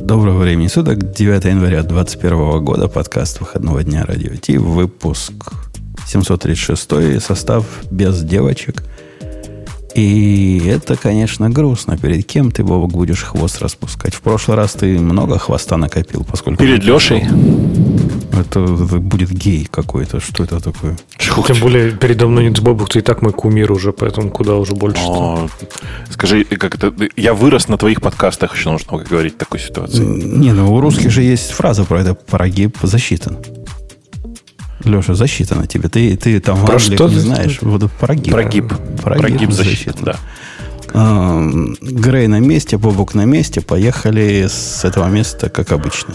Доброго времени суток, 9 января 2021 года, подкаст выходного дня Радио Ти, выпуск 736, состав без девочек. И это, конечно, грустно. Перед кем ты, Бобок, будешь хвост распускать? В прошлый раз ты много хвоста накопил, поскольку... Перед Лешей? Это, это будет гей какой-то. Что это такое? Тем более передо мной нет Бобук, ты и так мой кумир уже, поэтому куда уже больше О, Скажи, как это... Я вырос на твоих подкастах, еще нужно много говорить в такой ситуации. Не, ну у русских же есть фраза про это «прогиб засчитан». Леша, засчитано тебе. Ты, ты там Про что не знаешь. Вот прогиб. Прогиб. Прогиб защиты, да. А, Грей на месте, Бобок на месте. Поехали с этого места, как обычно.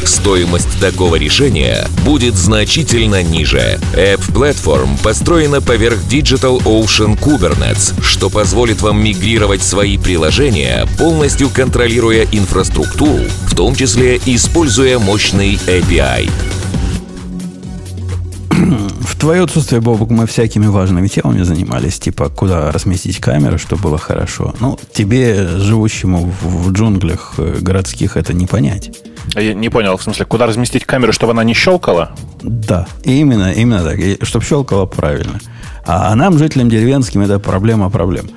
стоимость такого решения будет значительно ниже. App Platform построена поверх Digital Ocean Kubernetes, что позволит вам мигрировать свои приложения, полностью контролируя инфраструктуру, в том числе используя мощный API. В твое отсутствие, Бобок, мы всякими важными темами занимались, типа, куда разместить камеры, чтобы было хорошо. Ну, тебе, живущему в, в джунглях э, городских, это не понять. А Я не понял, в смысле, куда разместить камеру, чтобы она не щелкала? Да, именно, именно так. Чтобы щелкало правильно. А нам, жителям деревенским, это проблема проблем.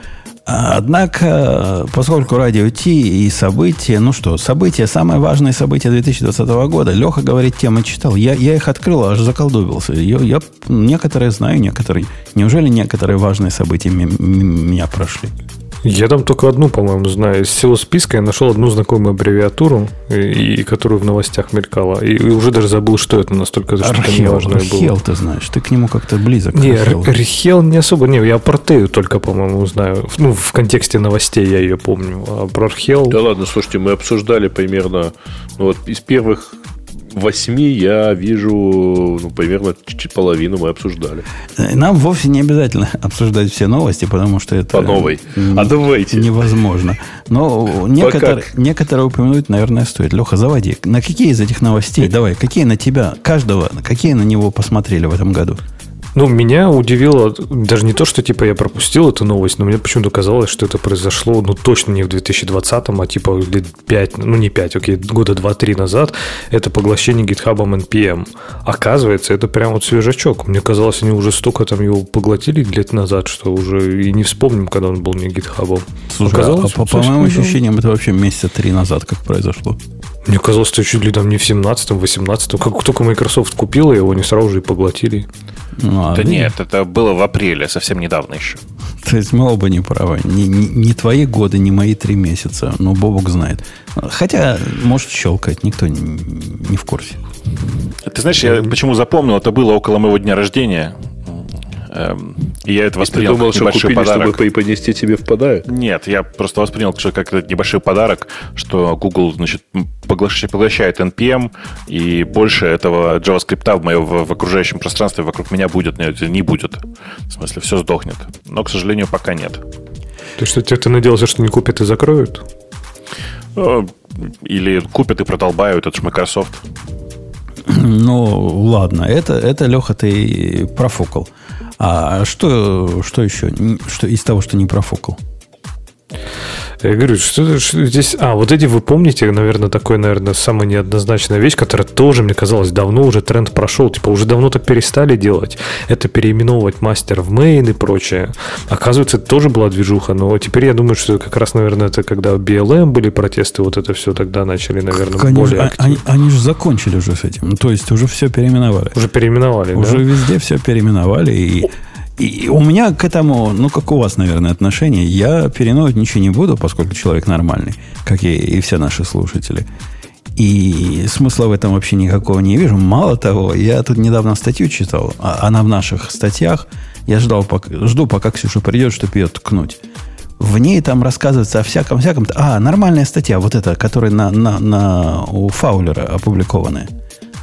А, Однако, поскольку радио Ти и события, ну что, события, самое важное событие 2020 года, Леха говорит, темы читал. Я, я их открыл, аж заколдобился. Я, я некоторые знаю, некоторые. Неужели некоторые важные события меня прошли? Я там только одну, по-моему, знаю. Из всего списка я нашел одну знакомую аббревиатуру, и, и которую в новостях мелькала. И, и уже даже забыл, что это настолько что Архел, важное было. Архел, ты знаешь. Ты к нему как-то близок. Не, Архел. Р- Рихел не особо. Не, я про Тею только, по-моему, знаю. Ну, в контексте новостей я ее помню. А про Архел... Да ладно, слушайте, мы обсуждали примерно, ну вот из первых восьми я вижу, ну, примерно чуть-чуть половину мы обсуждали. Нам вовсе не обязательно обсуждать все новости, потому что это По новой. А давайте. невозможно. Но некоторые, некоторые упомянуть, наверное, стоит. Леха, заводи. На какие из этих новостей, давай, какие на тебя, каждого, какие на него посмотрели в этом году? Ну, меня удивило даже не то, что типа я пропустил эту новость, но мне почему-то казалось, что это произошло, ну, точно не в 2020, а типа лет 5, ну, не 5, окей, года 2-3 назад. Это поглощение GitHub NPM. Оказывается, это прям вот свежачок. Мне казалось, они уже столько там его поглотили лет назад, что уже и не вспомним, когда он был не GitHub. Слушай, а по, по моим ощущениям, это вообще месяца три назад как произошло. Мне казалось, что чуть ли там не в 17-м, 18-м. Как только Microsoft купила его, они сразу же и поглотили. Ну, а Да видишь, нет, это было в апреле, совсем недавно еще. То есть мы оба не правы. Не, не- не твои годы, не мои три месяца. Но Бобок знает. Хотя, может, щелкать, никто не, не в курсе. Ты знаешь, я почему запомнил, это было около моего дня рождения. Эм, И я это Ты воспринял думал, как что небольшой купили, подарок. чтобы преподнести тебе в подарок? Нет, я просто воспринял что как это небольшой подарок, что Google, значит, поглощает, поглощает NPM, и больше этого JavaScript в, моем, в, в окружающем пространстве вокруг меня будет, нет, не будет. В смысле, все сдохнет. Но, к сожалению, пока нет. То что ты, ты надеялся, что не купят и закроют? Э, Или купят и продолбают, это же Microsoft. Ну, ладно, это, это Леха, ты профукал. А что, что еще? Что из того, что не профукал? Я говорю, что, что здесь... А, вот эти вы помните, наверное, такой, наверное, самая неоднозначная вещь, которая тоже, мне казалось, давно уже тренд прошел. Типа, уже давно так перестали делать. Это переименовывать мастер в мейн и прочее. Оказывается, это тоже была движуха. Но теперь я думаю, что как раз, наверное, это когда BLM были протесты, вот это все тогда начали, наверное, Они, более же- активно. они, они же закончили уже с этим. Ну, То есть уже все переименовали. Уже переименовали, Уже да? везде все переименовали. И, и у меня к этому, ну, как у вас, наверное, отношение. Я переименовывать ничего не буду, поскольку человек нормальный, как и, и все наши слушатели. И смысла в этом вообще никакого не вижу. Мало того, я тут недавно статью читал, а она в наших статьях. Я ждал, пока, жду, пока Ксюша придет, чтобы ее ткнуть. В ней там рассказывается о всяком-всяком. А, нормальная статья, вот эта, которая на, на, на, у Фаулера опубликованная.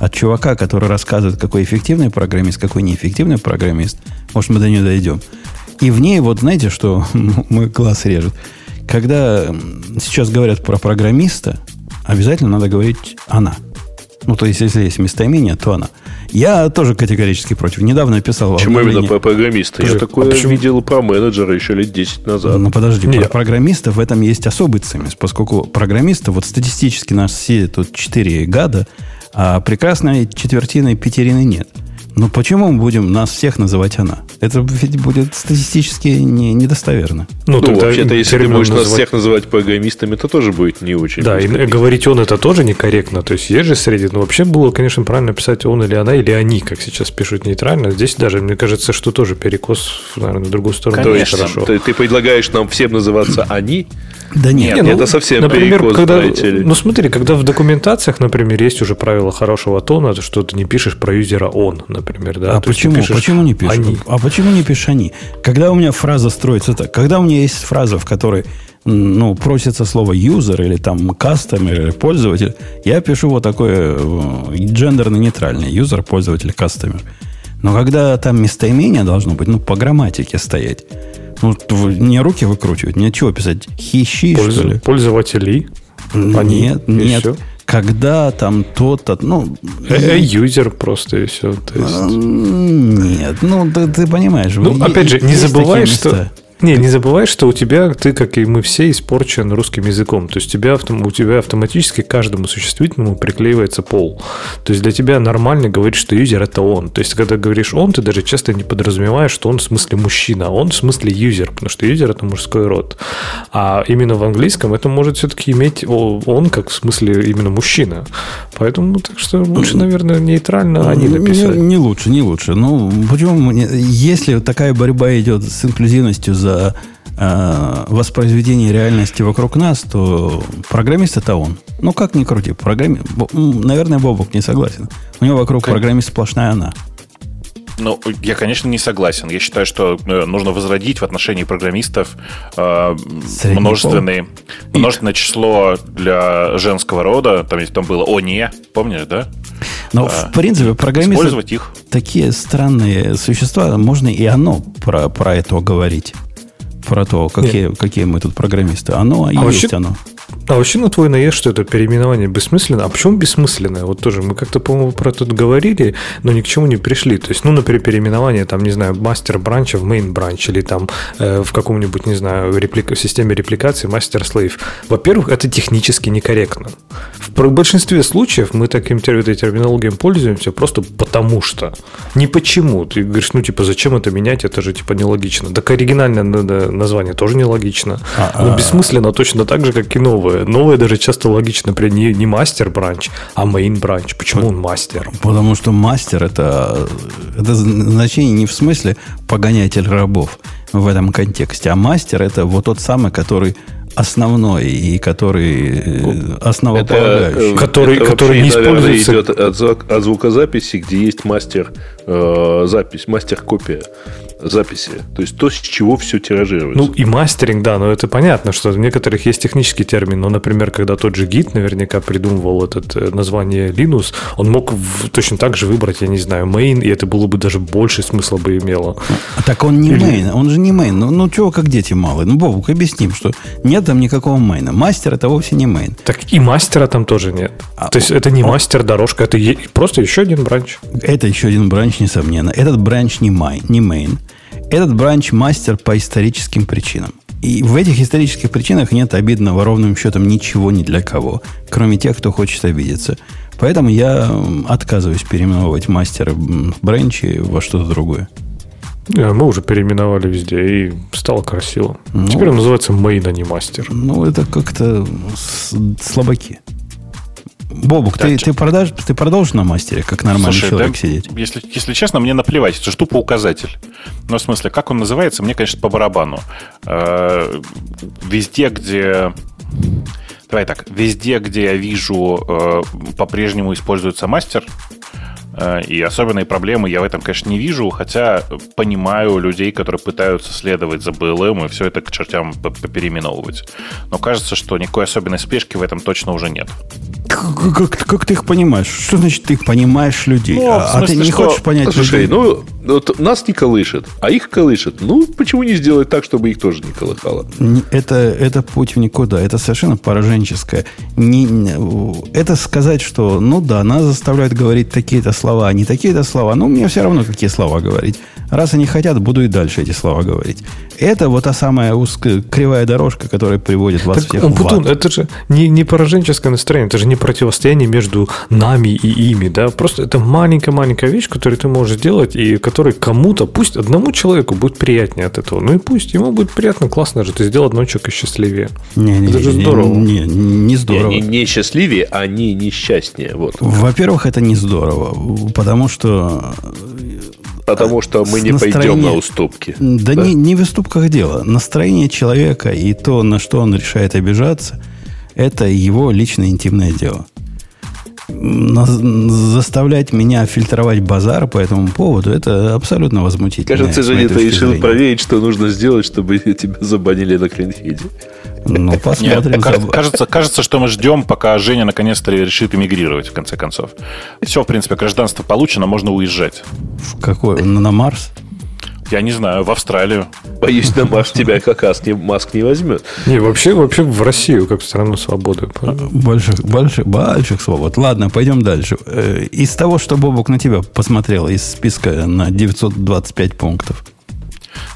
От чувака, который рассказывает, какой эффективный программист, какой неэффективный программист. Может, мы до нее дойдем. И в ней, вот знаете, что мой глаз режет? Когда сейчас говорят про программиста, обязательно надо говорить «она». Ну, то есть, если есть местоимение, то она. Я тоже категорически против. Недавно писал... Почему именно про программиста? Я такое а видел про менеджера еще лет 10 назад. Ну, подожди, Нет. про программиста в этом есть особый ценность, поскольку программисты, вот статистически нас все тут 4 гада, а прекрасной четвертины пятерины нет. Ну, почему мы будем нас всех называть она? Это ведь будет статистически не, недостоверно. Ну, ну вообще-то, если ты будешь называть... нас всех называть программистами, то тоже будет не очень. Да, и говорить он это тоже некорректно. То есть есть же среди... Ну, вообще было, конечно, правильно писать он или она, или они, как сейчас пишут нейтрально. Здесь даже, мне кажется, что тоже перекос, наверное, на другую сторону. Конечно. То есть, хорошо. Ты, ты предлагаешь нам всем называться они? Да нет, нет ну, это совсем например, перекос, когда, Ну, смотри, когда в документациях, например, есть уже правило хорошего тона, что ты не пишешь про юзера он, например, да. А почему? Почему не пишешь? Они. А почему не пишешь они? Когда у меня фраза строится так, когда у меня есть фраза, в которой ну, просится слово user или там customer или пользователь, я пишу вот такое э, гендерно-нейтральное. User, пользователь, customer. Но когда там местоимение должно быть, ну, по грамматике стоять, ну, не руки выкручивать, мне чего писать? Хищи, Пользу, что ли? Пользователи. Они, нет, нет. Все. Когда там то-то, ну... Э, юзер просто и все. То есть... Нет, ну ты, ты понимаешь. Ну, опять же, не забывай, что не, не забывай, что у тебя, ты, как и мы все, испорчен русским языком. То есть у тебя, у тебя автоматически каждому существительному приклеивается пол. То есть для тебя нормально говорить, что юзер это он. То есть когда говоришь он, ты даже часто не подразумеваешь, что он в смысле мужчина, а он в смысле юзер, потому что юзер это мужской род. А именно в английском это может все-таки иметь он как в смысле именно мужчина. Поэтому так что лучше, наверное, нейтрально они написать. Не, не лучше, не лучше. Ну, почему, если такая борьба идет с инклюзивностью за за э, воспроизведение реальности вокруг нас, то программист это он. Ну, как ни крути. Программи... Наверное, Бобок не согласен. У него вокруг как... программист сплошная она. Ну, я, конечно, не согласен. Я считаю, что э, нужно возродить в отношении программистов э, множественный, множественное число для женского рода. Там, если там было «о не», помнишь, да? Но, а, в принципе, программисты... Использовать их. Такие странные существа, можно и оно про, про это говорить про то, какие, какие мы тут программисты. Оно а и вообще, есть оно. А вообще на твой наезд, что это переименование бессмысленно? А почему бессмысленное? Вот тоже мы как-то, по-моему, про это говорили, но ни к чему не пришли. То есть, ну, например, переименование, там, не знаю, мастер бранча в main бранч или там э, в каком-нибудь, не знаю, реплика, системе репликации мастер слейв. Во-первых, это технически некорректно. В большинстве случаев мы таким этой терминологией пользуемся просто потому что. Не почему. Ты говоришь, ну, типа, зачем это менять? Это же, типа, нелогично. Так оригинальное название тоже нелогично. А, но а. бессмысленно точно так же, как и новое. Новое даже часто логично, например, не, не мастер бранч, а main бранч. Почему он мастер? Потому что мастер это, это значение не в смысле погонятель рабов в этом контексте, а мастер это вот тот самый, который основной и который э, основополагающий. Это, который это который не используется... идет от, от звукозаписи, где есть мастер э, запись, мастер копия записи. То есть то, с чего все тиражируется. Ну и мастеринг, да, но это понятно, что у некоторых есть технический термин. Но, например, когда тот же гид наверняка придумывал это э, название Linux, он мог в, точно так же выбрать, я не знаю, main, и это было бы даже больше смысла бы имело. А так он не Или... main, он же не main. Ну, ну чего, как дети малые? Ну, Бобук, объясним, что нет там никакого мейна. Мастер это вовсе не main. Так и мастера там тоже нет. А, То есть это не он... мастер дорожка, это е... просто еще один бранч. Это еще один бранч, несомненно. Этот бранч не main, не main. Этот бранч мастер по историческим причинам. И в этих исторических причинах нет обидного ровным счетом ничего ни для кого, кроме тех, кто хочет обидеться. Поэтому я отказываюсь переименовывать мастера бранчи во что-то другое. Yeah, мы уже переименовали везде, и стало красиво. Ну, Теперь он называется мейн, а не мастер. Ну, это как-то слабаки. Бобук, ты, ты, продаж, ты продолжишь на мастере, как нормальный Слушай, человек да, сидеть? Если, если честно, мне наплевать, это же тупо указатель. Ну, в смысле, как он называется, мне, конечно, по барабану. Э, везде, где... Давай так, везде, где я вижу, э, по-прежнему используется мастер, Э, и особенные проблемы я в этом, конечно, не вижу, хотя понимаю людей, которые пытаются следовать за BLM и все это к чертям переименовывать. Но кажется, что никакой особенной спешки в этом точно уже нет. Как, как, как ты их понимаешь? Что значит ты их понимаешь людей? Ну, а, смысле, а ты не что... хочешь понять Слушай, людей? ну вот нас не колышет, а их колышет. Ну, почему не сделать так, чтобы их тоже не колыхало? Это, это путь в никуда. Это совершенно пораженческое. Не, это сказать, что, ну да, нас заставляют говорить такие-то слова, а не такие-то слова. Ну, мне все равно, какие слова говорить. Раз они хотят, буду и дальше эти слова говорить. Это вот та самая узкая, кривая дорожка, которая приводит вас так, всех в ад. Это же не, не пораженческое настроение, это же не противостояние между нами и ими, да? Просто это маленькая-маленькая вещь, которую ты можешь сделать, и которой кому-то, пусть одному человеку будет приятнее от этого. Ну и пусть ему будет приятно, классно же, ты сделал одного человека счастливее. Не, не, это же не, здорово. Не, не, не здорово. Не, не, не счастливее, а не несчастнее. Вот. Во-первых, это не здорово, потому что Потому что мы не пойдем на уступки. Да, да? Не, не в уступках дело. Настроение человека и то, на что он решает обижаться, это его личное интимное дело. Заставлять меня фильтровать базар по этому поводу, это абсолютно возмутительно. Кажется, Женя, ты решил зрения. проверить, что нужно сделать, чтобы тебя забанили на клинфиде. Ну, посмотрим. Нет, кажется, кажется, что мы ждем, пока Женя наконец-то решит эмигрировать, в конце концов. Все, в принципе, гражданство получено, можно уезжать. В какой? На Марс? Я не знаю, в Австралию. Боюсь, на Марс тебя как раз не, Маск не возьмет. Не, вообще, вообще в Россию, как в страну свободы. Больших, больших, больших свобод. Ладно, пойдем дальше. Э, из того, что Бобок на тебя посмотрел, из списка на 925 пунктов,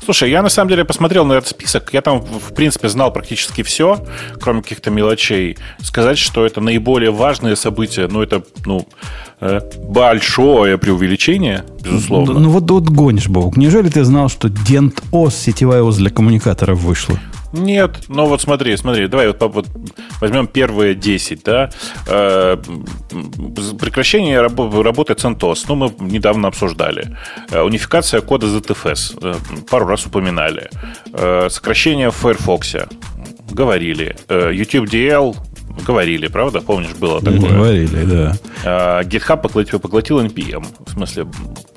Слушай, я на самом деле посмотрел на этот список. Я там, в принципе, знал практически все, кроме каких-то мелочей. Сказать, что это наиболее важные события, ну, это, ну, э, большое преувеличение, безусловно. Ну, вот, вот гонишь, Бог. Неужели ты знал, что Dent OS, сетевая ОС для коммуникаторов вышла? Нет, ну вот смотри, смотри, давай вот, вот возьмем первые 10, да. Э, прекращение раб- работы CentOS, ну мы недавно обсуждали. Э, унификация кода ZFS, э, пару раз упоминали. Э, сокращение в Firefox, говорили. Э, YouTube DL, Говорили, правда? Помнишь, было такое? Говорили, да. А, GitHub поглотил, поглотил NPM. В смысле,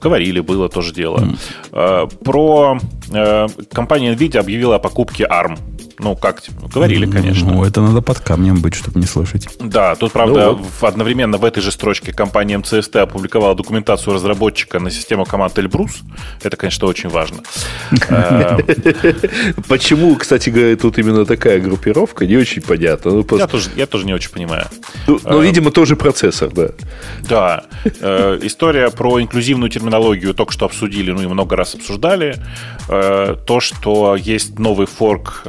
говорили, было тоже дело. Mm. Про э, компания NVIDIA объявила о покупке ARM. Ну, как говорили, конечно. Ну, это надо под камнем быть, чтобы не слышать. Да, тут, правда, ну, вот. одновременно в этой же строчке компания MCST опубликовала документацию разработчика на систему команд Эльбрус. Это, конечно, очень важно. Э, Почему, кстати говоря, тут именно такая группировка, не очень понятно. Ну, я тоже не очень понимаю. Ну, ну видимо, тоже процессор, да. Да. Э, история про инклюзивную терминологию только что обсудили, ну и много раз обсуждали. Э, то, что есть новый форк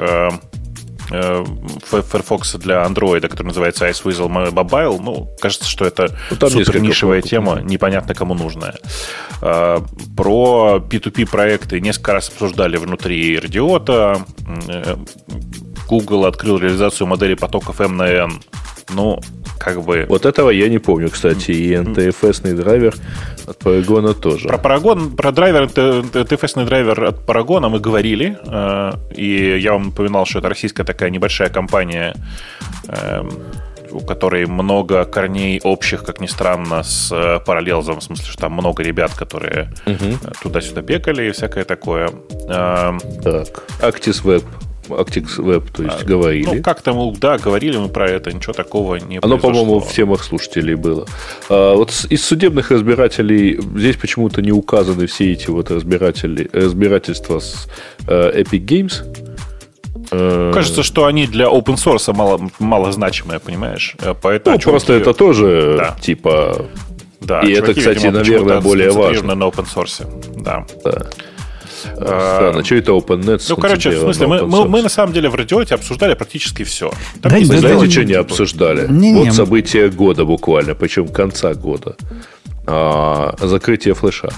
Э, Firefox для Android, который называется Iceweasel Mobile, ну, кажется, что это ну, супер нишевая тема, непонятно кому нужная. Э, про P2P проекты несколько раз обсуждали внутри Радиота. Google открыл реализацию модели потоков M на N. Ну, как бы... Вот этого я не помню, кстати. И NTFS драйвер от Парагона тоже. Про Парагон, про драйвер, NTFS драйвер от Парагона мы говорили. Э, и я вам напоминал, что это российская такая небольшая компания, эм, у которой много корней общих, как ни странно, с э, параллелзом, в смысле, что там много ребят, которые угу. туда-сюда бегали и всякое такое. Эм, так, ActisWeb Actix Web, то есть а, говорили. Ну, как-то мы, да, говорили мы про это, ничего такого не Оно, по-моему, в темах слушателей было. А, вот из судебных разбирателей здесь почему-то не указаны все эти вот разбиратели, разбирательства с uh, Epic Games. Э, Кажется, что они для open source мало, мало значимые, понимаешь? Э, поэтому ну, просто это тоже да. типа... Да, и это, кстати, видимо, наверное, более важно. на open source, да. да. Странно, что это OpenNet? Ну, короче, в смысле, мы, мы, мы на самом деле в радиоте обсуждали практически все. да, Вы знаете, да, что не обсуждали? Не, вот не, событие года буквально, причем конца года. А, закрытие флеша.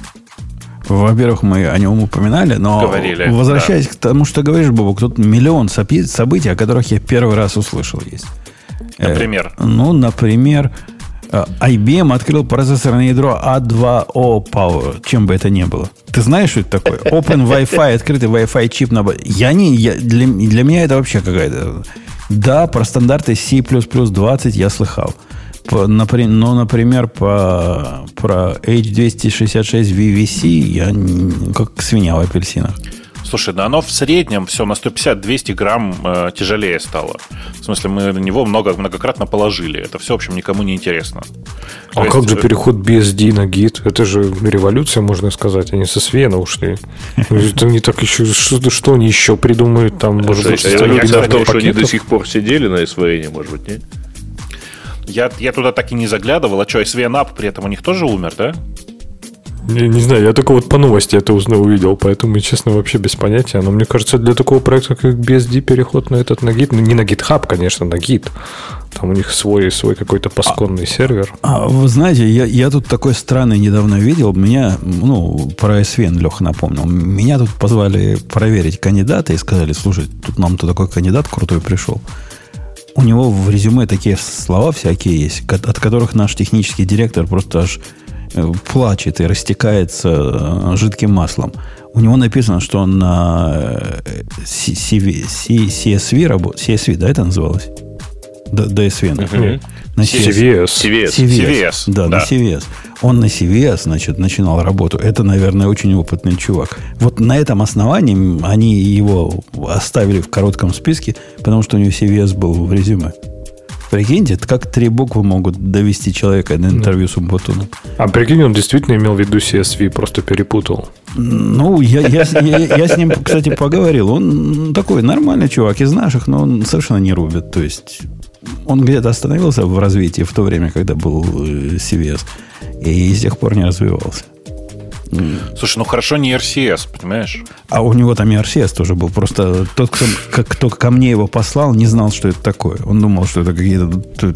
Во-первых, мы о нем упоминали, но Говорили, возвращаясь да. к тому, что говоришь, Бобок, тут миллион событий, о которых я первый раз услышал есть. Например? Э, ну, например, Э, IBM открыл процессорное ядро A2O Power, чем бы это ни было. Ты знаешь, что это такое? Open Wi-Fi, открытый Wi-Fi чип на... Я не... Я, для, для меня это вообще какая-то... Да, про стандарты C++ 20 я слыхал. по, например, но, например, по, про H266 VVC я как свинья в апельсинах. Слушай, да оно в среднем все на 150-200 грамм э, тяжелее стало. В смысле, мы на него много, многократно положили. Это все, в общем, никому не интересно. То а есть, как же переход BSD на Git? Это же революция, можно сказать. Они со Свена ушли. Это не так еще... Что, они еще придумают там? Может быть, революция в том, что они до сих пор сидели на SVN, может быть, нет? Я, я туда так и не заглядывал. А что, SVN App при этом у них тоже умер, да? Не, не знаю, я только вот по новости это узнал, увидел, поэтому, честно, вообще без понятия. Но мне кажется, для такого проекта, как BSD, переход на этот на Git, ну, не на GitHub, конечно, на Git. Там у них свой, свой какой-то пасконный а, сервер. А вы знаете, я, я тут такой странный недавно видел. Меня, ну, про SVN Леха напомнил. Меня тут позвали проверить кандидата и сказали, слушай, тут нам то такой кандидат крутой пришел. У него в резюме такие слова всякие есть, от которых наш технический директор просто аж плачет и растекается э, жидким маслом. У него написано, что он на CV, CSV работает. CSV, да, это называлось? DSV. Uh-huh. На CVS. CVS. CVS. CVS. Да, да, на CVS. Он на CVS, значит, начинал работу. Это, наверное, очень опытный чувак. Вот на этом основании они его оставили в коротком списке, потому что у него CVS был в резюме. Прикиньте, это как три буквы могут довести человека на интервью с Умбутуном. А прикинь, он действительно имел в виду CSV, просто перепутал. Ну, я, я, я, я с ним, кстати, поговорил. Он такой нормальный чувак из наших, но он совершенно не рубит. То есть он где-то остановился в развитии в то время, когда был э, CVS, и с тех пор не развивался. Слушай, ну хорошо не RCS, понимаешь? А у него там и RCS тоже был. Просто тот, кто, кто ко мне его послал, не знал, что это такое. Он думал, что это какие-то...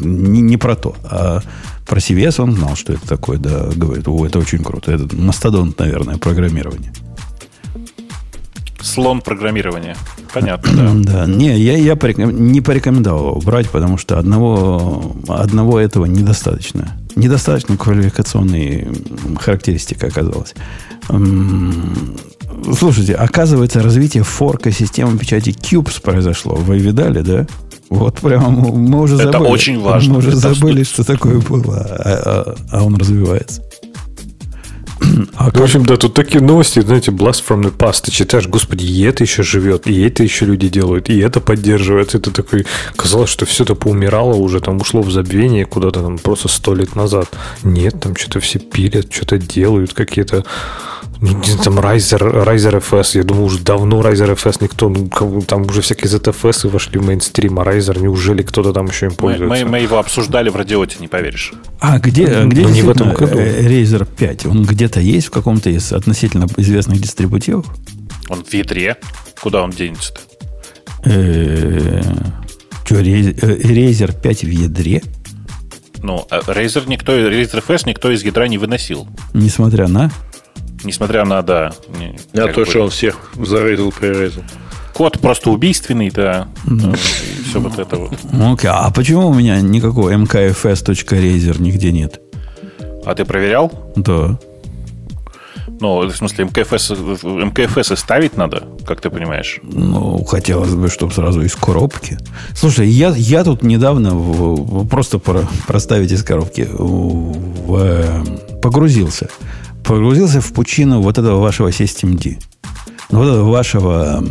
Не, не про то. А про CVS он знал, что это такое. Да, говорит, о, это очень круто. Это мастодонт, наверное, программирование. Слон программирования. Понятно, да. Да, не, я, я пореком... не порекомендовал его брать, потому что одного, одного этого недостаточно. Недостаточно квалификационной характеристика оказалась. Слушайте, оказывается, развитие форка системы печати Cubes произошло. Вы видали, да? Вот прямо мы уже забыли. Это очень важно. Мы уже забыли, что такое было, а, а, а он развивается. А в общем, да, тут такие новости, знаете, blast from the past. Ты читаешь, господи, и это еще живет, и это еще люди делают, и это поддерживается. Это такой, казалось, что все это поумирало уже, там ушло в забвение куда-то там просто сто лет назад. Нет, там что-то все пилят, что-то делают, какие-то там Riser, Riser FS, я думаю, уже давно Riser FS никто, ну, там уже всякие ZFS вошли в мейнстрим, а Riser, неужели кто-то там еще им пользуется? Мы, мы, мы его обсуждали в радиоте, не поверишь. А где, ну, где не в этом году. Razer 5? Он где-то есть в каком-то из относительно известных дистрибутивов? Он в ядре. Куда он денется-то? Что, Razer 5 в ядре? Ну, Razer никто, Razer FS никто из ядра не выносил. Несмотря на? Несмотря на, да... На то, бы... что он всех зарезал, прирезал. Код просто убийственный, да. Ну, все вот это вот. Окей, а почему у меня никакого mkfs.razer нигде нет? А ты проверял? Да. Ну, в смысле, МКФС, МКФС ставить надо, как ты понимаешь? Ну, хотелось бы, чтобы сразу из коробки. Слушай, я, я тут недавно в, в, просто про, проставить из коробки в, в, погрузился погрузился в пучину вот этого вашего SystemD. Вот этого вашего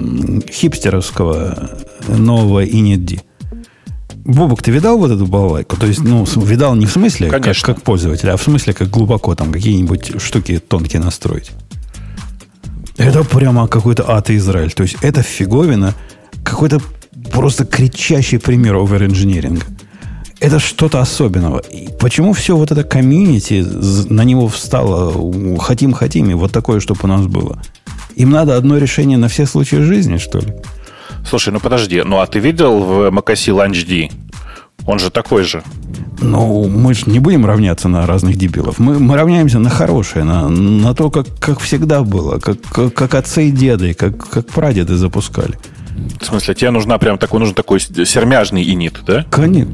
хипстеровского нового InetD. Бобок, ты видал вот эту балалайку? То есть, ну, видал не в смысле, как, как пользователь, а в смысле, как глубоко там какие-нибудь штуки тонкие настроить. Это прямо какой-то ад Израиль. То есть, это фиговина, какой-то просто кричащий пример оверинжиниринга это что-то особенного. И почему все вот это комьюнити на него встало? Хотим-хотим, и вот такое, чтобы у нас было. Им надо одно решение на все случаи жизни, что ли? Слушай, ну подожди, ну а ты видел в Макаси LaunchD? Он же такой же. Ну, мы же не будем равняться на разных дебилов. Мы, мы равняемся на хорошее, на, на то, как, как всегда было, как, как, как отцы и деды, как, как прадеды запускали. В смысле, тебе нужна прям такой, нужен такой сермяжный инит, да?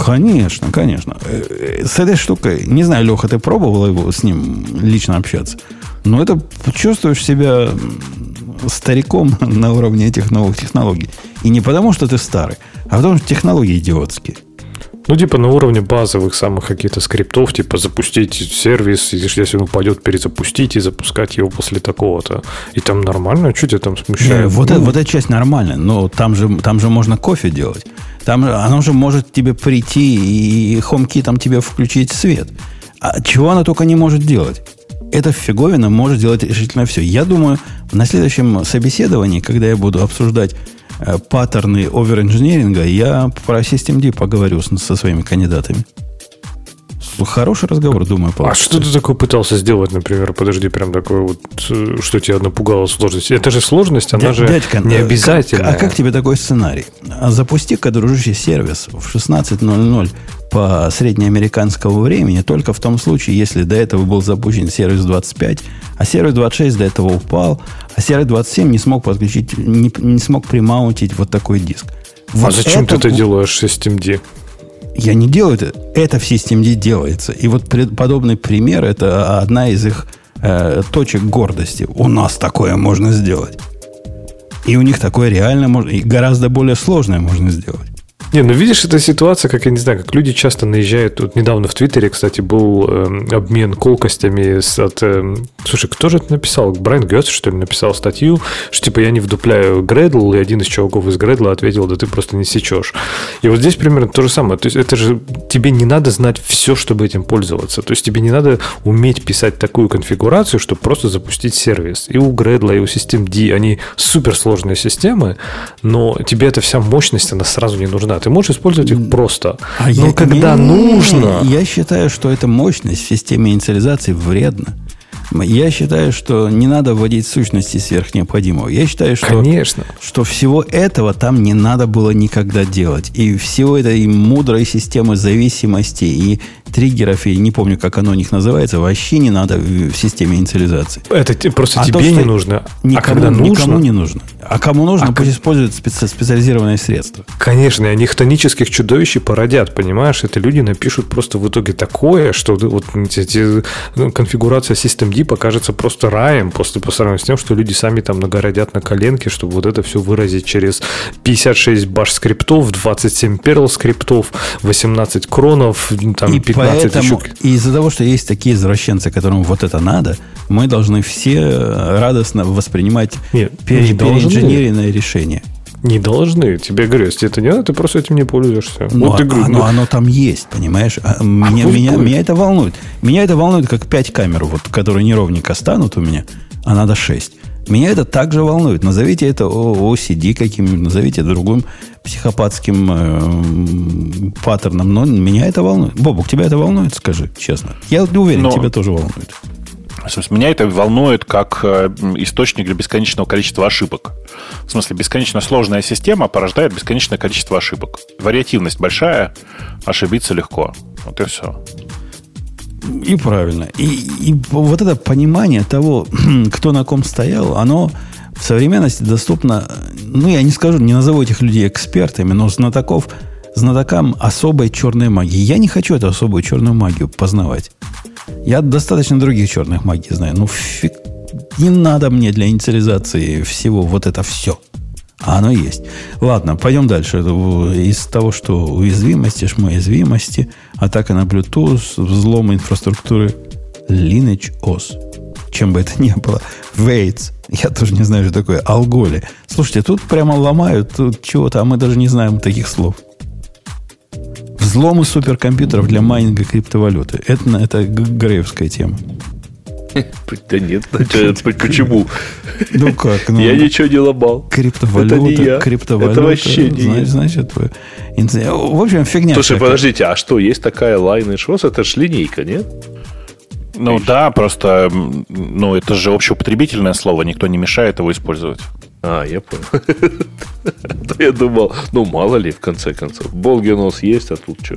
Конечно, конечно. Э, с этой штукой, не знаю, Леха, ты пробовал его с ним лично общаться? Но это чувствуешь себя стариком на уровне этих новых технологий. И не потому, что ты старый, а потому, что технологии идиотские. Ну, типа на уровне базовых самых каких-то скриптов, типа запустить сервис, если он упадет, перезапустить и запускать его после такого-то. И там нормально, что тебя там смущает? Не, вот, ну, это, вот эта часть нормальная, но там же, там же можно кофе делать. Там оно же может тебе прийти и HomeKey там тебе включить свет. А чего она только не может делать? Эта фиговина может делать решительно все. Я думаю, на следующем собеседовании, когда я буду обсуждать паттерны оверинженеринга, я про SystemD поговорю со своими кандидатами. Хороший разговор, думаю, получится. А что ты такое пытался сделать, например? Подожди, прям такое вот, э, что тебя напугало сложность. Это же сложность, она же Дядька, не э, обязательно. А как тебе такой сценарий? Запусти-ка, дружище, сервис в 16.00 по среднеамериканскому времени только в том случае, если до этого был запущен сервис 25, а сервис 26 до этого упал, а сервис 27 не смог подключить, не, не смог примаунтить вот такой диск. А вот а зачем это... ты это делаешь с SystemD? Я не делаю это. Это в SystemD делается. И вот подобный пример – это одна из их э, точек гордости. У нас такое можно сделать. И у них такое реально можно, и гораздо более сложное можно сделать. Не, ну видишь, эта ситуация, как я не знаю, как люди часто наезжают. Тут недавно в Твиттере, кстати, был э, обмен колкостями с, от... Э, слушай, кто же это написал? Брайан Гетс, что ли, написал статью, что типа я не вдупляю Гредл, и один из чуваков из Гредла ответил, да ты просто не сечешь. И вот здесь примерно то же самое. То есть это же тебе не надо знать все, чтобы этим пользоваться. То есть тебе не надо уметь писать такую конфигурацию, чтобы просто запустить сервис. И у Гредла, и у D они суперсложные системы, но тебе эта вся мощность, она сразу не нужна ты можешь использовать их просто. А Но я, когда не, нужно... Я считаю, что эта мощность в системе инициализации вредна. Я считаю, что не надо вводить сущности сверх необходимого. Я считаю, что, Конечно. что всего этого там не надо было никогда делать. И всего этой мудрой системы зависимости и триггеров, и не помню, как оно у них называется, вообще не надо в системе инициализации. Это просто а тебе то, не нужно. Никому, а когда нужно? Никому не нужно. А кому нужно, а пусть как... используют специ- специализированные средства. Конечно, и они хтонических чудовищ породят, понимаешь? Это люди напишут просто в итоге такое, что вот эти, ну, конфигурация System D покажется просто раем после по сравнению с тем, что люди сами там нагородят на коленке, чтобы вот это все выразить через 56 баш скриптов, 27 перл скриптов, 18 кронов, там, и 15 Поэтому из-за того, что есть такие извращенцы, которым вот это надо, мы должны все радостно воспринимать Нет, переинженеренное решение. Не должны. Тебе говорю, если это не надо, ты просто этим не пользуешься. Но, вот говорю, оно, ну... оно там есть, понимаешь? А, а меня, меня, меня это волнует. Меня это волнует, как 5 камер, вот, которые неровненько станут у меня, а надо 6. Меня это также волнует. Назовите это OCD каким-нибудь, назовите другим психопатским э, паттерном, но меня это волнует. Бобук, тебя это волнует, скажи честно. Я уверен, но... тебя тоже волнует. Меня это волнует как э, источник для бесконечного количества ошибок. В смысле, бесконечно сложная система порождает бесконечное количество ошибок. Вариативность большая, ошибиться легко. Вот и все. И правильно. И, и вот это понимание того, кто на ком стоял, оно в современности доступно, ну, я не скажу, не назову этих людей экспертами, но знатоков, знатокам особой черной магии. Я не хочу эту особую черную магию познавать. Я достаточно других черных магий знаю. Ну, фиг, не надо мне для инициализации всего вот это все. А оно есть. Ладно, пойдем дальше. Из того, что уязвимости, шмоуязвимости, атака на Bluetooth, взлом инфраструктуры Lineage OS. Чем бы это ни было. Waits. Я тоже не знаю, что такое. Алголи. Слушайте, тут прямо ломают тут чего-то, а мы даже не знаем таких слов. Взломы суперкомпьютеров для майнинга криптовалюты. Это, это греевская тема. Да нет, почему? Ну как? Ну, я ничего не ломал. Криптовалюта, это не я. криптовалюта. Это вообще не значит, значит, вы... В общем, фигня. Слушай, всякая. подождите, а что, есть такая Lineage OS? Это ж линейка, нет? Ну Видишь? да, просто ну, это же общеупотребительное слово, никто не мешает его использовать. А, я понял. Я думал, ну мало ли, в конце концов. Болгенос есть, а тут что?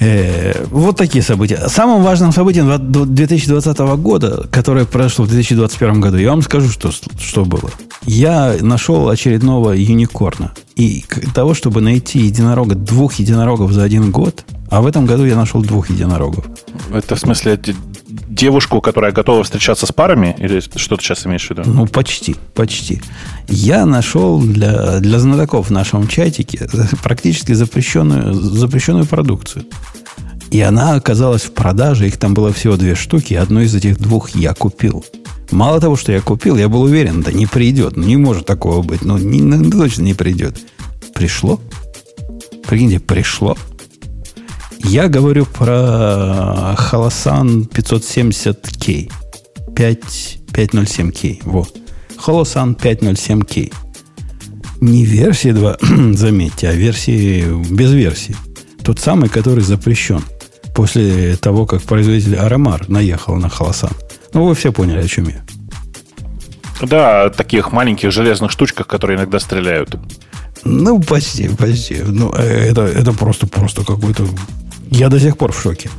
Э, вот такие события. Самым важным событием 2020 года, которое произошло в 2021 году, я вам скажу, что, что было. Я нашел очередного юникорна. И того, чтобы найти единорога, двух единорогов за один год, а в этом году я нашел двух единорогов. Это в смысле девушку, которая готова встречаться с парами? Или что ты сейчас имеешь в виду? Ну, почти, почти. Я нашел для, для знатоков в нашем чатике практически запрещенную, запрещенную продукцию. И она оказалась в продаже, их там было всего две штуки, одну из этих двух я купил. Мало того, что я купил, я был уверен, да не придет, ну не может такого быть, ну не, ну, точно не придет. Пришло. Прикиньте, пришло. Я говорю про Holosan 570K. 5, 507K. Вот. Holosan 507K. Не версии 2, заметьте, а версии без версии. Тот самый, который запрещен после того, как производитель Арамар наехал на Холосан. Ну, вы все поняли, о чем я. Да, таких маленьких железных штучках, которые иногда стреляют. Ну, почти, почти. Ну, э, это, это просто, просто какой-то... Я до сих пор в шоке.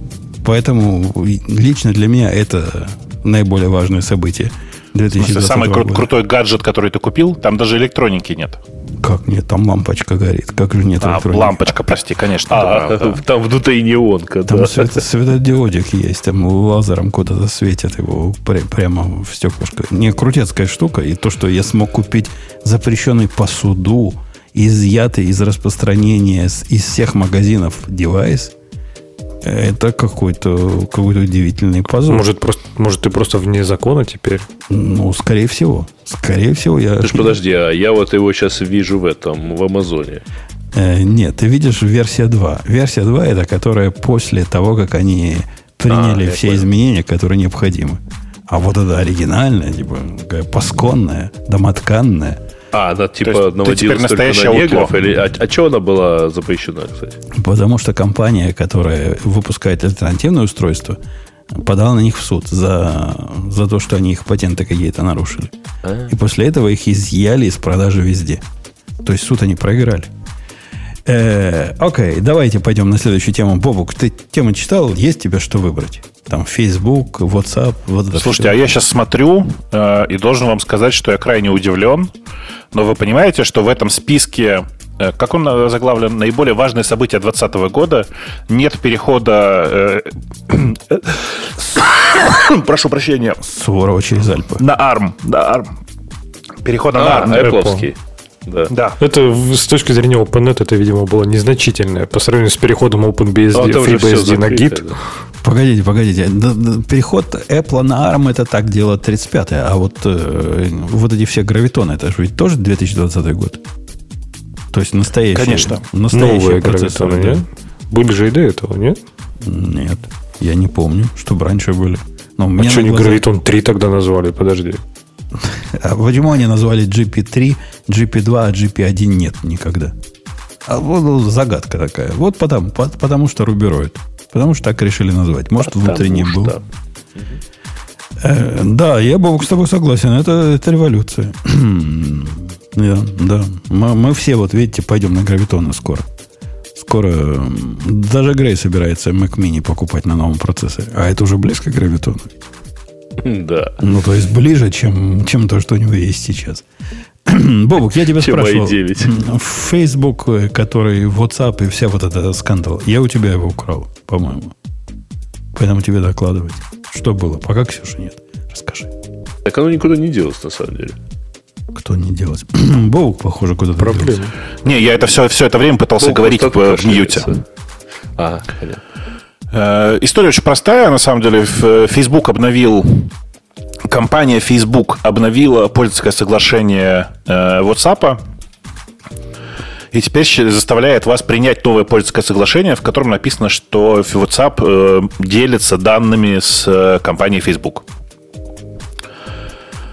Поэтому лично для меня это наиболее важное событие 2020 Самый кру- крутой гаджет, который ты купил, там даже электроники нет. Как нет? Там лампочка горит. Как же нет а, электроники? лампочка, прости, конечно. А, да, там внутри неонка, Там да. свет, светодиодик есть, там лазером куда-то светят его пря- прямо в стеклышко. Не крутецкая штука. И то, что я смог купить запрещенный по суду, изъятый из распространения из всех магазинов девайс, это какой-то какой удивительный позор. Может, просто, может, ты просто вне закона теперь? Ну, скорее всего. Скорее всего, я... Ты ж подожди, а я вот его сейчас вижу в этом, в Амазоне. Э, нет, ты видишь версия 2. Версия 2 это которая после того, как они приняли А, все понял. изменения, которые необходимы. А вот это оригинальная, типа, такая пасконная, домотканная. А, она То типа есть ты наводилась теперь только на негров? Или, а, а что она была запрещена, кстати? Потому что компания, которая выпускает альтернативное устройство, подала на них в суд за, за то, что они их патенты какие-то нарушили. И после этого их изъяли из продажи везде. То есть суд они проиграли. Э, окей, давайте пойдем на следующую тему. Бобук, ты тему читал? Есть тебе что выбрать? Там Facebook, WhatsApp, вот это Слушайте, всё. а я сейчас смотрю э, и должен вам сказать, что я крайне удивлен. Но вы понимаете, что в этом списке, э, как он заглавлен, наиболее важные события 2020 года, нет перехода... э, прошу прощения. Суворова через Альпы. На ARM. На ARM. Перехода А, на ARM. Apple. Да. Да. Это с точки зрения OpenNet это, видимо, было незначительное по сравнению с переходом OpenBSD, всё FreeBSD на Git. да. Погодите, погодите. Переход Apple на ARM это так дело 35-е, а вот, э, вот эти все гравитоны, это же ведь тоже 2020 год. То есть настоящие. Конечно. Настоящие Новые процессоры, гравитоны, да. нет? Были же и до этого, нет? Нет, я не помню, чтобы раньше были. Но А что они глазах- гравитон 3 тогда назвали? Подожди. А почему они назвали GP3, GP2, а GP1 нет никогда? А вот вот загадка такая. Вот потому, по- потому что рубероид. Потому что так решили назвать. Может, внутренний Потому был. что. Э, да, я бы с тобой согласен. Это, это революция. да, да. Мы, мы все, вот видите, пойдем на гравитоны скоро. Скоро даже Грей собирается Mac Mini покупать на новом процессоре. А это уже близко к гравитону. Да. Ну, то есть ближе, чем, чем то, что у него есть сейчас. Бобук, я тебя спрашивал. i9. м, Facebook, э, который WhatsApp и вся вот эта скандал, я у тебя его украл, по-моему. Поэтому тебе докладывать. Что было? Пока Ксюши нет. Расскажи. Так оно никуда не делось, на самом деле. Кто не делать? Бобук, похоже, куда-то Проблема. делся. Не, я это все, все это время пытался Бог говорить в, в откашливается. мьюте. А, понятно. Э, История очень простая, на самом деле. Facebook обновил, компания Facebook обновила пользовательское соглашение э, WhatsApp, и теперь заставляет вас принять новое пользовательское соглашение, в котором написано, что WhatsApp э, делится данными с э, компанией Facebook.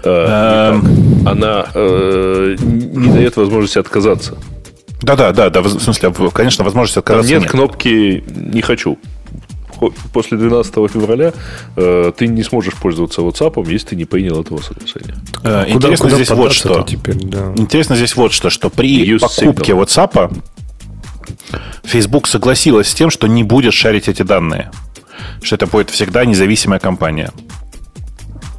Э, не так. Она э, не дает возможности отказаться. Да-да, да, да, в смысле, конечно, возможность Там отказаться нет кнопки «не хочу». После 12 февраля э, ты не сможешь пользоваться WhatsApp, если ты не принял этого соглашения. Э, Куда- Интересно куда здесь вот что. теперь, да. Интересно здесь вот что, что при Use покупке signal. WhatsApp Facebook согласилась с тем, что не будет шарить эти данные. Что это будет всегда независимая компания.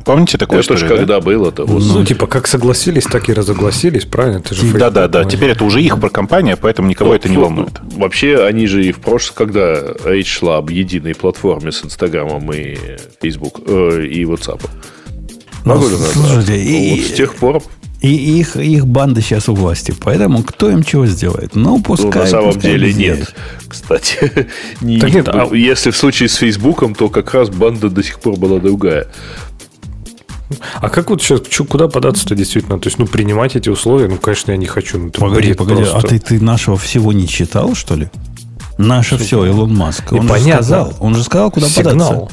Помните такое Это же когда было-то? Ну, ну, типа, как согласились, так и разогласились, правильно? Ты же да, да, да. Теперь это уже их компания, поэтому никого ну, это не волнует. Вообще, они же и в прошлом, когда речь шла об единой платформе с Инстаграмом и Facebook, э, и WhatsApp. Ну, слушайте, и, вот с тех пор и их, их банда сейчас у власти. Поэтому кто им чего сделает? Ну, пускай. Ну, на самом пускай деле нет. Кстати, не, так нет, а... если в случае с Фейсбуком, то как раз банда до сих пор была другая. А как вот сейчас, куда податься-то действительно? То есть, ну, принимать эти условия, ну, конечно, я не хочу. Ну, погоди, погоди, просто. а ты, ты нашего всего не читал, что ли? Наше все, Илон Маск. Он же сказал, он же сказал, куда Сигнал. податься.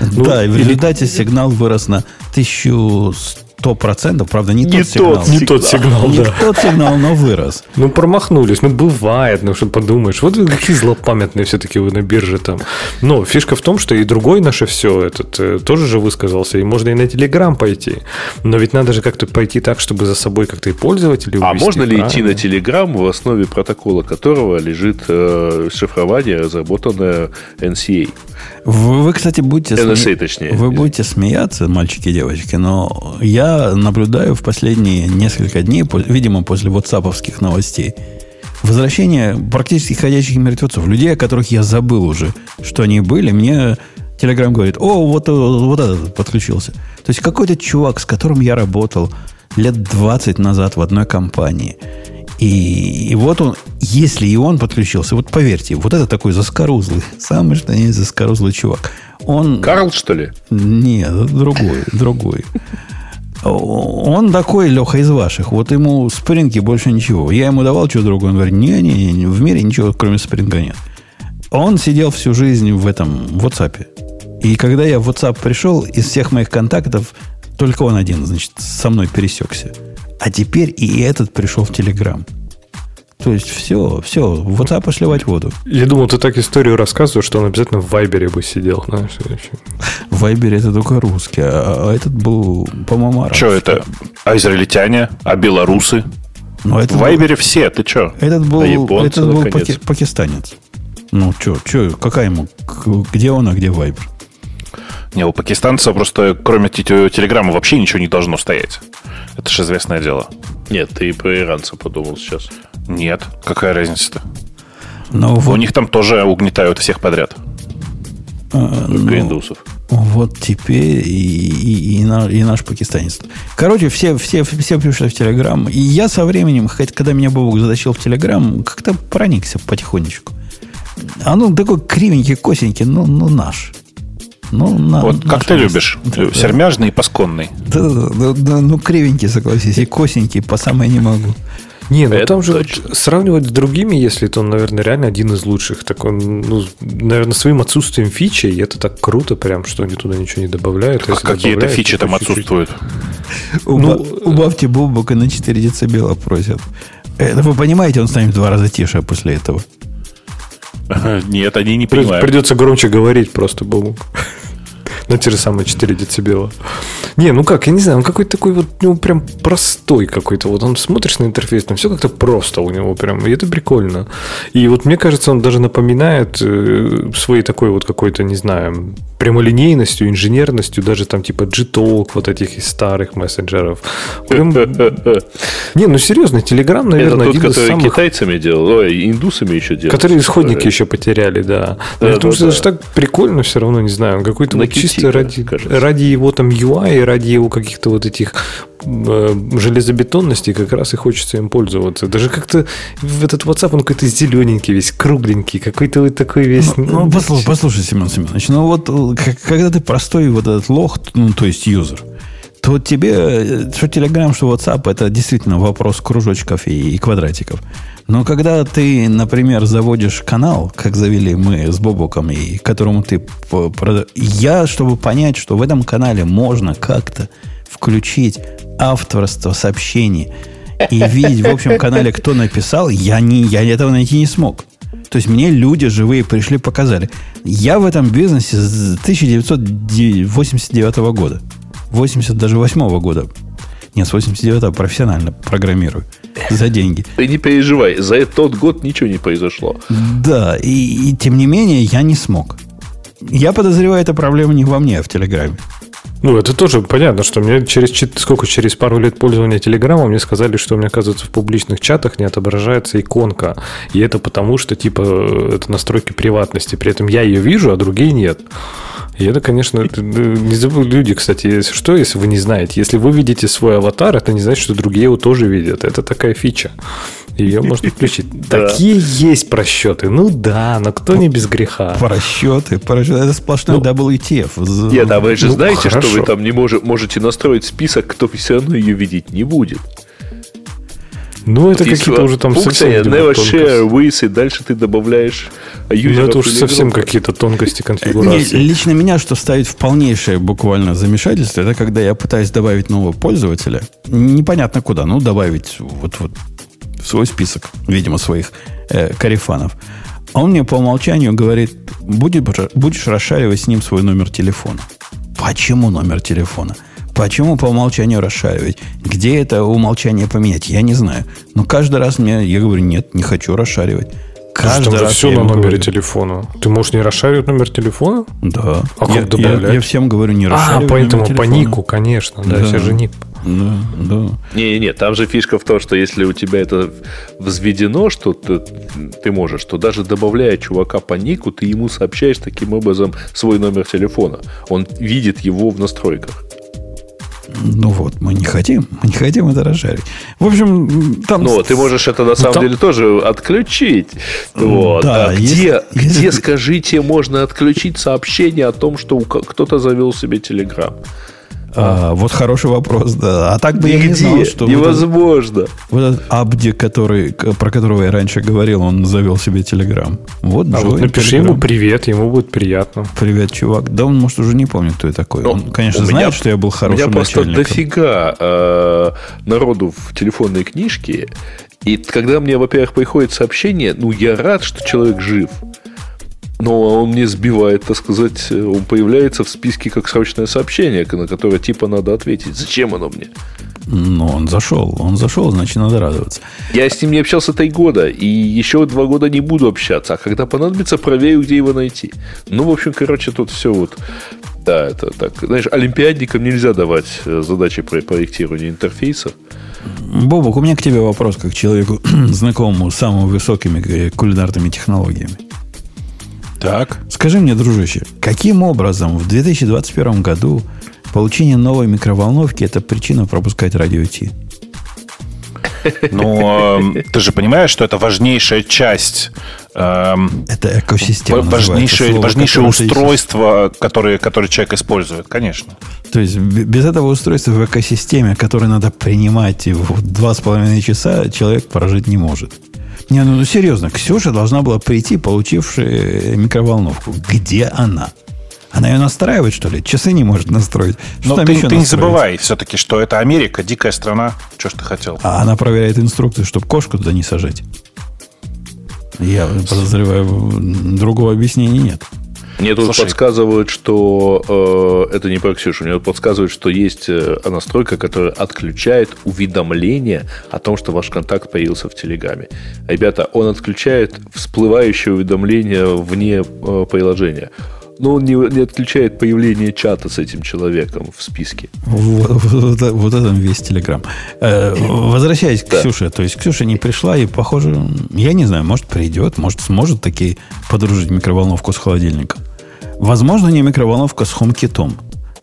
Ну, да, и в результате сигнал вырос на 1100 сто процентов, правда, не, не тот сигнал. Тот, не тот сигнал, не да. тот сигнал, но вырос. Ну, промахнулись. Ну, бывает, ну, что подумаешь. Вот какие злопамятные все-таки вы на бирже там. Но фишка в том, что и другой наше все этот э, тоже же высказался, и можно и на Телеграм пойти. Но ведь надо же как-то пойти так, чтобы за собой как-то и пользователей А можно ли правильно? идти на Телеграм, в основе протокола которого лежит э, шифрование, разработанное NCA? Вы, вы кстати, будете, NSA, сме... точнее. вы будете смеяться, мальчики и девочки, но я наблюдаю в последние несколько дней, видимо, после ватсаповских новостей, возвращение практически ходящих мертвецов, людей, о которых я забыл уже, что они были. Мне Телеграм говорит, о, вот, вот этот подключился. То есть какой-то чувак, с которым я работал лет 20 назад в одной компании – и, и вот он, если и он подключился, вот поверьте, вот это такой заскорузлый, самый что не заскорузлый чувак. Он... Карл, что ли? Нет, другой, другой. Он такой, Леха, из ваших. Вот ему спринги больше ничего. Я ему давал что другое. Он говорит, не-не, не, в мире ничего, кроме спринга нет. Он сидел всю жизнь в этом, в WhatsApp. И когда я в WhatsApp пришел, из всех моих контактов только он один, значит, со мной пересекся. А теперь и этот пришел в Телеграм. То есть все, все, в WhatsApp сливать воду. Я думал, ты так историю рассказываешь, что он обязательно в Вайбере бы сидел. Знаешь, в Вайбере это только русский, а, а этот был, по-моему, арабский. Что это? А израильтяне? А белорусы? Но это в Вайбере был, все, ты что? Этот был, а японцы, этот был паки, пакистанец. Ну, что, что, какая ему, где он, а где Вайбер? Не, у пакистанца просто кроме телеграмма вообще ничего не должно стоять. Это же известное дело. Нет, ты и про иранца подумал сейчас. Нет, какая разница-то? Но вот... У них там тоже угнетают всех подряд. А, ну, индусов. Вот теперь и, и, и, наш, и наш пакистанец. Короче, все, все, все пришли в Телеграм. И я со временем, хоть когда меня Бобук затащил в Телеграм, как-то проникся потихонечку. А ну такой кривенький, косенький, ну, ну наш. Ну, на, вот как ты любишь? Да, Сермяжный и пасконный. Да, да, да, да, ну кривенький, согласись, и косенький, по самой не могу. Не, ну это там же вот сравнивать с другими, если то он, наверное, реально один из лучших. Так он, ну, наверное, своим отсутствием фичи, и это так круто, прям, что они туда ничего не добавляют. А какие-то фичи там отсутствуют? Ну, убавьте бобука на 4 децибела просят. Это вы понимаете, он станет в два раза тише после этого. Нет, они не понимают. Придется громче говорить просто, Бобук. На те же самые 4 децибела. Не, ну как, я не знаю, он какой-то такой вот, ну, прям простой какой-то. Вот он смотришь на интерфейс, там все как-то просто у него прям, и это прикольно. И вот мне кажется, он даже напоминает э, своей такой вот какой-то, не знаю, прямолинейностью, инженерностью, даже там типа Gtalk, вот этих из старых мессенджеров. Прям... Не, ну серьезно, Telegram, наверное, Это тот, один из самых... китайцами делал, ой, индусами еще делал. Которые исходники еще потеряли, да. да потому что это же так прикольно все равно, не знаю, он какой-то вот чисто ради, ради его там UI, ради его каких-то вот этих э, железобетонности как раз и хочется им пользоваться. Даже как-то этот WhatsApp он какой-то зелененький весь, кругленький, какой-то вот такой весь. Ну, ну, ну послушай, послушай, Семен Семенович, ну вот когда ты простой вот этот лох, ну, то есть юзер, то тебе, э, что Telegram, что WhatsApp, это действительно вопрос кружочков и, и квадратиков. Но когда ты, например, заводишь канал, как завели мы с Бобоком, и которому ты... Я, чтобы понять, что в этом канале можно как-то включить авторство сообщений и видеть в общем канале, кто написал, я, не, я этого найти не смог. То есть мне люди живые пришли, показали. Я в этом бизнесе с 1989 года. 80 даже 8 года. Нет, с 89 профессионально программирую. За деньги. Ты не переживай, за тот год ничего не произошло. Да, и, и тем не менее я не смог. Я подозреваю, эта проблема не во мне, а в Телеграме. Ну, это тоже понятно, что мне через сколько через пару лет пользования Телеграмом мне сказали, что у меня, оказывается, в публичных чатах не отображается иконка. И это потому, что, типа, это настройки приватности. При этом я ее вижу, а другие нет. И это, конечно, это, не забыл люди, кстати, если что, если вы не знаете, если вы видите свой аватар, это не значит, что другие его тоже видят. Это такая фича. Ее можно включить. Такие есть просчеты. Ну да, но кто не без греха. Просчеты, просчеты. Это сплошной ну, WTF. Нет, а вы же ну, знаете, что вы там не можете настроить список, кто все равно ее видеть не будет. Ну, это какие-то уже там совсем never share with, и дальше ты добавляешь. Ну, это уже совсем какие-то тонкости конфигурации. Лично меня, что ставит в полнейшее буквально замешательство, это когда я пытаюсь добавить нового пользователя, непонятно куда, ну, добавить вот, вот свой список, видимо, своих э, карифанов. А он мне по умолчанию говорит, будешь расшаривать с ним свой номер телефона. Почему номер телефона? Почему по умолчанию расшаривать? Где это умолчание поменять? Я не знаю. Но каждый раз мне, я говорю, нет, не хочу расшаривать. Каждый раз все на номере говорю. телефона. Ты можешь не расшаривать номер телефона? Да. А как я, добавлять? Я, я всем говорю, не расшаривать. А, поэтому по нику, конечно. Да, да. все же ник. Да, да. Не-не, там же фишка в том, что если у тебя это взведено, что ты, ты можешь, то даже добавляя чувака по нику, ты ему сообщаешь таким образом свой номер телефона. Он видит его в настройках. Ну вот, мы не хотим, мы не хотим это расшарить. В общем, там... Ну, ты можешь это на самом там... деле тоже отключить. Вот. Да, а где, если... где, скажите, можно отключить сообщение о том, что кто-то завел себе Телеграм? А, вот хороший вопрос, да. А так бы Нигде. я не знал, что... Невозможно. Вот этот, вот этот Абди, который, про которого я раньше говорил, он завел себе Телеграм. Вот а вот напиши Telegram. ему привет, ему будет приятно. Привет, чувак. Да он, может, уже не помнит, кто я такой. Но он, конечно, знает, меня, что я был хорошим У меня просто дофига э, народу в телефонной книжке. И когда мне, во-первых, приходит сообщение, ну, я рад, что человек жив. Но он не сбивает, так сказать, он появляется в списке как срочное сообщение, на которое типа надо ответить. Зачем оно мне? Ну, он зашел. Он зашел, значит, надо радоваться. Я с ним не общался три года, и еще два года не буду общаться. А когда понадобится, проверю, где его найти. Ну, в общем, короче, тут все вот... Да, это так. Знаешь, олимпиадникам нельзя давать э, задачи по проектированию интерфейсов. Бобок, у меня к тебе вопрос, как человеку, знакомому с самыми высокими кулинарными технологиями. Так. Скажи мне, дружище, каким образом в 2021 году получение новой микроволновки – это причина пропускать радио Ти? Ну, ты же понимаешь, что это важнейшая часть эм, это экосистема. Важнейшее, важнейшее устройство, которое, которое человек использует, конечно. То есть без этого устройства в экосистеме, которое надо принимать в два с половиной часа, человек прожить не может. Не, ну, ну серьезно, Ксюша должна была прийти, получившая микроволновку. Где она? Она ее настраивает, что ли? Часы не может настроить. Что Но ты, ты не забывай все-таки, что это Америка, дикая страна. Что ж ты хотел? А она проверяет инструкции, чтобы кошку туда не сажать. Я подозреваю, другого объяснения нет. Мне тут Слушай. подсказывают, что э, это не про Ксюшу, мне подсказывают, что есть э, настройка, которая отключает уведомление о том, что ваш контакт появился в Телеграме. Ребята, он отключает всплывающее уведомление вне э, приложения но он не, не отключает появление чата с этим человеком в списке. Вот, вот, вот это весь Телеграм. Э, возвращаясь к да. Ксюше, то есть Ксюша не пришла, и, похоже, я не знаю, может, придет, может, сможет таки подружить микроволновку с холодильником. Возможно, не микроволновка с HomeKit.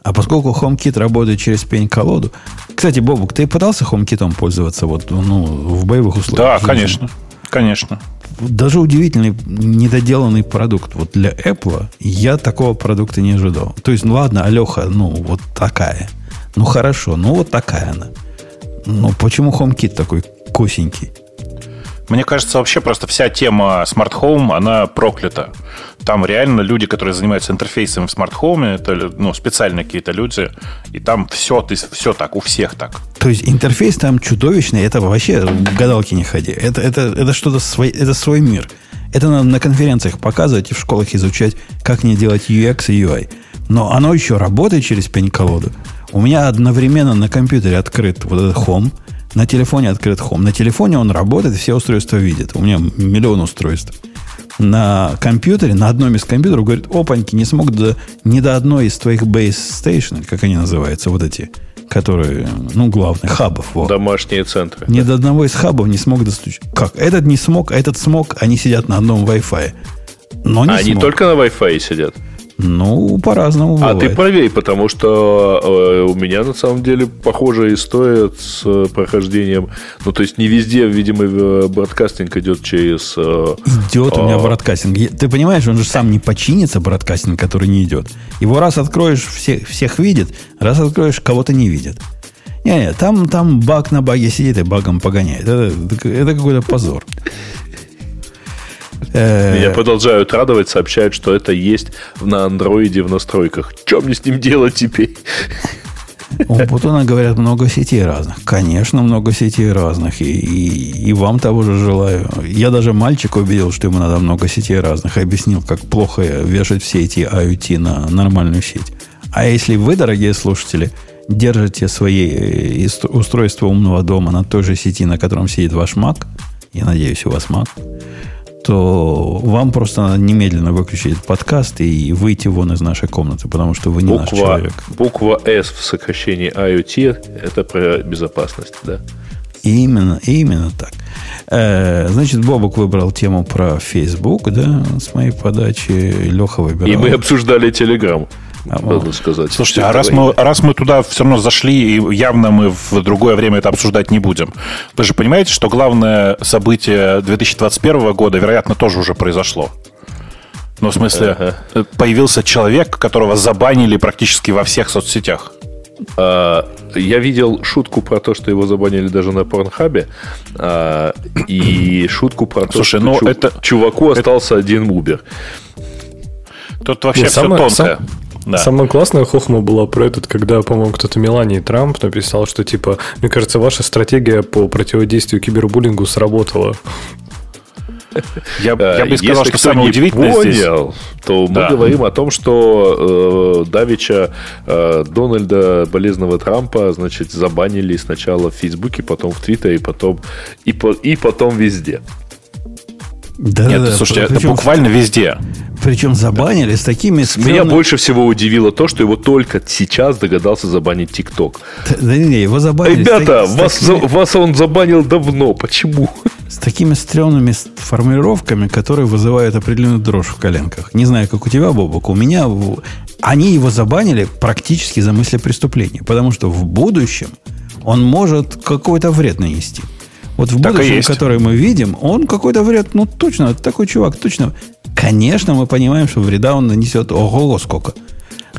А поскольку HomeKit работает через пень-колоду... Кстати, Бобук, ты пытался HomeKit пользоваться вот, ну, в боевых условиях? Да, конечно. Конечно. Даже удивительный недоделанный продукт. Вот для Apple я такого продукта не ожидал. То есть, ну ладно, Алеха, ну вот такая. Ну хорошо, ну вот такая она. Но почему HomeKit такой косенький? Мне кажется, вообще просто вся тема Smart Home, она проклята. Там реально люди, которые занимаются интерфейсом в Smart Home, это ну, специальные какие-то люди, и там все, ты, все так, у всех так. То есть интерфейс там чудовищный, это вообще гадалки не ходи. Это, это, это что-то свой, это свой мир. Это надо на конференциях показывать и в школах изучать, как не делать UX и UI. Но оно еще работает через пень-колоду. У меня одновременно на компьютере открыт вот этот Home – на телефоне открыт Home. На телефоне он работает, все устройства видят. У меня миллион устройств. на компьютере, на одном из компьютеров, говорит, опаньки, не смог до, ни до одной из твоих base station, как они называются, вот эти, которые, ну, главные, хабов. Вот. Домашние центры. Ни до одного из хабов не смог достучаться. Как? Этот не смог, а этот смог, они сидят на одном Wi-Fi. Но не Они смог. только на Wi-Fi сидят. Ну, по-разному А ты проверь, потому что э, у меня на самом деле похожая история с э, прохождением. Ну, то есть не везде, видимо, э, бродкастинг идет через... э, Идет у меня а, бродкастинг. Ты понимаешь, он же сам не починится, бродкастинг, который не идет. Его раз откроешь, все, всех видит, раз откроешь, кого-то не видит. Не-не, там, там баг на баге сидит и багом погоняет. Это, это какой-то позор. Э, Меня продолжают радовать, сообщают, что это есть на андроиде в настройках. Что мне с ним делать теперь? У Путуна, говорят, много сетей разных. Конечно, много сетей разных. И, и, и вам того же желаю. Я даже мальчика убедил, что ему надо много сетей разных. Объяснил, как плохо вешать все эти IoT на нормальную сеть. А если вы, дорогие слушатели, держите свои э, устройства умного дома на той же сети, на котором сидит ваш Mac, я надеюсь, у вас Mac, то вам просто надо немедленно выключить этот подкаст и выйти вон из нашей комнаты, потому что вы не наш Буква, человек. буква S в сокращении IoT это про безопасность, да? Именно, именно так. Э, значит, Бобок выбрал тему про Facebook, да, с моей подачи. Леха выбирал. И мы обсуждали Telegram, надо сказать. Слушайте, а раз мы, раз мы туда все равно зашли, и явно мы в другое время это обсуждать не будем, вы же понимаете, что главное событие 2021 года, вероятно, тоже уже произошло. Ну, в смысле, Ага. появился человек, которого забанили практически во всех соцсетях. А, Я видел шутку про то, что его забанили даже на Порнхабе, а, и шутку про то, Слушай, что ну чу- это- чуваку остался один Убер. Тут вообще Не, все самое- тонкое. сам- Да. Самая классная хохма была про этот, когда, по-моему, кто-то Мелании Трамп написал, что типа, мне кажется, ваша стратегия по противодействию кибербуллингу сработала. Я, я бы сказал, Если что самое удивительное здесь... понял, то мы Да. говорим о том, что э, Давича э, Дональда болезного Трампа, значит, забанили сначала в Фейсбуке, потом в Твиттере, потом и, по- и потом везде. Да, Нет, да, да. слушайте, это причем, буквально везде. причем забанили с такими... Меня стрёмными- больше всего удивило то, что его только сейчас догадался забанить ТикТок. Да не, не, его забанили. с Ребята, с вас, за- такими- вас он забанил давно. Почему? с такими стрёмными с- формулировками, которые вызывают определенную дрожь в коленках. Не знаю, как у тебя, Бобок, у меня... Они его забанили практически за мысли преступления, потому что в будущем он может какой-то вред нанести. Вот в Так будущем, которое мы видим, он какой-то вред, ну точно, такой чувак, точно. Конечно, мы понимаем, что вреда он нанесет ого сколько.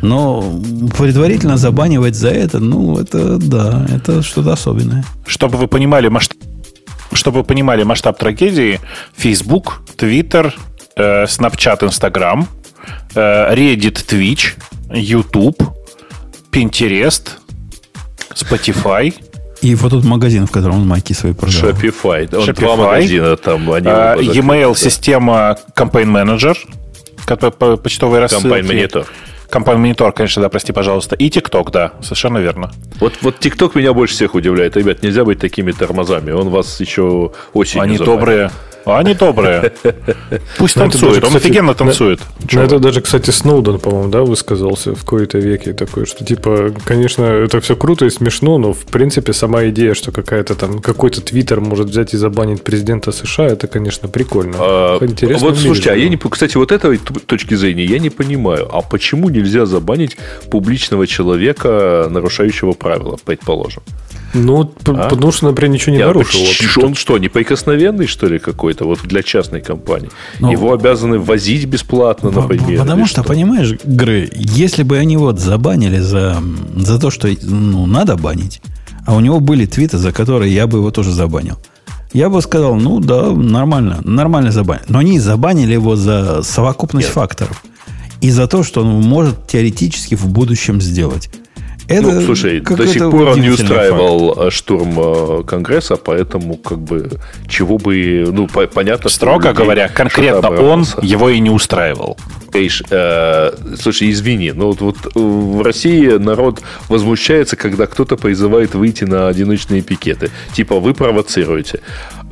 Но предварительно забанивать за это, ну, это да, это что-то особенное. Чтобы вы понимали масштаб, чтобы вы понимали масштаб трагедии, Facebook, Twitter, э, Snapchat, Instagram, э, Reddit, Twitch, YouTube, Pinterest, Spotify, И вот тут магазин, в котором он майки свои продал. Shopify. Он Shopify. два магазина там. Они э, оба закрыты, e-mail да. система Campaign Manager, по- почтовые рассылки. Campaign Monitor. Campaign Monitor, конечно, да, прости, пожалуйста. И TikTok, да, совершенно верно. Вот, вот TikTok меня больше всех удивляет. Ребят, нельзя быть такими тормозами. Он вас еще осенью Они забанит. добрые. Они добрые. Пусть Ну, танцует. даже, Он кстати, офигенно на- танцует. Ну, это даже, кстати, Сноуден, по-моему, да, высказался в какой-то веке такой, что типа, конечно, это все круто и смешно, но в принципе сама идея, что какая-то там какой-то твиттер может взять и забанить президента США, это, конечно, прикольно. А, Интересно вот слушайте, а я не, кстати, вот этой точки зрения я не понимаю. А почему нельзя забанить публичного человека, нарушающего правила, предположим? Ну, А? потому что, например, ничего не Я- нарушил. так в общем. ш- Он что, неприкосновенный, что ли, какой-то, вот для частной компании? Ну, Его обязаны возить бесплатно, например. Потому или что, понимаешь, Гры, если бы они вот забанили за, за то, что ну, надо банить, а у него были твиты, за которые я бы его тоже забанил. Я бы сказал, ну да, нормально, нормально забанили. Но они забанили его за совокупность Нет. факторов. И за то, что он может теоретически в будущем сделать. Это Ну, слушай, до сих пор он не удивительный факт. устраивал э, штурм э, Конгресса, поэтому, как бы, чего бы, ну, по- понятно, что Строго говоря, конкретно он его и не устраивал. Эйш, э, слушай, извини, но вот, вот в России народ возмущается, когда кто-то призывает выйти на одиночные пикеты. Типа, вы провоцируете.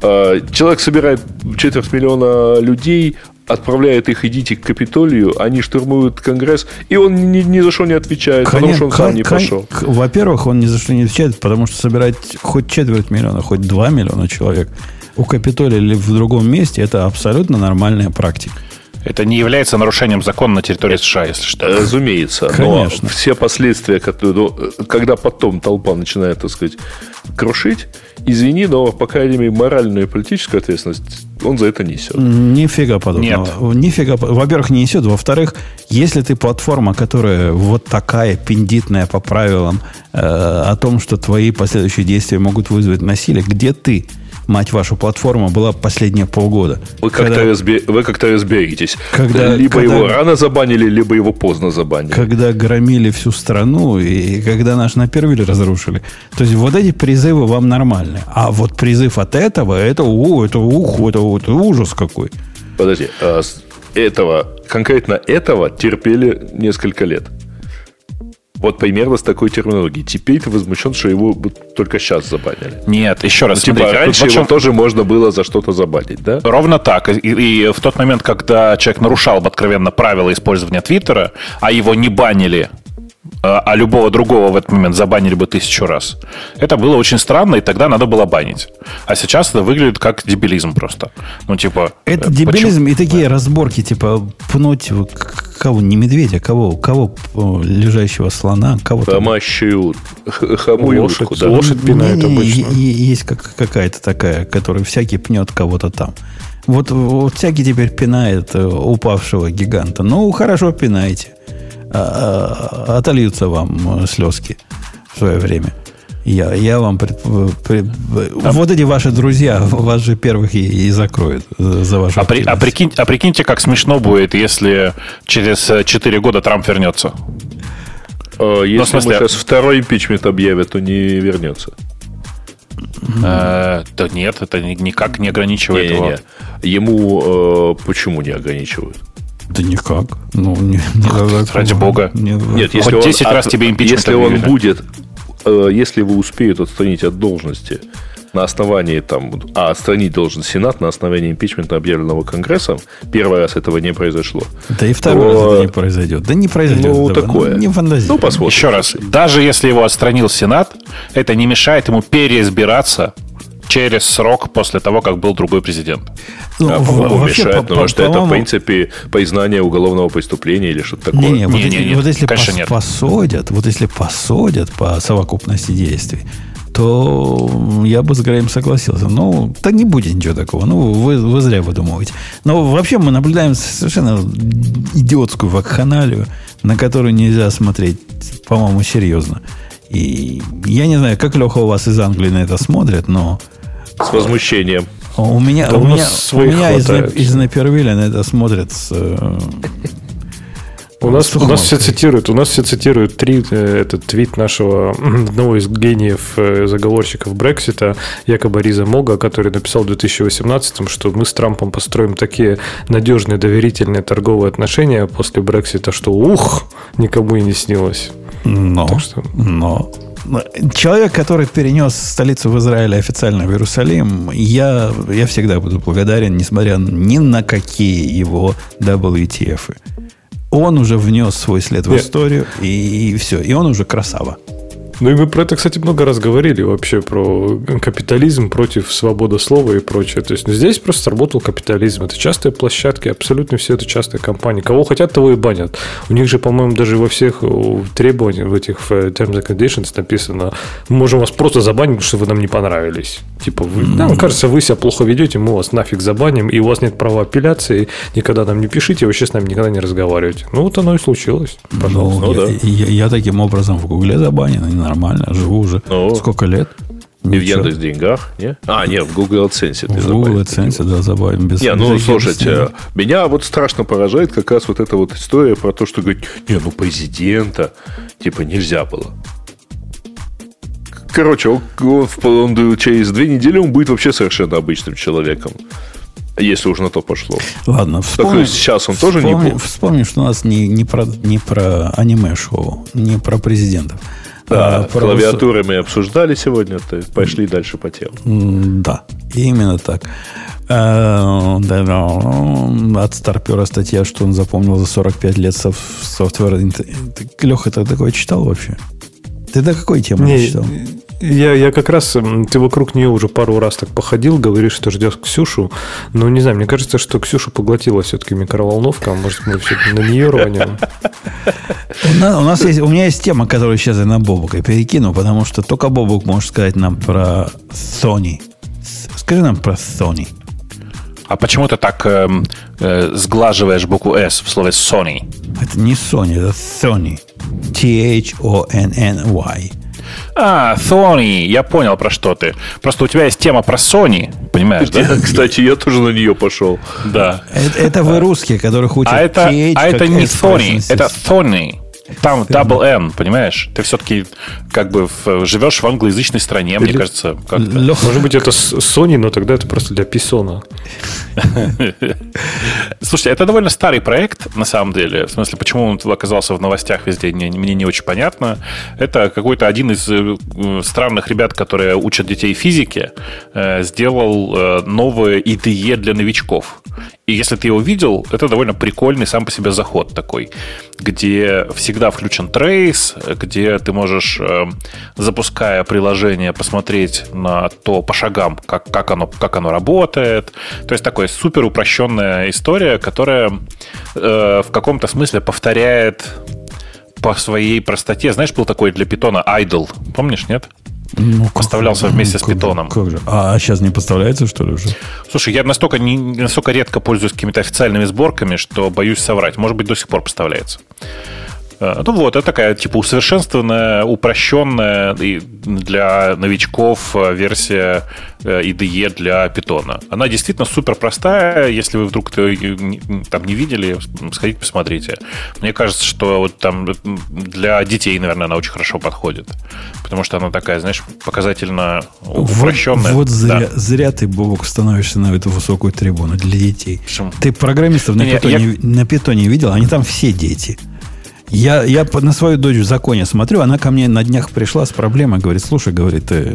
Э, человек собирает четверть миллиона людей, отправляет их, идите к Капитолию, они штурмуют Конгресс, и он ни, ни за что не отвечает, потому что он сам не пошел. Во-первых, он ни за что не отвечает, потому что собирать хоть четверть миллиона, хоть два миллиона человек у Капитолия или в другом месте, это абсолютно нормальная практика. Это не является нарушением закона на территории США, если что. Разумеется. Конечно. Но все последствия, которые, ну, когда потом толпа начинает, так сказать, крушить, извини, но, по крайней мере, моральную и политическую ответственность он за это несет. Нифига подобного. Нет. Нифига. Во-первых, не несет. Во-вторых, если ты платформа, которая вот такая пиндитная по правилам э, о том, что твои последующие действия могут вызвать насилие, где ты? Мать вашу, платформа была последние полгода. Вы как-то, разби... Вы как-то разберитесь. Когда, либо когда, его рано забанили, либо его поздно забанили. Когда громили всю страну, и когда наш напервили разрушили. То есть вот эти призывы вам нормальны. А вот призыв от этого, это, о, это, ух, это, это ужас какой. Подожди, а этого, конкретно этого терпели несколько лет. Вот примерно с такой терминологией. Теперь ты возмущен, что его только сейчас забанили. Нет, еще раз. Ну, типа, раньше его тоже можно было за что-то забанить, да? Ровно так. И, и в тот момент, когда человек нарушал откровенно правила использования Твиттера, а его не банили а, а любого другого в этот момент забанили бы тысячу раз. Это было очень странно, и тогда надо было банить. А сейчас это выглядит как дебилизм просто. Ну, типа... Это э, дебилизм почему? и такие да. разборки, типа, пнуть кого, не медведя, кого, кого лежащего слона, кого Хамащую, хамую лошадь, да? лошадь пинает не, не, обычно. Есть как, какая-то такая, которая всякий пнет кого-то там. Вот, вот всякий теперь пинает э, упавшего гиганта. Ну, хорошо пинайте. А, а, отольются вам э, слезки в свое время. Я, я вам... Пред, пред, а, вот эти ваши друзья вас же первых и, и закроют за вашу а, при, а, прикинь, а прикиньте, как смешно будет, если через 4 года Трамп вернется. Э, если ну, смысле... сейчас второй импичмент объявят, то не вернется. Э, да нет, это никак не ограничивает не, его. Не, не. Ему э, почему не ограничивают? Да никак. Ну, не, не Ради бога. Не, Нет, если Хоть 10 он, раз тебе импичмент Если он будет, э, если его успеют отстранить от должности на основании там, а отстранить должен Сенат на основании импичмента, объявленного Конгрессом, первый раз этого не произошло. Да и второй то, раз это не произойдет. Да не произойдет. Ну, да, такое. Ну, не фантазируй. Ну, посмотрим. Еще раз. Даже если его отстранил Сенат, это не мешает ему переизбираться через срок после того, как был другой президент. Ну, а, по-моему, мешает, по, потому по, что это, в принципе, признание уголовного преступления или что-то такое. Не, не, вот, не, не, вот если пос, нет. посадят, вот если посадят по совокупности действий, то я бы с Греем согласился. Ну, так не будет ничего такого. Ну, вы, вы зря выдумываете. Но вообще мы наблюдаем совершенно идиотскую вакханалию, на которую нельзя смотреть, по-моему, серьезно. И я не знаю, как Леха у вас из Англии на это смотрит, но с возмущением. У меня, у, у меня, у меня из, из Напервилля на это смотрят с... Э, у нас, у нас все цитируют, у нас все цитируют три, э, этот твит нашего одного из гениев э, заговорщиков Брексита, якобы Риза Мога, который написал в 2018, что мы с Трампом построим такие надежные, доверительные торговые отношения после Брексита, что ух, никому и не снилось. Но, что... но Человек, который перенес столицу в Израиле официально в Иерусалим, я, я всегда буду благодарен, несмотря ни на какие его WTF. Он уже внес свой след в историю, и, и все. И он уже красава. Ну и мы про это, кстати, много раз говорили вообще про капитализм против свободы слова и прочее. То есть ну, здесь просто сработал капитализм. Это частые площадки, абсолютно все это частые компании. Кого хотят, того и банят. У них же, по-моему, даже во всех э, требованиях, в этих э, Terms and Conditions написано, мы можем вас просто забанить, потому что вы нам не понравились. Типа, вы, mm-hmm. нам кажется, вы себя плохо ведете, мы вас нафиг забаним, и у вас нет права апелляции, никогда нам не пишите, вообще с нами никогда не разговариваете. Ну, вот оно и случилось. Пожалуйста. Ну, ну, я, да. я, я таким образом в Гугле забанен, нормально, живу уже. Ну, Сколько лет? И в Яндекс деньгах, не? А, нет, в Google AdSense ты В Google AdSense, да, забавим. Без, не, ну, без слушайте, меня вот страшно поражает как раз вот эта вот история про то, что говорит, не, ну, президента, типа, нельзя было. Короче, он, он, он, через две недели он будет вообще совершенно обычным человеком. Если уж на то пошло. Ладно, вспомни, так сейчас он тоже вспомни, не был. Вспомни, что у нас не, не, про, не про аниме-шоу, не про президентов. Да, а, клавиатуры мы обсуждали сегодня, то пошли дальше по телу. Да, именно так. Э, от старпера статья, что он запомнил за 45 лет софтвера. Леха, ты такое читал вообще? Ты до какой темы не, читал? Я, я как раз, ты вокруг нее уже пару раз так походил, говоришь, что ждешь Ксюшу, но не знаю, мне кажется, что Ксюша поглотила все-таки микроволновка, а может мы все на нее рванем. У нас, у нас есть, у меня есть тема, которую сейчас я на Бобука перекину, потому что только Бобук может сказать нам про Sony. Скажи нам про Sony. А почему ты так э, э, сглаживаешь букву S в слове Sony? Это не Sony, это Sony. T-H-O-N-N-Y. А, Sony, я понял, про что ты. Просто у тебя есть тема про Sony, понимаешь, да? Кстати, я тоже на нее пошел. Да. Это, это вы русские, которых учат а это, а это не Sony, это Sony. Там double N, понимаешь? Ты все-таки как бы в, живешь в англоязычной стране, мне кажется. Может быть, это Sony, но тогда это просто для Писона. Слушайте, это довольно старый проект, на самом деле. В смысле, почему он оказался в новостях везде, мне не очень понятно. Это какой-то один из э, странных ребят, которые учат детей физике, э, сделал э, новое IDE для новичков. И если ты его видел, это довольно прикольный сам по себе заход такой, где всегда включен трейс, где ты можешь, э, запуская приложение, посмотреть на то по шагам, как, как, оно, как оно работает. То есть такая супер упрощенная история, которая э, в каком-то смысле повторяет по своей простоте. Знаешь, был такой для питона idle, помнишь, нет? Ну, поставлялся как, вместе ну, с питоном. Как же? А сейчас не поставляется, что ли, уже? Слушай, я настолько, не, настолько редко пользуюсь какими-то официальными сборками, что боюсь соврать. Может быть, до сих пор поставляется. Э, ну вот, это такая типа усовершенствованная, упрощенная для новичков э, версия IDE э, для питона. Она действительно супер простая. Если вы вдруг там не видели, сходите посмотрите. Мне кажется, что вот там для детей, наверное, она очень хорошо подходит. Потому что она такая, знаешь, показательно упрощенная. Вот, вот зря, да. зря ты, Бобок, становишься на эту высокую трибуну для детей. Почему? Ты программистов на, питоне, я... на питоне видел? Они там все дети. Я, я на свою дочь в законе смотрю, она ко мне на днях пришла с проблемой, говорит, слушай, говорит, э,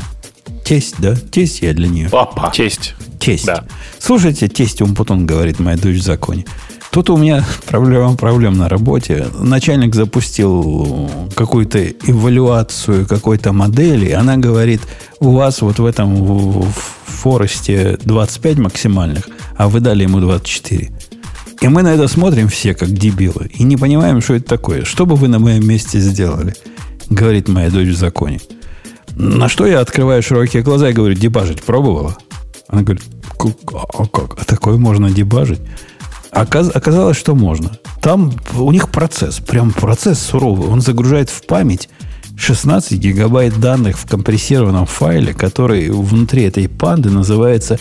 тесть, да? Тесть я для нее. Папа. Тесть. Тесть. Да. Слушайте, тесть Умпутун, говорит моя дочь в законе. Тут у меня проблема проблем на работе. Начальник запустил какую-то эвалюацию какой-то модели. Она говорит, у вас вот в этом в, в Форесте 25 максимальных, а вы дали ему 24. И мы на это смотрим все, как дебилы, и не понимаем, что это такое. Что бы вы на моем месте сделали? Говорит моя дочь в законе. На что я открываю широкие глаза и говорю, дебажить пробовала? Она говорит, а как? А такое можно дебажить? Оказ, оказалось, что можно. Там у них процесс, прям процесс суровый. Он загружает в память 16 гигабайт данных в компрессированном файле, который внутри этой панды называется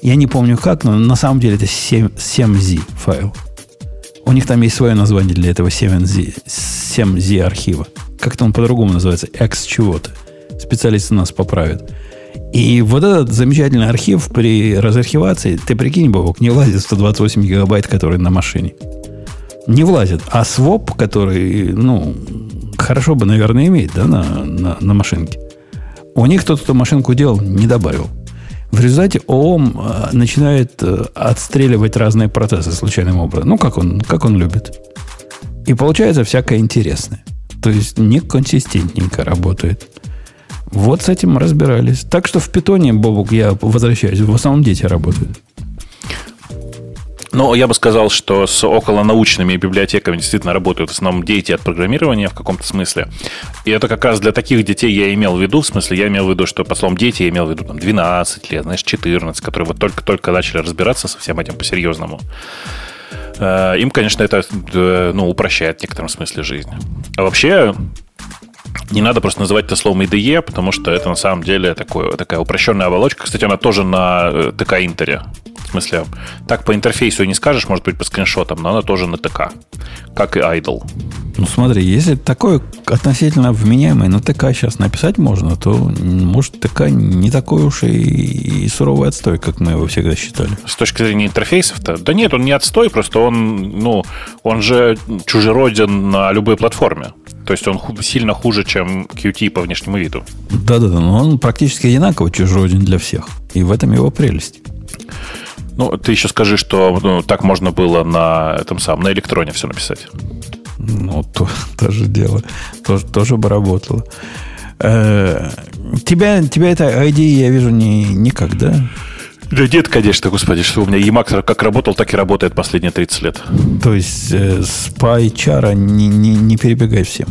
я не помню как, но на самом деле это 7, 7Z файл. У них там есть свое название для этого 7Z, 7Z архива. Как-то он по-другому называется, X чего-то. Специалисты нас поправят. И вот этот замечательный архив при разархивации, ты прикинь, Бобок, не влазит 128 гигабайт, который на машине. Не влазит. А своп, который, ну, хорошо бы, наверное, иметь, да, на, на, на машинке. У них кто-то эту машинку делал, не добавил. В результате ООМ э, начинает э, отстреливать разные процессы случайным образом. Ну, как он, как он любит. И получается всякое интересное. То есть неконсистентненько работает. Вот с этим разбирались. Так что в питоне, Бобук, я возвращаюсь, в основном дети работают. Но я бы сказал, что с околонаучными библиотеками действительно работают в основном дети от программирования в каком-то смысле. И это как раз для таких детей я имел в виду, в смысле, я имел в виду, что по словам дети я имел в виду там 12 лет, знаешь, 14, которые вот только-только начали разбираться со всем этим по-серьезному. Э, им, конечно, это э, ну, упрощает в некотором смысле жизнь. А вообще, не надо просто называть это словом IDE, потому что это на самом деле такое, такая упрощенная оболочка. Кстати, она тоже на э, ТК Интере. В смысле, так по интерфейсу не скажешь, может быть, по скриншотам, но она тоже на ТК, как и Idle. Ну, смотри, если такое относительно вменяемое на ТК сейчас написать можно, то, может, ТК не такой уж и, и суровый отстой, как мы его всегда считали. С точки зрения интерфейсов-то? Да нет, он не отстой, просто он, ну, он же чужероден на любой платформе. То есть он сильно хуже, чем Qt по внешнему виду. Да-да-да, но он практически одинаково чужероден для всех. И в этом его прелесть. Ну, ты еще скажи, что ну, так можно было на этом самом, на электроне все написать. Ну, то, тоже дело. Тоже, тоже бы работало. Э, тебя, тебя эта идея, я вижу, не, никак, да? Да нет, конечно, господи, что у меня Emacs как работал, так и работает последние 30 лет. То есть э, с PyChar не, не, не перебегай всем.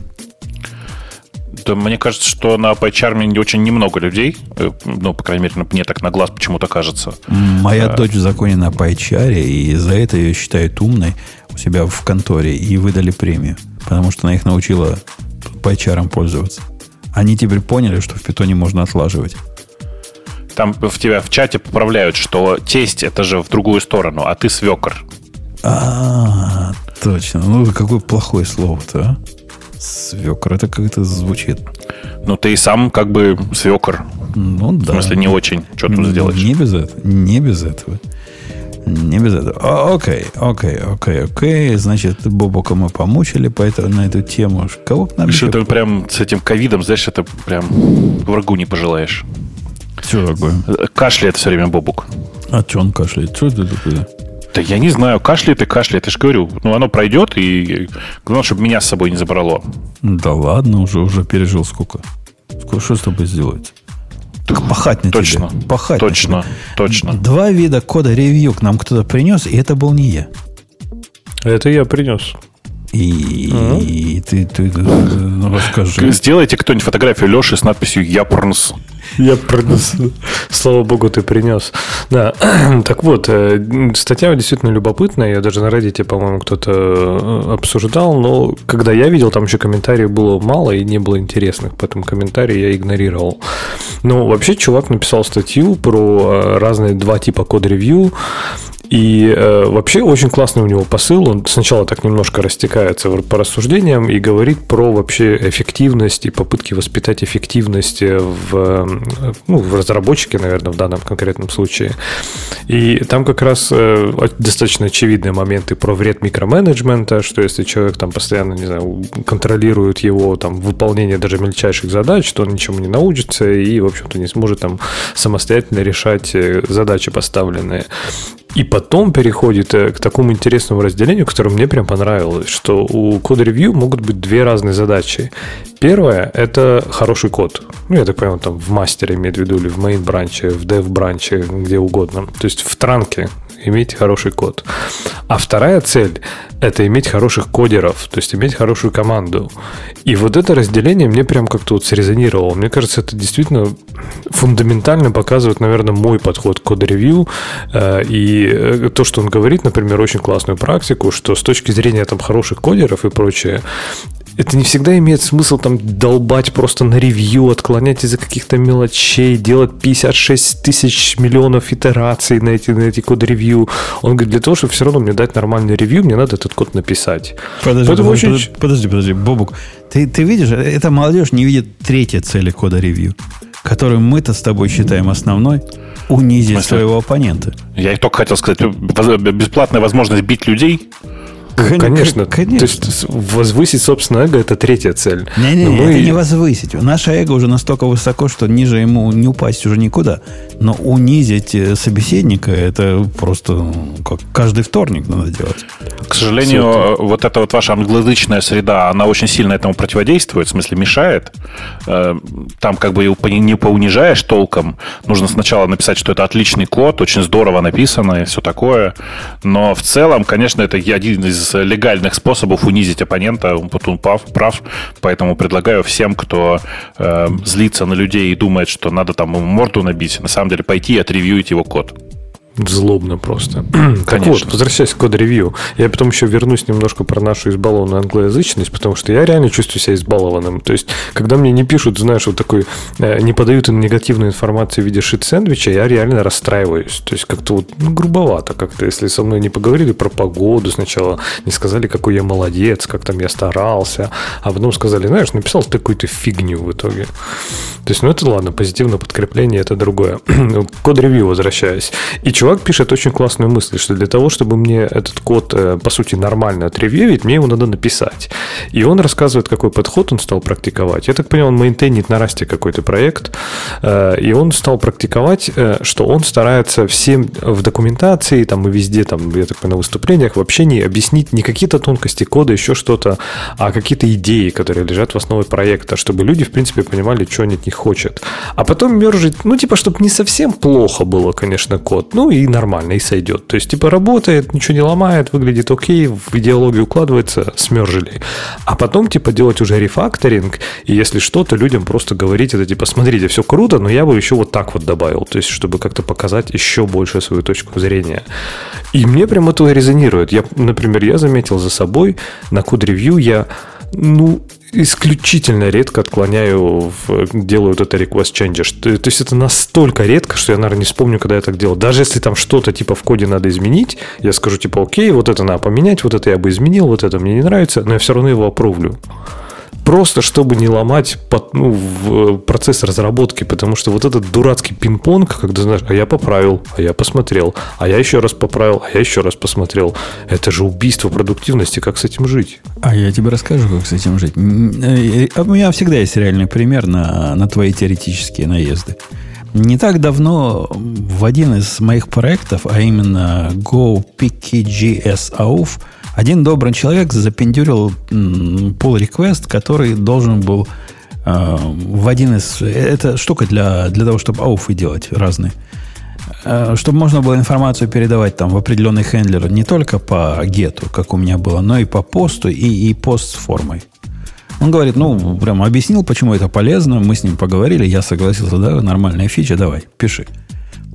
Да, мне кажется, что на PyCharm очень немного людей, э, ну, по крайней мере, мне так на глаз почему-то кажется. Моя дочь в законе на PyChar, и за это ее считают умной у себя в конторе, и выдали премию. Потому что она их научила PyCharm пользоваться. Они теперь поняли, что в питоне можно отлаживать. Там в тебя в чате поправляют, что тесть это же в другую сторону, а ты свекор. А, точно. Ну, какое плохое слово-то, а? Свекр, это как-то звучит. Ну, ты и сам как бы свекор. Ну, да. В смысле, не очень. Что тут сделаешь? Не без этого. Не без этого. Не без этого. Окей, окей, окей, окей. Значит, Бобока мы помучили по это, на эту тему. Кого бы нам Что еще- ты прям с этим ковидом, знаешь, это прям врагу не пожелаешь. Что такое? Кашляет все время Бобук. А что он кашляет? Что это такое? Да я не знаю, кашляет и кашляет. Я же говорю, ну оно пройдет, и главное, чтобы меня с собой не забрало. Да ладно, уже, уже пережил сколько. Сколько, что с тобой сделать? Так пахать на Точно. тебе. Пахать на Точно, тебе. точно. Два вида кода ревью к нам кто-то принес, и это был не я. Это я принес. И, и ты, ты, ты, ну, расскажи. Сделайте кто-нибудь фотографию Леши с надписью «Япорнс». Я принес. Слава богу, ты принес. Да. Так вот, э, статья действительно любопытная. Я даже на Reddit, по-моему, кто-то э, обсуждал. Но когда я видел, там еще комментариев было мало и не было интересных. Поэтому комментарии я игнорировал. Но вообще чувак написал статью про э, разные два типа код-ревью. И э, вообще очень классный у него посыл. Он сначала так немножко растекается по рассуждениям и говорит про вообще эффективность и попытки воспитать эффективность в, э, ну, в разработчике, наверное, в данном конкретном случае. И там как раз э, достаточно очевидные моменты про вред микроменеджмента, что если человек там постоянно, не знаю, контролирует его там выполнение даже мельчайших задач, то он ничему не научится и, в общем-то, не сможет там самостоятельно решать э, задачи поставленные. И потом переходит э, к такому интересному разделению, которое мне прям понравилось, что у код-ревью могут быть две разные задачи. Первое – это хороший код. Ну, я так понимаю, там в мастере имеет в виду, или в main бранче, в dev бранче, где угодно. То есть в транке иметь хороший код. А вторая цель – это иметь хороших кодеров, то есть иметь хорошую команду. И вот это разделение мне прям как-то вот срезонировало. Мне кажется, это действительно фундаментально показывает, наверное, мой подход к код-ревью. Э, И э, то, что он говорит, например, очень классную практику, что с точки зрения там хороших кодеров и прочее, это не всегда имеет смысл там долбать просто на ревью, отклонять из-за каких-то мелочей, делать 56 тысяч миллионов итераций на эти, на эти код-ревью. Он говорит, для того, чтобы все равно мне дать нормальный ревью, мне надо этот код написать. Подожди, Поэтому подожди, очень- подожди, подожди, Бобук, ты, ты видишь, эта молодежь не видит третьей цели кода ревью, которую мы-то с тобой считаем основной, унизить своего оппонента. Я и только хотел сказать, бесплатная возможность бить людей. Кон- Конечно. конечно. То есть возвысить собственное эго – это третья цель. Не-не, мы- это не возвысить. Наше эго уже настолько высоко, что ниже ему не упасть уже никуда. Но унизить э, собеседника, это просто ну, как каждый вторник надо делать. К сожалению, э, вот эта вот ваша англоязычная среда, она очень сильно этому противодействует, в смысле мешает. Э, Там как бы не поунижаешь толком. Нужно сначала написать, что это отличный код, очень здорово написано и все такое. Но в целом, конечно, это один из легальных способов унизить оппонента. Он прав, прав. Поэтому предлагаю всем, кто э, злится на людей и думает, что надо там ему морду набить, на самом деле пойти и отревьюить его код. Злобно просто. так Конечно. вот, возвращаясь к код-ревью, я потом еще вернусь немножко про нашу избалованную англоязычность, потому что я реально чувствую себя избалованным. То есть, когда мне не пишут, знаешь, вот такой, э, не подают негативную информацию в виде шит-сэндвича, я реально расстраиваюсь. То есть, как-то вот ну, грубовато как-то, если со мной не поговорили про погоду сначала, не сказали, какой я молодец, как там я старался, а потом сказали, знаешь, написал ты какую-то фигню в итоге. То есть, ну это ладно, позитивное подкрепление это другое. Код-ревью возвращаясь. И чувак чувак пишет очень классную мысль, что для того, чтобы мне этот код, э, по сути, нормально отревьюить, мне его надо написать. И он рассказывает, какой подход он стал практиковать. Я так понял, он мейнтейнит на расте какой-то проект, э, и он стал практиковать, э, что он старается всем в документации, там и везде, там, я так понял, на выступлениях, в общении объяснить не какие-то тонкости кода, еще что-то, а какие-то идеи, которые лежат в основе проекта, чтобы люди, в принципе, понимали, что они от них хотят. А потом мержить, ну, типа, чтобы не совсем плохо было, конечно, код, ну, нормально, и сойдет. То есть, типа, работает, ничего не ломает, выглядит окей, в идеологию укладывается, смержили. А потом, типа, делать уже рефакторинг, и если что, то людям просто говорить это, типа, смотрите, все круто, но я бы еще вот так вот добавил, то есть, чтобы как-то показать еще больше свою точку зрения. И мне прям это резонирует. Я, например, я заметил за собой на код-ревью я ну, исключительно редко отклоняю, в, делаю вот это request changes. То, то есть это настолько редко, что я, наверное, не вспомню, когда я так делал. Даже если там что-то типа в коде надо изменить, я скажу типа, окей, вот это надо поменять, вот это я бы изменил, вот это мне не нравится, но я все равно его опровлю просто чтобы не ломать под, ну, в процесс разработки, потому что вот этот дурацкий пинг-понг, когда знаешь, а я поправил, а я посмотрел, а я еще раз поправил, а я еще раз посмотрел, это же убийство продуктивности, как с этим жить? А я тебе расскажу, как с этим жить. Э, у меня всегда есть реальный пример на, на твои теоретические наезды. Не так давно в один из моих проектов, а именно GoPKGS AUF, один добрый человек запендюрил pull request, который должен был э, в один из... Это штука для, для того, чтобы ауфы делать разные. Э, чтобы можно было информацию передавать там в определенный хендлер не только по гету, как у меня было, но и по посту, и, и пост с формой. Он говорит, ну, прям объяснил, почему это полезно. Мы с ним поговорили, я согласился, да, нормальная фича, давай, пиши.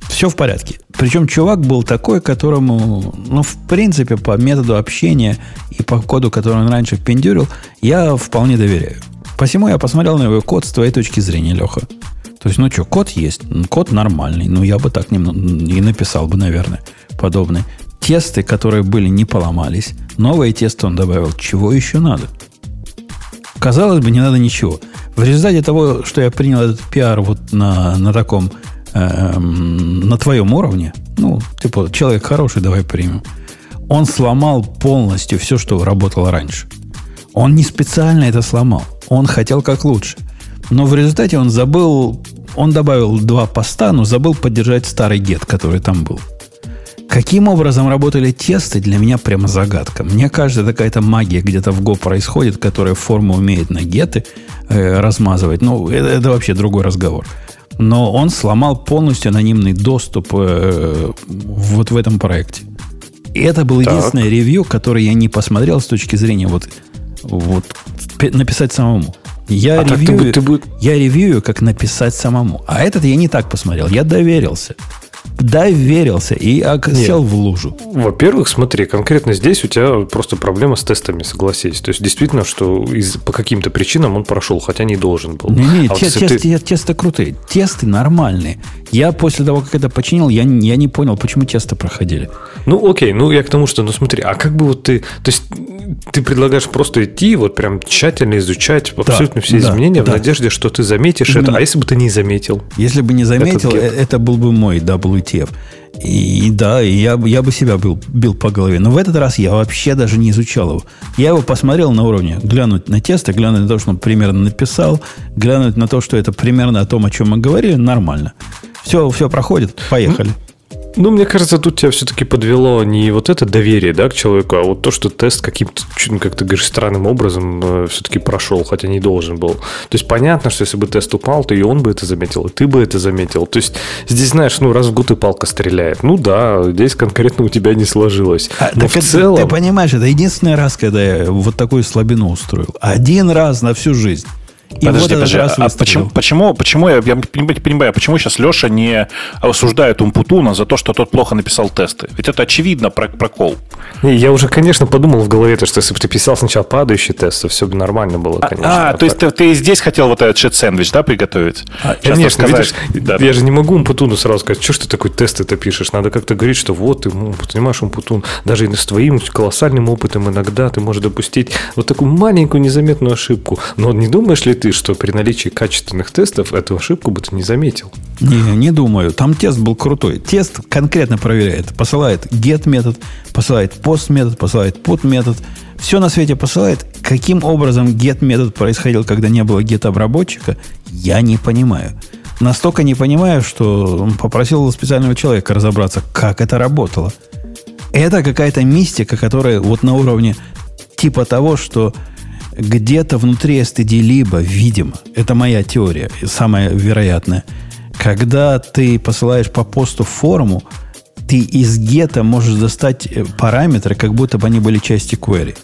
Все в порядке. Причем чувак был такой, которому, ну, в принципе, по методу общения и по коду, который он раньше пендюрил, я вполне доверяю. Посему я посмотрел на его код с твоей точки зрения, Леха. То есть, ну что, код есть, код нормальный. Ну, я бы так не, и написал бы, наверное, подобный. Тесты, которые были, не поломались. Новые тесты он добавил. Чего еще надо? Казалось бы, не надо ничего. В результате того, что я принял этот пиар вот на, на таком, э, на твоем уровне, ну, типа, человек хороший, давай примем, он сломал полностью все, что работало раньше. Он не специально это сломал. Он хотел как лучше. Но в результате он забыл, он добавил два поста, но забыл поддержать старый гет, который там был. Каким образом работали тесты, для меня прямо загадка. Мне кажется, какая-то магия где-то в Go происходит, которая форму умеет на геты э, размазывать. Ну, это, это вообще другой разговор. Но он сломал полностью анонимный доступ э, вот в этом проекте. И это был так. единственное ревью, которое я не посмотрел с точки зрения вот, вот написать самому. Я, а ревью, ты, ты... я ревью, как написать самому. А этот я не так посмотрел. Я доверился доверился и сел в лужу. Во-первых, смотри, конкретно здесь у тебя просто проблема с тестами, согласись. То есть, действительно, что из, по каким-то причинам он прошел, хотя не должен был. Не, не, а те, вот тест, ты... тесты крутые. Тесты нормальные. Я после того, как это починил, я, я не понял, почему тесты проходили. Ну, окей, ну я к тому, что, ну смотри, а как бы вот ты, то есть ты предлагаешь просто идти, вот прям тщательно изучать абсолютно да, все да, изменения да. в надежде, что ты заметишь Именно. это. А если бы ты не заметил? Если бы не заметил, это, это был бы мой WTF. И да, я, я бы себя бил, бил по голове. Но в этот раз я вообще даже не изучал его. Я его посмотрел на уровне, глянуть на тесты, глянуть на то, что он примерно написал, глянуть на то, что это примерно о том, о чем мы говорили, нормально. Все, все проходит, поехали. Ну, мне кажется, тут тебя все-таки подвело не вот это доверие да, к человеку, а вот то, что тест каким-то, как ты говоришь, странным образом э, все-таки прошел, хотя не должен был. То есть понятно, что если бы тест упал, то и он бы это заметил, и ты бы это заметил. То есть здесь, знаешь, ну, раз в год и палка стреляет. Ну да, здесь конкретно у тебя не сложилось. А, Но в целом... Ты понимаешь, это единственный раз, когда я вот такую слабину устроил. Один раз на всю жизнь. И подожди, вот подожди, а почему, почему, почему я, я не понимаю, почему сейчас Леша не осуждает Умпутуна за то, что тот плохо написал тесты? Ведь это очевидно про, прокол. Не, я уже, конечно, подумал в голове, что если бы ты писал сначала падающий тест, то все бы нормально было, а, конечно. А, а то есть ты, ты здесь хотел вот этот шит-сэндвич, да, приготовить? А, конечно, видишь, да, я же не могу Умпутуну сразу сказать, что ж ты такой тест это пишешь? Надо как-то говорить, что вот ты, понимаешь, Умпутун, даже с твоим колоссальным опытом иногда ты можешь допустить вот такую маленькую незаметную ошибку. Но не думаешь ли ты, что при наличии качественных тестов эту ошибку бы ты не заметил? Не, не думаю. Там тест был крутой. Тест конкретно проверяет. Посылает get метод, посылает post метод, посылает put метод. Все на свете посылает. Каким образом get метод происходил, когда не было get обработчика, я не понимаю. Настолько не понимаю, что попросил специального человека разобраться, как это работало. Это какая-то мистика, которая вот на уровне типа того, что где-то внутри STD либо, видимо, это моя теория, самая вероятная, когда ты посылаешь по посту форму, ты из гета можешь достать э, параметры, как будто бы они были части query.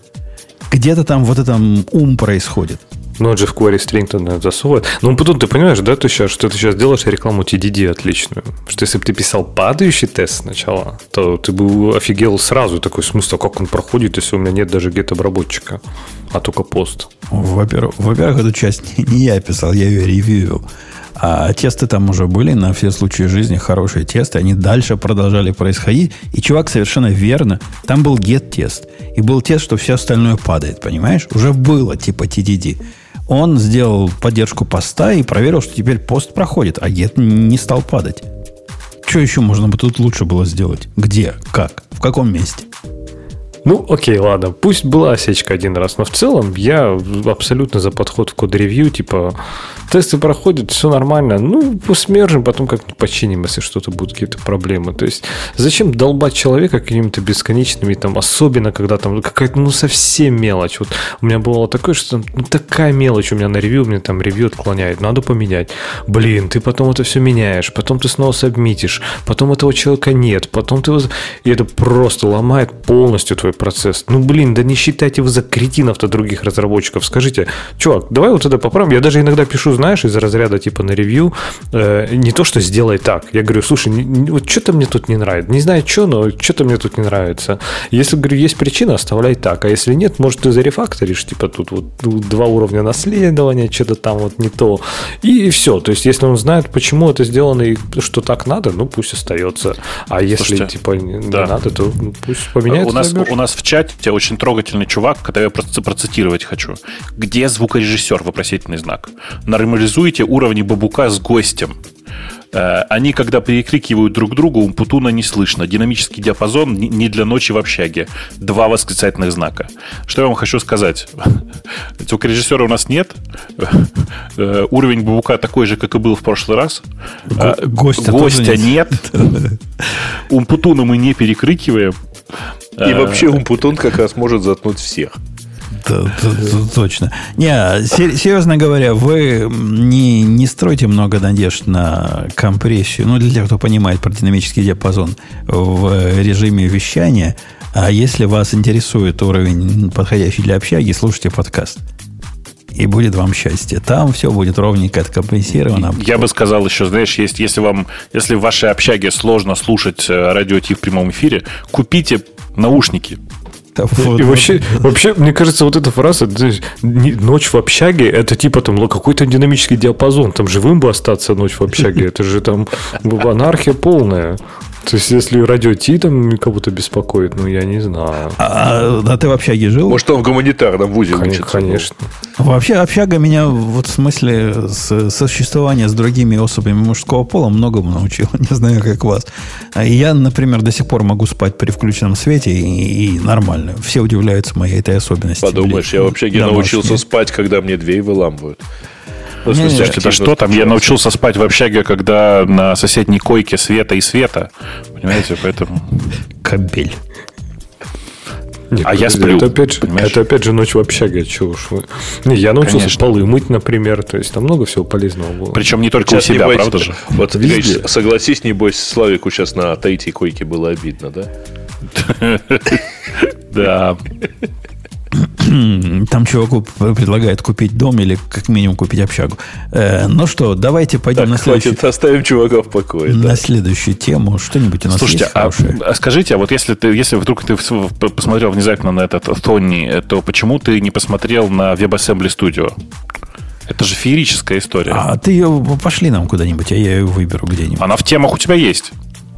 Где-то там вот этом ум происходит. Ну, он же в query string засовывает. Ну, потом ты понимаешь, да, ты сейчас, что ты сейчас делаешь рекламу TDD отличную. Что если бы ты писал падающий тест сначала, то ты бы офигел сразу такой смысл, как он проходит, если у меня нет даже get-обработчика, а только пост. Во-первых, во-первых, эту часть не я писал, я ее ревьюил. А тесты там уже были на все случаи жизни, хорошие тесты, они дальше продолжали происходить. И чувак совершенно верно, там был get-тест. И был тест, что все остальное падает, понимаешь? Уже было типа TDD он сделал поддержку поста и проверил, что теперь пост проходит, а get не стал падать. Что еще можно бы тут лучше было сделать? Где? Как? В каком месте? Ну, окей, ладно. Пусть была осечка один раз, но в целом я абсолютно за подход в код-ревью, типа, тесты проходят, все нормально, ну, посмержим, потом как-нибудь починим, если что-то будут какие-то проблемы. То есть, зачем долбать человека какими-то бесконечными, там, особенно, когда там какая-то, ну, совсем мелочь. Вот у меня было такое, что там, ну, такая мелочь у меня на ревью, мне там ревью отклоняет, надо поменять. Блин, ты потом это все меняешь, потом ты снова сабмитишь, потом этого человека нет, потом ты... И это просто ломает полностью твой процесс. Ну, блин, да не считайте вы за кретинов-то других разработчиков. Скажите, чувак, давай вот это поправим. Я даже иногда пишу, знаешь, из разряда типа на ревью, э, не то, что сделай так. Я говорю, слушай, не, не, вот что-то мне тут не нравится. Не знаю, что, но что-то мне тут не нравится. Если, говорю, есть причина, оставляй так. А если нет, может, ты зарефакторишь, типа тут вот два уровня наследования, что-то там вот не то. И, и все. То есть, если он знает, почему это сделано и что так надо, ну, пусть остается. А если, Слушайте, типа, не да. надо, то пусть поменяется. У нас, у нас в чате очень трогательный чувак, который я просто процитировать хочу. Где звукорежиссер? Вопросительный знак. Нормализуйте уровни бабука с гостем. Э, они, когда перекрикивают друг друга, у Путуна не слышно. Динамический диапазон не для ночи в общаге. Два восклицательных знака. Что я вам хочу сказать? Звукорежиссера у нас нет. Э, уровень бабука такой же, как и был в прошлый раз. Гостя, Гостя нет. Умпутуна мы не перекрикиваем. И вообще Умпутун как раз может заткнуть всех. Точно. Не, серьезно говоря, вы не, не стройте много надежд на компрессию. Ну, для тех, кто понимает про динамический диапазон в режиме вещания. А если вас интересует уровень, подходящий для общаги, слушайте подкаст. И будет вам счастье. Там все будет ровненько откомпенсировано. Я бы сказал еще, знаешь, есть, если вам, если в вашей общаге сложно слушать э, радио Ти в прямом эфире, купите наушники. Вот, и вообще, вообще, мне кажется, вот эта фраза «ночь в общаге» это типа там какой-то динамический диапазон. Там живым бы остаться ночь в общаге. Это же там анархия полная. То есть, если радио Ти там кого-то беспокоит, ну, я не знаю. А, а ты в общаге жил? Может, он в гуманитарном вузе Конечно. конечно. Вообще, общага меня вот в смысле с, существования с другими особями мужского пола многому научила. Не знаю, как вас. А я, например, до сих пор могу спать при включенном свете и, и нормально. Все удивляются моей этой особенности. Подумаешь, я в общаге научился спать, когда мне дверь выламывают. Не, слушайте, да что там? Я научился спать в общаге, когда на соседней койке света и света. Понимаете, поэтому... Кабель. Нет, а я сплю. Это опять, же, это опять же ночь в общаге, чего уж вы. Не, я научился Конечно. полы мыть, например. То есть там много всего полезного было. Причем не только сейчас, у себя, небось, правда же? Вот Везде. согласись, небось, Славику сейчас на третьей койке было обидно, да? Да. Там чуваку предлагают купить дом или как минимум купить общагу. Э, ну что, давайте пойдем так, на следующую... Хватит, оставим чувака в покое. На да. следующую тему. Что-нибудь у нас Слушайте, есть а, а скажите, а вот если ты, если вдруг ты посмотрел внезапно на этот Tony, то почему ты не посмотрел на WebAssembly Studio? Это же феерическая история. А ты ее пошли нам куда-нибудь, а я ее выберу где-нибудь. Она в темах у тебя есть.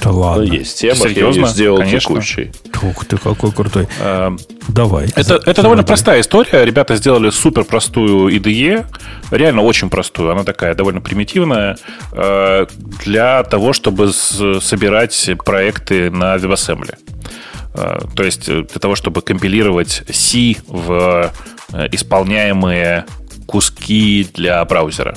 Да ладно. Ну, есть тема, Серьезно? я сделал Конечно. текущий. Ух ты, какой крутой. Э, Давай. Это, За- это довольно заводи. простая история. Ребята сделали супер простую IDE, реально очень простую. Она такая довольно примитивная э, для того, чтобы с- собирать проекты на WebAssembly. Э, То есть э, для того, чтобы компилировать C в э, исполняемые куски для браузера.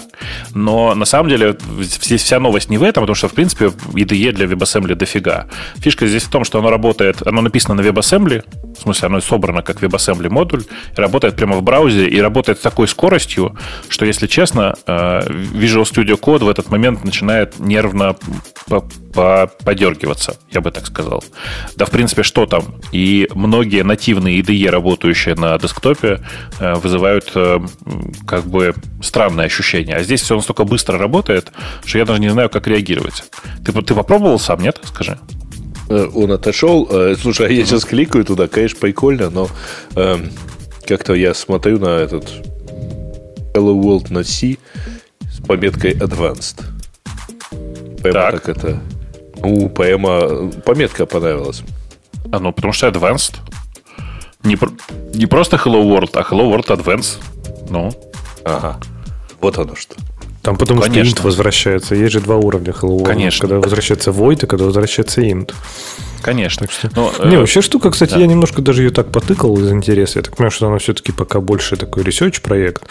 Но на самом деле здесь вся новость не в этом, потому что, в принципе, IDE для WebAssembly дофига. Фишка здесь в том, что оно работает, оно написано на WebAssembly, в смысле, оно собрано как WebAssembly модуль, работает прямо в браузере, и работает с такой скоростью, что, если честно, э, Visual Studio Code в этот момент начинает нервно по- по- подергиваться, я бы так сказал. Да, в принципе, что там? И многие нативные IDE, работающие на десктопе, э, вызывают э, как бы странное ощущение. А здесь все настолько быстро работает, что я даже не знаю, как реагировать. Ты, ты попробовал сам, нет? Скажи. Э, Он отошел. Э, Слушай, а я сейчас кликаю туда, конечно, прикольно, но эм, как-то я смотрю на этот Hello World на C с пометкой Advanced. Прямо Так. так, это... Ну, прямо пометка понравилась. А ну, потому что Advanced. Не, не просто Hello World, а Hello World Advanced. Ну, Ага. Вот оно что. Там потому Конечно. что int возвращается. Есть же два уровня Hello World. Конечно. Когда возвращается void, и когда возвращается int. конечно. Так что- Ну, Не, э, вообще штука, кстати, да. я немножко даже ее так потыкал из интереса. Я так понимаю, что она все-таки пока больше такой research проект.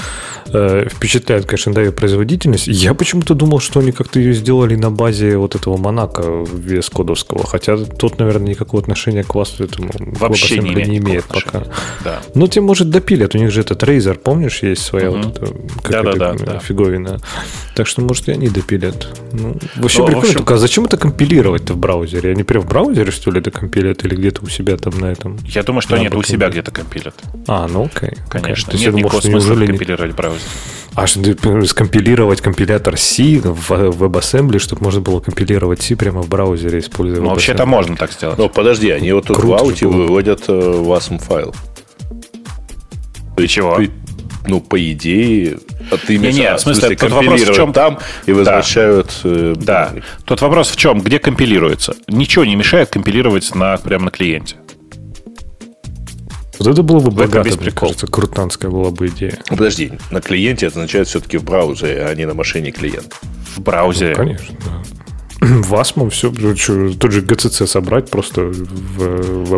Э, впечатляет, конечно, да, ее производительность. Я почему-то думал, что они как-то ее сделали на базе вот этого Монако вес кодовского. Хотя тот, наверное, никакого отношения к вас этому вообще не имеет, не имеет пока. отношения. Да. Ну, тебе, может, допилят. У них же этот Razer, помнишь, есть своя Мгм. вот эта какая-то Да-да-да, да. фиговина. Так что, может, и они допилят. Ну, вообще Ну, в прикольно. общем- Только а зачем это компилировать-то в браузере? Они прям в браузере, что ли, это компилят или где-то у себя там на этом? Я думаю, что они это у себя где-то компилят. А, ну окей. Конечно. Есть Нет никакого смысла неужели компилировать браузер. А что, ты, скомпилировать компилятор C в в WebAssembly, чтобы можно было компилировать C прямо в браузере, используя Ну, вообще-то можно так сделать. Но подожди, они вот тут Круто в ауте выводят э, WASM файл. И чего? Ты- ну, по идее, от имени Не-не, в смысле, тут вопрос в чем? там и возвращают... э, Да. Тут вопрос в чем? Где компилируется? Ничего не мешает компилировать на, прямо на клиенте. Вот это было бы В этом богато, мне кажется, крутанская была бы идея. Ну, Подожди, на клиенте это означает все-таки в браузере, а не на машине клиента. В браузере. Конечно, да. В ASM все, тот же GCC собрать просто в,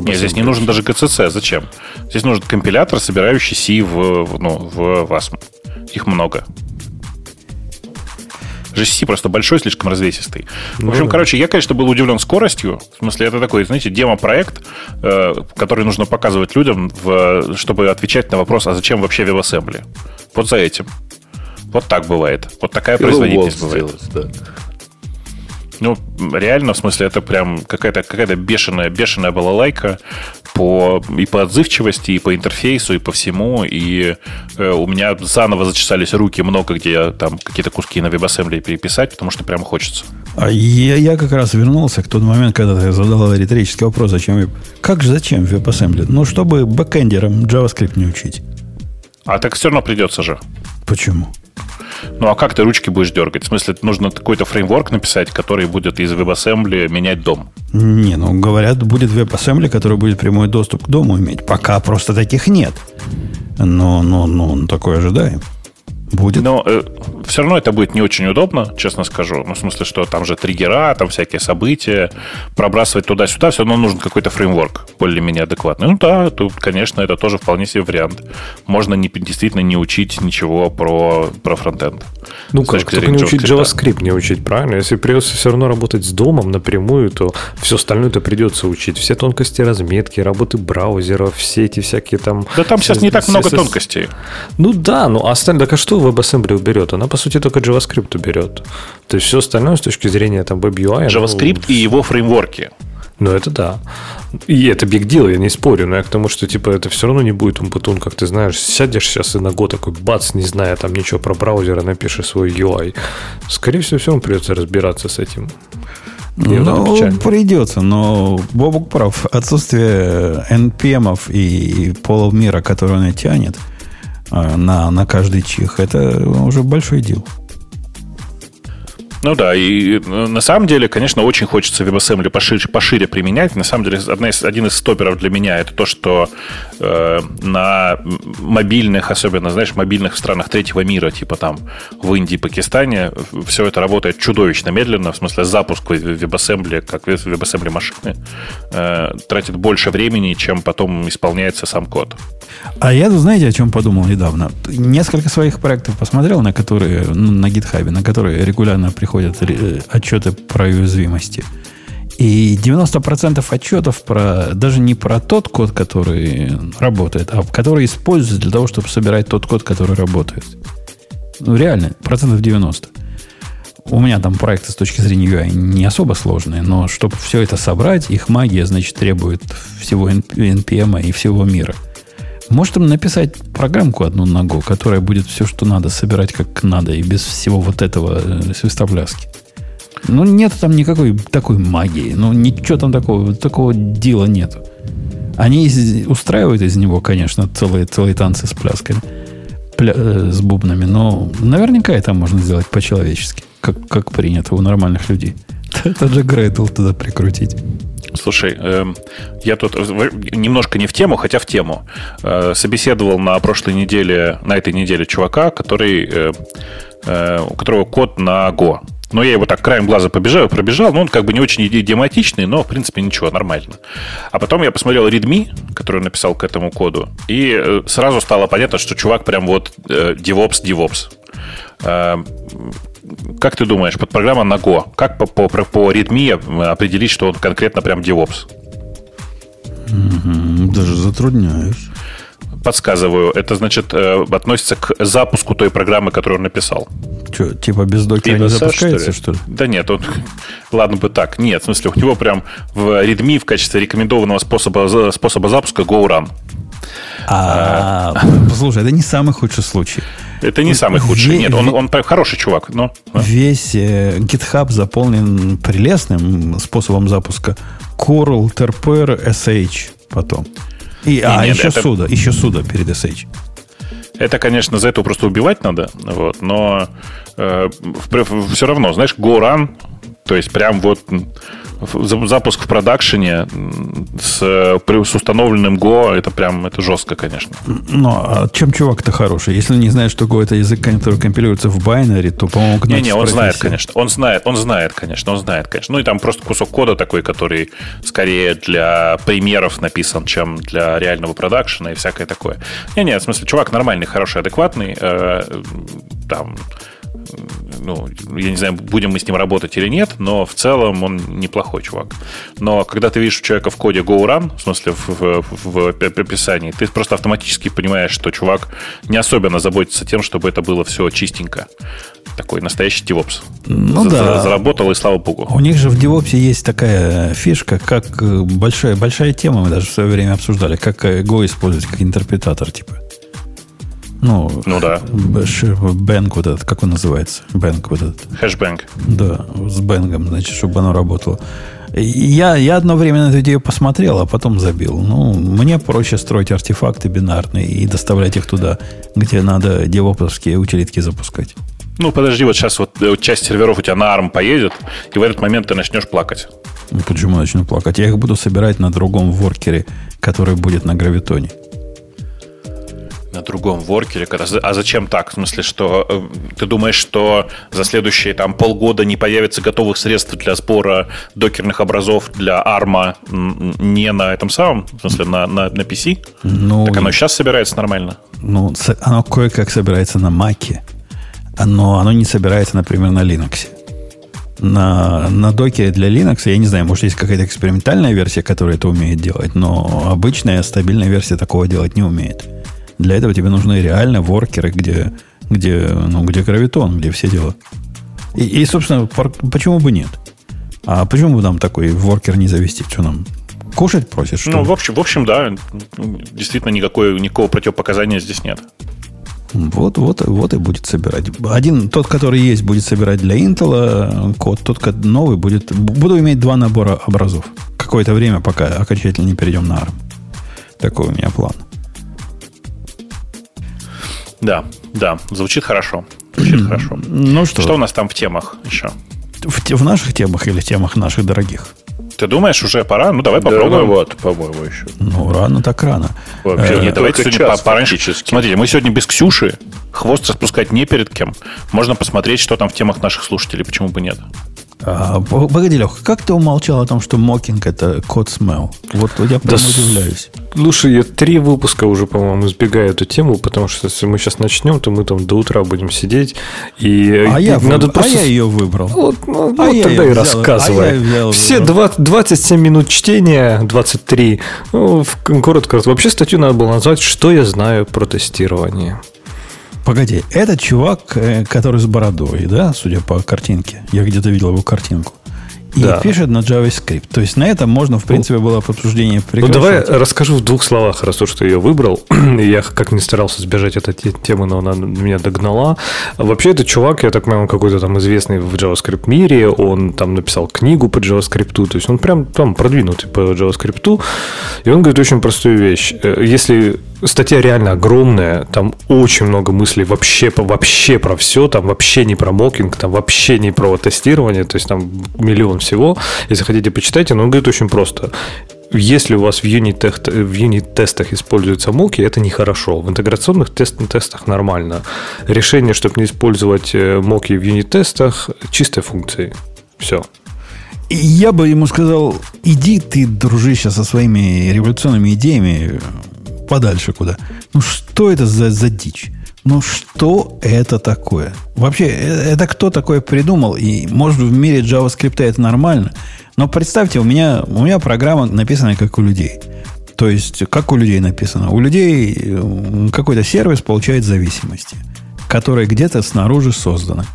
в Нет, здесь не нужен даже GCC. Зачем? Здесь нужен компилятор, собирающий C в, в- ну, в WASM. Их много. GCC просто большой, слишком развесистый. В Ну общем, да. короче, я, конечно, был удивлен скоростью. В смысле, это такой, знаете, демо-проект, э, который нужно показывать людям, в- чтобы отвечать на вопрос, а зачем вообще WebAssembly? Вот за этим. Вот так бывает. Вот такая производительность Hello World бывает. сделать, да. Ну, реально, в смысле, это прям какая-то какая бешеная, бешеная балалайка по, и по отзывчивости, и по интерфейсу, и по всему. И э, у меня заново зачесались руки много, где я там какие-то куски на WebAssembly переписать, потому что прямо хочется. А я, я как раз вернулся к тот момент, когда ты задал риторический вопрос, зачем Как же зачем WebAssembly? Ну, чтобы бэкэндерам JavaScript не учить. А так все равно придется же. Почему? Ну, а как ты ручки будешь дергать? В смысле, нужно какой-то фреймворк написать, который будет из WebAssembly менять дом. Не, ну, говорят, будет WebAssembly, который будет прямой доступ к дому иметь. Пока просто таких нет. Но, но, но такое ожидаем. Будет. Но все равно это будет не очень удобно, честно скажу. Ну, в смысле, что там же триггера, там всякие события, пробрасывать туда-сюда, все равно нужен какой-то фреймворк более-менее адекватный. Ну да, тут, конечно, это тоже вполне себе вариант. Можно не, действительно не учить ничего про, про фронтенд. Ну как, только не учить JavaScript. JavaScript, не учить, правильно? Если придется все равно работать с домом напрямую, то все остальное-то придется учить. Все тонкости разметки, работы браузеров, все эти всякие там... Да там сейчас не так много тонкостей. Ну да, ну а остальное, так а что WebAssembly уберет? Она, по сути, только JavaScript уберет. То есть все остальное с точки зрения там WebUI... оно- JavaScript и его фреймворки. Ну, это да. И это big deal, я не спорю, но я к тому, что, типа, это все равно не будет умпутун, как ты знаешь. Сядешь сейчас и на год такой, бац, не зная там ничего про браузера, напишешь свой UI. Скорее всего, все равно придется разбираться с этим. И вот Ну, печально. придется, но Бобук прав. Отсутствие NPM и полумира, который он и тянет на, на каждый чих, это уже большой дел. Ну да, и э, на самом деле, конечно, очень хочется WebAssembly пошире, пошире применять. На самом деле, одна из, один из стоперов для меня это то, что э, на мобильных, особенно, знаешь, мобильных странах третьего мира, типа там в Индии, Пакистане, все это работает чудовищно медленно, в смысле запуск WebAssembly, как WebAssembly машины, э, тратит больше времени, чем потом исполняется сам код. А я, знаете, о чем подумал недавно? Несколько своих проектов посмотрел, на которые, ну, на GitHub, на которые регулярно приходят э, отчеты про уязвимости. И 90% отчетов про, даже не про тот код, который работает, а который используется для того, чтобы собирать тот код, который работает. Ну, реально, процентов 90. У меня там проекты с точки зрения UI не особо сложные, но чтобы все это собрать, их магия, значит, требует всего NPM и всего мира. Может им написать программку одну ногу, которая будет все, что надо, собирать как надо, и без всего вот этого э, свистопляски. Ну, нет там никакой такой магии. Ну, ничего там такого, такого дела нету. Они из, устраивают из него, конечно, целые, целые танцы с плясками, пля, э, с бубнами, но наверняка это можно сделать по-человечески, как, как принято у нормальных людей. Это же Грейдл туда прикрутить. Слушай, э, я тут немножко не в тему, хотя в тему. Э, собеседовал на прошлой неделе, на этой неделе чувака, который, э, э, у которого код на Go. Но я его так краем глаза побежал, пробежал, но он как бы не очень идиоматичный, но в принципе ничего, нормально. А потом я посмотрел readme, который написал к этому коду, и э, сразу стало понятно, что чувак прям вот DevOps, DevOps. Э, как ты думаешь, под программа на Go, как по, по, по readme определить, что он конкретно прям DevOps? Даже затрудняюсь. Подсказываю, это значит э, относится к запуску той программы, которую он написал. Что, типа без докера не запускается, что ли? что ли? Да нет, он, ладно бы так. Нет, в смысле, у него прям в readme в качестве рекомендованного способа, способа запуска GoRun. А, слушай, это не самый худший случай. Это не самый худший. Нет, он, он хороший чувак. Но, Весь э, GitHub заполнен прелестным способом запуска. Coral, Terper, SH потом. И, а, нет, еще это... суда, еще суда перед SH. Это, конечно, за это просто убивать надо, вот, но э, все равно, знаешь, GoRun, то есть прям вот запуск в продакшене с, с установленным Go, это прям это жестко, конечно. Но а чем чувак-то хороший? Если не знает, что Go это язык, который компилируется в байнере, то, по-моему, Не-не, он знает, конечно. Он знает, он знает, конечно, он знает, конечно. Ну и там просто кусок кода такой, который скорее для примеров написан, чем для реального продакшена и всякое такое. Не-не, в смысле, чувак нормальный, хороший, адекватный, э, там ну, я не знаю, будем мы с ним работать или нет, но в целом он неплохой чувак. Но когда ты видишь у человека в коде GoRun, в смысле в, в, в, в описании, ты просто автоматически понимаешь, что чувак не особенно заботится тем, чтобы это было все чистенько. Такой настоящий DevOps. Ну да. Заработал, и слава богу. У них же в DevOps есть такая фишка, как э, большая, большая тема, мы даже в свое время обсуждали, как э, Go использовать как интерпретатор, типа. Ну, ну да. Бэнк вот этот, как он называется? Бэнк вот этот. Хэшбэнк. Да, с бэнгом, значит, чтобы оно работало. Я, я одно время на эту идею посмотрел, а потом забил. Ну, мне проще строить артефакты бинарные и доставлять их туда, где надо девоповские утилитки запускать. Ну, подожди, вот сейчас вот э, часть серверов у тебя на ARM поедет, и в этот момент ты начнешь плакать. Ну, почему начну плакать? Я их буду собирать на другом воркере, который будет на гравитоне на другом воркере. А зачем так? В смысле, что э, ты думаешь, что за следующие там полгода не появится готовых средств для сбора докерных образов для ARM не на этом самом, в смысле, на, на, на PC? Ну, так оно сейчас собирается нормально? Ну, оно кое-как собирается на Mac, но оно не собирается, например, на Linux. На, на доке для Linux, я не знаю, может, есть какая-то экспериментальная версия, которая это умеет делать, но обычная стабильная версия такого делать не умеет. Для этого тебе нужны реально воркеры, где, где, ну, где гравитон, где все дела. И, и, собственно, почему бы нет? А почему бы нам такой воркер не завести? Что нам кушать просит? Что ну, в общем, в общем, да. Действительно, никакой, никакого противопоказания здесь нет. Вот, вот, вот и будет собирать. Один, тот, который есть, будет собирать для Intel код, тот новый будет... Буду иметь два набора образов. Какое-то время, пока окончательно не перейдем на ARM. Такой у меня план. Да, да, звучит хорошо. Звучит хорошо. Ну что? Что у нас там в темах еще? В, в наших темах или в темах наших дорогих? Ты думаешь, уже пора? Ну, давай Да, попробуем. вот, по-моему, еще. Ну, рано так рано. Вообще, Нет, не давайте сегодня час по- пораньше. фактически. Смотрите, мы сегодня без Ксюши, хвост распускать не перед кем. Можно посмотреть, что там в темах наших слушателей, почему бы нет. А, погоди, Леха, как ты умолчал о том, что мокинг это код смел? Вот я прям Да удивляюсь. Слушай, я три выпуска уже, по-моему, избегаю эту тему, потому что если мы сейчас начнем, то мы там до утра будем сидеть. И А, и я, надо выб- просто... а я ее выбрал. Вот, ну, А вот я тогда и взял, рассказывай. а я взял, Все взял. 20 27 минут чтения, 23. Ну, в- коротко. Вообще статью надо было назвать «Что я знаю про тестирование». Погоди, этот чувак, э, который с бородой, да, судя по картинке, я где-то видел его картинку, и Да. пишет на JavaScript. То есть на этом можно, в принципе, было обсуждение Ну, прекращать. давай расскажу в двух словах, раз уж ты ее выбрал. я как ни старался сбежать от этой темы, но она меня догнала. Вообще, этот чувак, я так понимаю, какой-то там известный в JavaScript мире. Он там написал книгу по JavaScript. То есть он прям там продвинутый по JavaScript. И он говорит очень простую вещь. Э, Если статья реально огромная, там очень много мыслей вообще, вообще про все, там вообще не про мокинг, там вообще не про тестирование, то есть там миллион всего. Если хотите, почитайте, но он говорит очень просто. Если у вас в юнит-тестах используются моки, это нехорошо. В интеграционных тест- тестах нормально. Решение, чтобы не использовать э, моки в юнит-тестах, чистые функции. Все. Я бы ему сказал, иди ты, дружище, со своими революционными идеями подальше куда. Ну что это за, за дичь? Ну что это такое? Вообще, э- это кто такое придумал? И может в мире JavaScript это нормально? Но представьте, у меня, у меня программа написана как у людей. То есть, как у людей написано? У людей э, какой-то сервис получает зависимости, которые где-то снаружи созданы.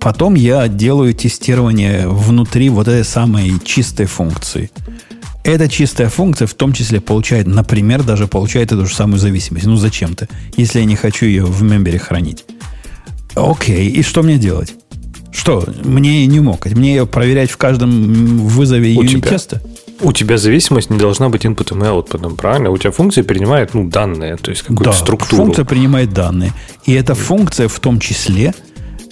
Потом я делаю тестирование внутри вот этой самой чистой функции. Эта чистая функция в том числе получает, например, даже получает эту же самую зависимость. Ну, зачем-то, если я не хочу ее в мембере хранить. Окей, и что мне делать? Что? Мне не мокать? Мне ее проверять в каждом вызове юнит-теста? У тебя зависимость не должна быть инпутом и аутпутом, правильно? У тебя функция принимает ну, данные, то есть какую-то Да, структуру. функция принимает данные. И эта функция в том числе,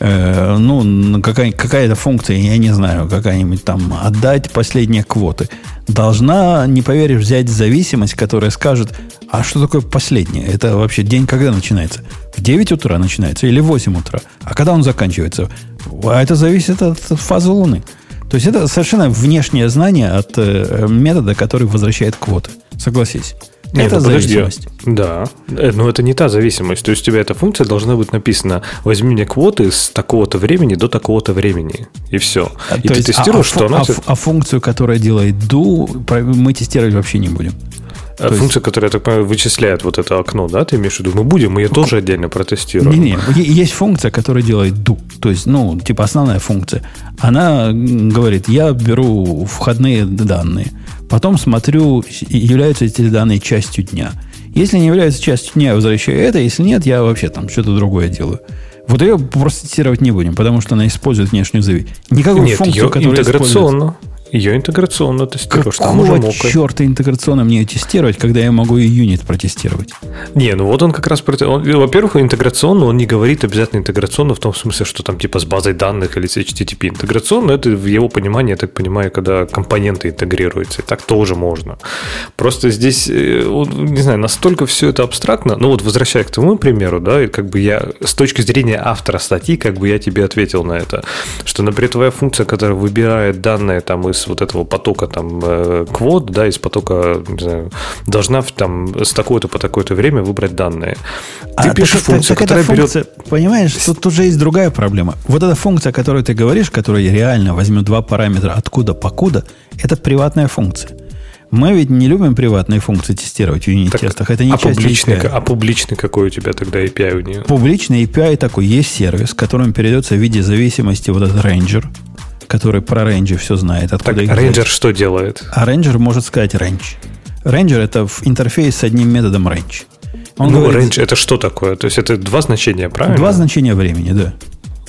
э, ну, какая, какая-то функция, я не знаю, какая-нибудь там отдать последние квоты, должна, не поверишь, взять зависимость, которая скажет, а что такое последнее? Это вообще день когда начинается? В 9 утра начинается или в 8 утра? А когда он заканчивается? А это зависит от фазы Луны. То есть это совершенно внешнее знание от э, метода, который возвращает квоты. Согласись. Не, это ну подожди. зависимость. Да, Э, но это не та зависимость. То есть у тебя эта функция должна быть написана возьми мне квоты с такого-то времени до такого-то времени. И все. А, И ты есть, а- тестируешь, а, что она... а, а функцию, которая делает do, мы тестировать вообще не будем. а то есть- функция, которая, я так понимаю, вычисляет вот это окно, да, ты имеешь в виду? Мы будем ее тоже отдельно протестируем. Не-не, есть функция, которая делает do. То есть, ну, типа основная функция. Она говорит, я беру входные данные, потом смотрю, являются эти данные частью дня. Если не являются частью дня, я возвращаю это. Если нет, я вообще там что-то другое делаю. Вот ее просто тестировать не будем, потому что она использует внешнюю зависимость. Никакую Нет, функцию, которая использует- интеграционно. Ее интеграционно тестируешь. Там уже мокает. черта интеграционно мне ее тестировать, когда я могу и юнит протестировать? Не, ну вот он как раз... он- Во-первых, интеграционно он не говорит обязательно интеграционно в том смысле, что там типа с базой данных или с HTTP. Интеграционно это в его понимании, я так понимаю, когда компоненты интегрируются. И так тоже можно. Просто здесь, э, не знаю, настолько все это абстрактно. Ну вот возвращаясь к твоему примеру, да, и как бы я с точки зрения автора статьи, как бы я тебе ответил на это, что, например, твоя функция, которая выбирает данные там из вот этого потока там э, квот, да, из потока, не знаю, должна там с такое-то по такое-то время выбрать данные. Ты А, пишешь так- так- функцию, так эта которая берет... функция, Понимаешь, тут, тут же есть другая проблема. Вот эта функция, о которой ты говоришь, которая реально возьмет два параметра откуда покуда, это приватная функция. Мы ведь не любим приватные функции тестировать в unit-тестах. Это не а, часть публичный, API. а публичный какой у тебя тогда API у нее? Публичный API такой. Есть сервис, которым передается в виде зависимости вот этот рейнджер, который про range и все знает. Откуда Так, взять. рейнджер что делает? А рейнджер может сказать range. Ranger это интерфейс с одним методом range. Он ну, говорит, range это что такое? То есть это два значения, правильно? два значения времени, да.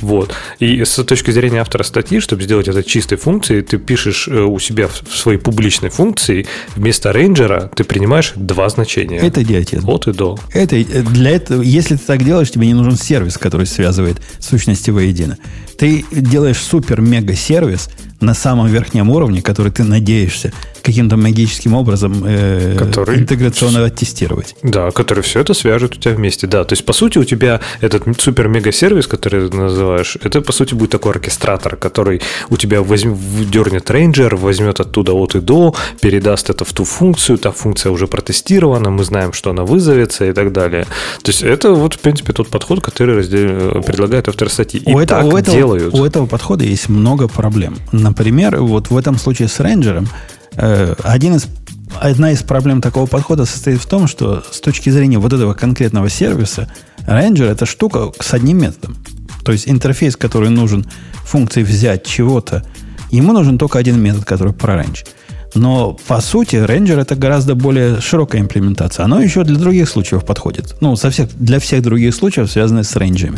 Вот. И с точки зрения автора статьи, чтобы сделать это чистой функцией, ты пишешь э, у себя в своей публичной функции, вместо рейнджера ты принимаешь два значения. Это идиотизм. От и до. Это, э, для этого, если ты так делаешь, тебе не нужен сервис, который связывает сущности воедино. Ты делаешь супер-мега-сервис на самом верхнем уровне, который ты надеешься каким-то магическим образом э, Который- интеграционно оттестировать. Да, который все это свяжет у тебя вместе. Да, то есть, по сути, у тебя этот супер-мега-сервис, который ты называешь, это, по сути, будет такой оркестратор, который у тебя возьм, дернет рейнджер, возьмет оттуда от и до, передаст это в ту функцию, та функция уже протестирована, мы знаем, что она вызовется и так далее. То есть, это вот, в принципе, тот подход, который раздел- предлагает автор статьи. И у, этого, так у, этого, делают. у этого подхода есть много проблем. Например, вот в этом случае с рейнджером один из, одна из проблем такого подхода состоит в том, что с точки зрения вот этого конкретного сервиса, рейнджер это штука с одним методом. То есть интерфейс, который нужен функции взять чего-то, ему нужен только один метод, который про range. Но по сути, Ranger это гораздо более широкая имплементация. Оно еще для других случаев подходит. Ну, со всех, для всех других случаев, связанных с рейнджами.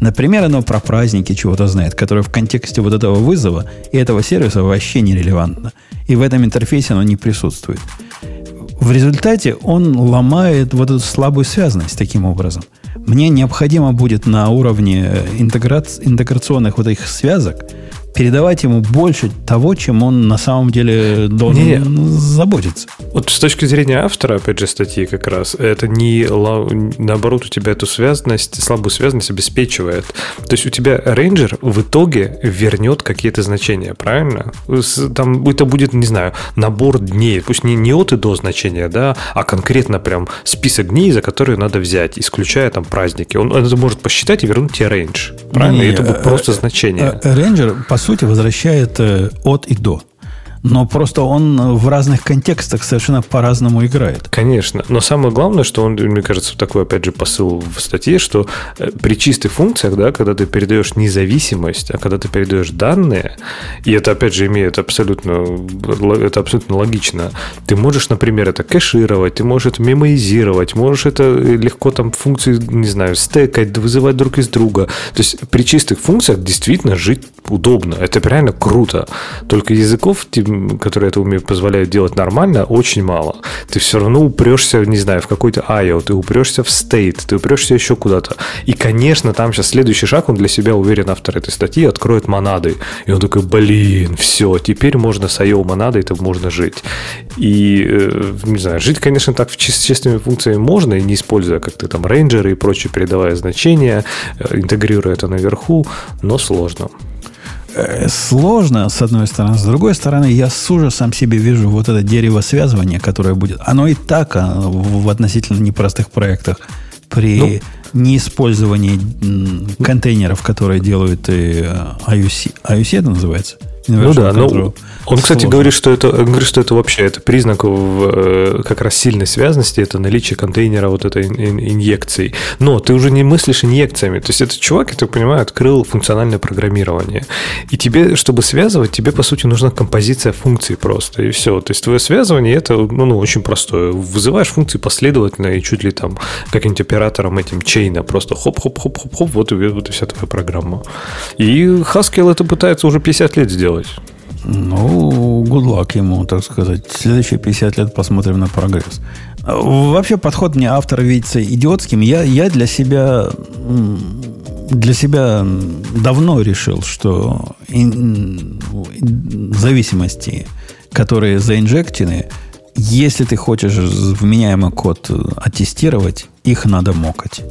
Например, оно про праздники чего-то знает, которое в контексте вот этого вызова и этого сервиса вообще нерелевантно. И в этом интерфейсе оно не присутствует. В результате он ломает вот эту слабую связанность таким образом. Мне необходимо будет на уровне э, интеграц- интеграционных вот этих связок передавать ему больше того, чем он на самом деле должен Не. заботиться. Вот с точки зрения автора, опять же, статьи как раз, это не наоборот у тебя эту связанность, слабую связанность обеспечивает. То есть у тебя рейнджер в итоге вернет какие-то значения, правильно? Там это будет, не знаю, набор дней, пусть не, не от и до значения, да, а конкретно прям список дней, за которые надо взять, исключая там праздники. Он, это может посчитать и вернуть тебе range, правильно? Не, и это будет э, просто э, значение. Э, Рейнджер, по сути, возвращает э, от и до. Но просто он в разных контекстах совершенно по-разному играет. Конечно. Но самое главное, что он, мне кажется, такой, опять же, посыл в статье, что э, при чистых функциях, да, когда ты передаешь независимость, а когда ты передаешь данные, и это, опять же, имеет абсолютно, это абсолютно логично, ты можешь, например, это кэшировать, ты можешь это мемоизировать, можешь это легко там функции, не знаю, стекать, вызывать друг из друга. То есть при чистых функциях действительно жить удобно. Это реально круто. Только языков, тем, которые это умеют, позволяют делать нормально, очень мало. Ты все равно упрешься, не знаю, в какой-то IO, ты упрешься в state, ты упрешься еще куда-то. И, конечно, там сейчас следующий шаг, он для себя уверен, автор этой статьи, откроет монады. И он такой, блин, все, теперь можно с IO монадой, это можно жить. И, э, не знаю, жить, конечно, так в чистыми функциями можно, и не используя как-то там рейнджеры и прочее, передавая значения, э, интегрируя это наверху, но сложно. Э, Сложно, с одной стороны. С другой стороны, я с ужасом себе вижу вот это дерево связывания, которое будет. Оно и так а, в относительно непростых проектах при Ну. неиспользовании контейнеров, которые делают э, IUC. IUC это называется? Ну да, но Control. он, кстати, Сложно. говорит, что это, он говорит, что это вообще это признак в, э, как раз сильной связанности, это наличие контейнера вот этой ин- ин- инъекции. Но ты уже не мыслишь инъекциями. То есть этот чувак, я так понимаю, открыл функциональное программирование. И тебе, чтобы связывать, тебе, по сути, нужна композиция функций просто, и все. То есть твое связывание, это ну, ну, очень простое. Вызываешь функции последовательно, и чуть ли там каким-нибудь оператором этим чейна, просто хоп-хоп-хоп-хоп-хоп, вот и, вот и вся твоя программа. И Haskell это пытается уже 50 лет сделать. Ну, good luck ему, так сказать. Следующие 50 лет посмотрим на прогресс. Вообще подход мне автора видится идиотским. Я, я для себя для себя давно решил, что ин- зависимости, которые заинжектены, если ты хочешь вменяемый код оттестировать, их надо мокать.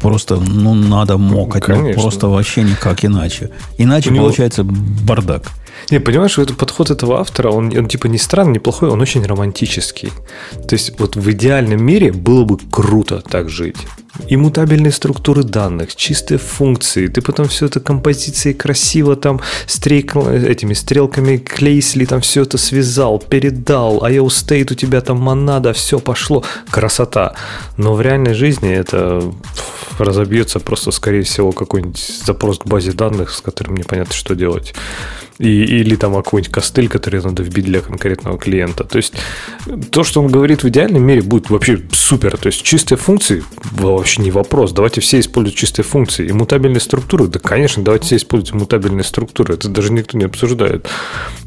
Просто, ну, надо мокать. ну, Конечно. просто вообще никак иначе. Иначе У него- получается бардак. Не, понимаешь, этот подход этого автора, он, он типа не странный, не плохой, он очень романтический. То есть вот в идеальном мире было бы круто так жить. Иммутабельные структуры данных, чистые функции, ты потом все это композицией красиво там стрейк, этими стрелками клейсли, там все это связал, передал, IO state у тебя там монада, все пошло, красота. Но в реальной жизни это разобьется просто, скорее всего, какой-нибудь запрос к базе данных, с которым непонятно, что делать. И, или там какой-нибудь костыль, который надо вбить для конкретного клиента. То есть то, что он говорит в идеальном мире, будет вообще супер. То есть чистые функции вообще не вопрос. Давайте все используют чистые функции. И мутабельные структуры, да, конечно, давайте все используют мутабельные структуры. Это даже никто не обсуждает.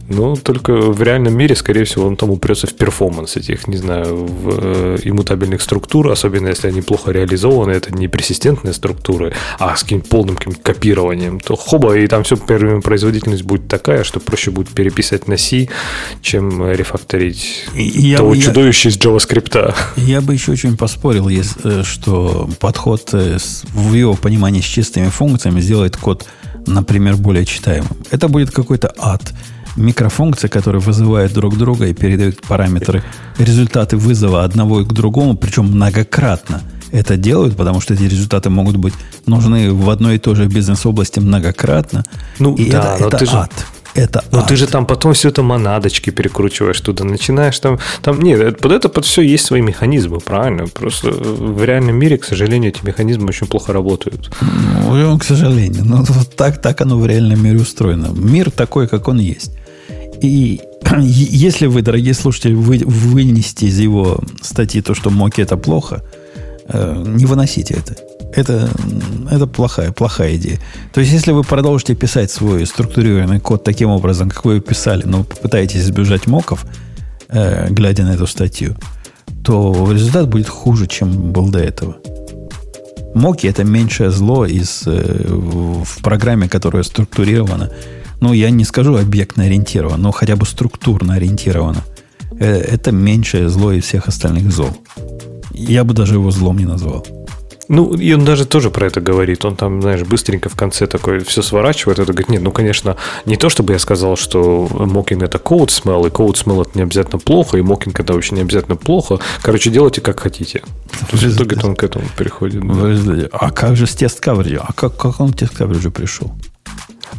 Но только в реальном мире, скорее всего, он там упрется в перформанс этих, не знаю, в э, иммутабельных структур, особенно если они плохо реализованы, это не персистентные структуры, а с каким-то полным каким копированием, то хоба, и там все производительность будет такая, что проще будет переписать на C, чем рефакторить я, того я, чудовища из JavaScript. Я бы еще очень поспорил, если, э, что подход э, в его понимании с чистыми функциями сделает код, например, более читаемым. Это будет какой-то ад микрофункции, которые вызывают друг друга и передают параметры, результаты вызова одного к другому, причем многократно это делают, потому что эти результаты могут быть нужны в одной и той же бизнес-области многократно. Ну, и да, это, это ад. Же... Это Но арт. ты же там потом все это монадочки перекручиваешь туда, начинаешь там... там нет, под это под все есть свои механизмы, правильно? Просто в реальном мире, к сожалению, эти механизмы очень плохо работают. Ну, к сожалению. Но вот так, так оно в реальном мире устроено. Мир такой, как он есть. И если вы, дорогие слушатели, вы, вынести из его статьи то, что моки это плохо, э, не выносите это. Это, это плохая, плохая идея. То есть, если вы продолжите писать свой структурированный код таким образом, как вы его писали, но попытаетесь избежать моков, э, глядя на эту статью, то результат будет хуже, чем был до этого. Моки это меньшее зло из, э, в программе, которая структурирована ну, я не скажу объектно ориентировано, но хотя бы структурно ориентировано. Э, это меньшее зло из всех остальных зол. Я бы даже его злом не назвал. Ну, и он даже тоже про это говорит. Он там, знаешь, быстренько в конце такой все сворачивает. Это говорит, нет, ну, конечно, не то, чтобы я сказал, что мокинг это code smell, и code smell это не обязательно плохо, и мокинг это вообще не обязательно плохо. Короче, делайте как хотите. То есть, в итоге он к этому переходит. Да. А как же с тест каверджем? А как, как он к тест каверджу пришел?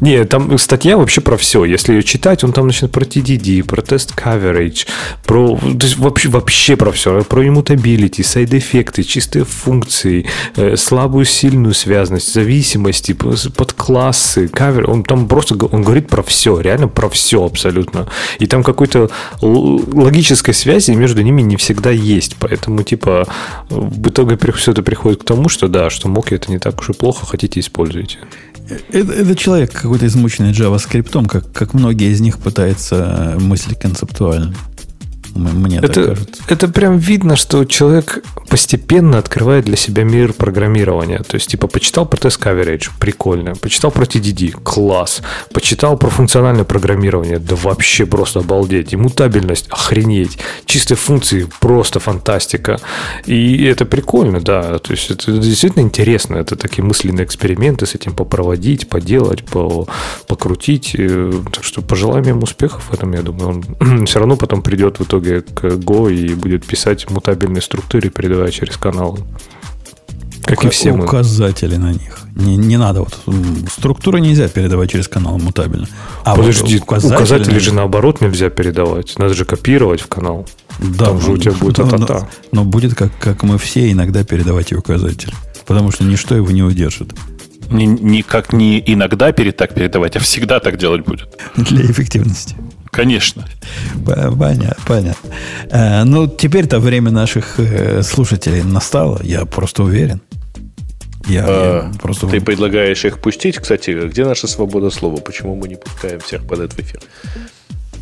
Не, там статья вообще про все. Если ее читать, он там начинает про TDD, про тест coverage, про, то есть вообще, вообще про все. Про immutability, сайд-эффекты, чистые функции, э, слабую, сильную связность, зависимости, подклассы, кавер. Он там просто он говорит про все, реально про все абсолютно. И там какой-то логической связи между ними не всегда есть. Поэтому, типа, в итоге все это приходит к тому, что да, что моки это не так уж и плохо, хотите, используйте. Это, это человек какой-то измученный JavaScript, как, как многие из них пытаются мыслить концептуально. Мне это, так кажется. Это прям видно, что человек постепенно открывает для себя мир программирования. То есть, типа, почитал про Test Coverage, прикольно. Почитал про TDD, класс. Почитал про функциональное программирование, да вообще просто обалдеть. Иммутабельность, охренеть. Чистые функции, просто фантастика. И это прикольно, да. То есть, это действительно интересно. Это такие мысленные эксперименты с этим попроводить, поделать, по, покрутить. Э, так что пожелаем ему успехов в этом, я думаю. Он все равно потом придет в итоге итоге к Go и будет писать в мутабельной структуре, передавая через канал. Как Ука- и все Указатели мы. на них. Не, не надо. Вот, структуру нельзя передавать через канал мутабельно. А Подожди, вот указатели, указатели же наоборот нельзя передавать. Надо же копировать в канал. Да, Там же у тебя будет но, но, но будет, как, как мы все, иногда передавать и указатель. Потому что ничто его не удержит. Не, не как не иногда перед так передавать, а всегда так делать будет. Для эффективности. Конечно. Понятно, понятно. Э, ну, теперь-то время наших э, слушателей настало, я просто уверен. Я, а, я просто... Ты предлагаешь их пустить? Кстати, где наша свобода слова? Почему мы не пускаем всех под этот эфир?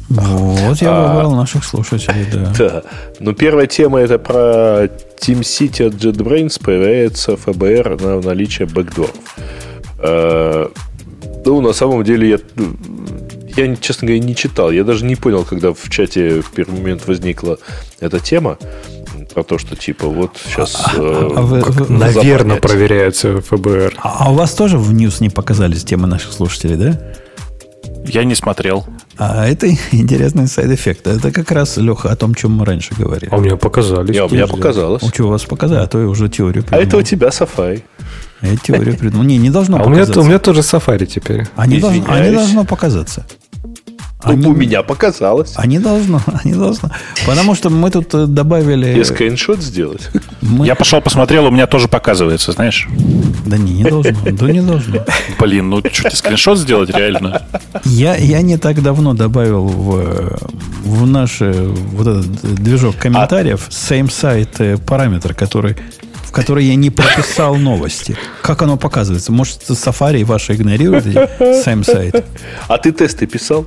Вот я а, выбрал наших слушателей, да. Да. Ну, первая тема это про Team City от JetBrains появляется ФБР на наличие бэкдоров. Э, ну, на самом деле, я ну, я, честно говоря, не читал. Я даже не понял, когда в чате в первый момент возникла эта тема про то, что типа вот сейчас... А, э, а вы, вы, наверное, проверяется ФБР. А, а у вас тоже в News не показались темы наших слушателей, да? Я не смотрел. А это интересный side effect. Это как раз, Леха, о том, чем мы раньше говорили. А у меня показались. Я, у меня показалось. У чего у вас показали? А то я уже теорию придумал. А это у тебя Safari. Я теорию придумал. Не, не должно а показаться. У меня, у меня тоже Safari теперь. А не, должно, а не должно показаться. Они- У меня показалось. А не должно, не должно. Потому что мы тут э, добавили... И скриншот сделать. мы- Я пошел посмотрел, у меня тоже показывается, знаешь. Да не, не должно. Да не должно. Блин, ну что, тебе скриншот сделать реально? Я, я не так давно добавил в, в наш вот этот движок комментариев same site э, параметр, который, в который я не прописал новости. Как оно показывается? Может, Safari ваши игнорирует эти same site? А ты тесты писал?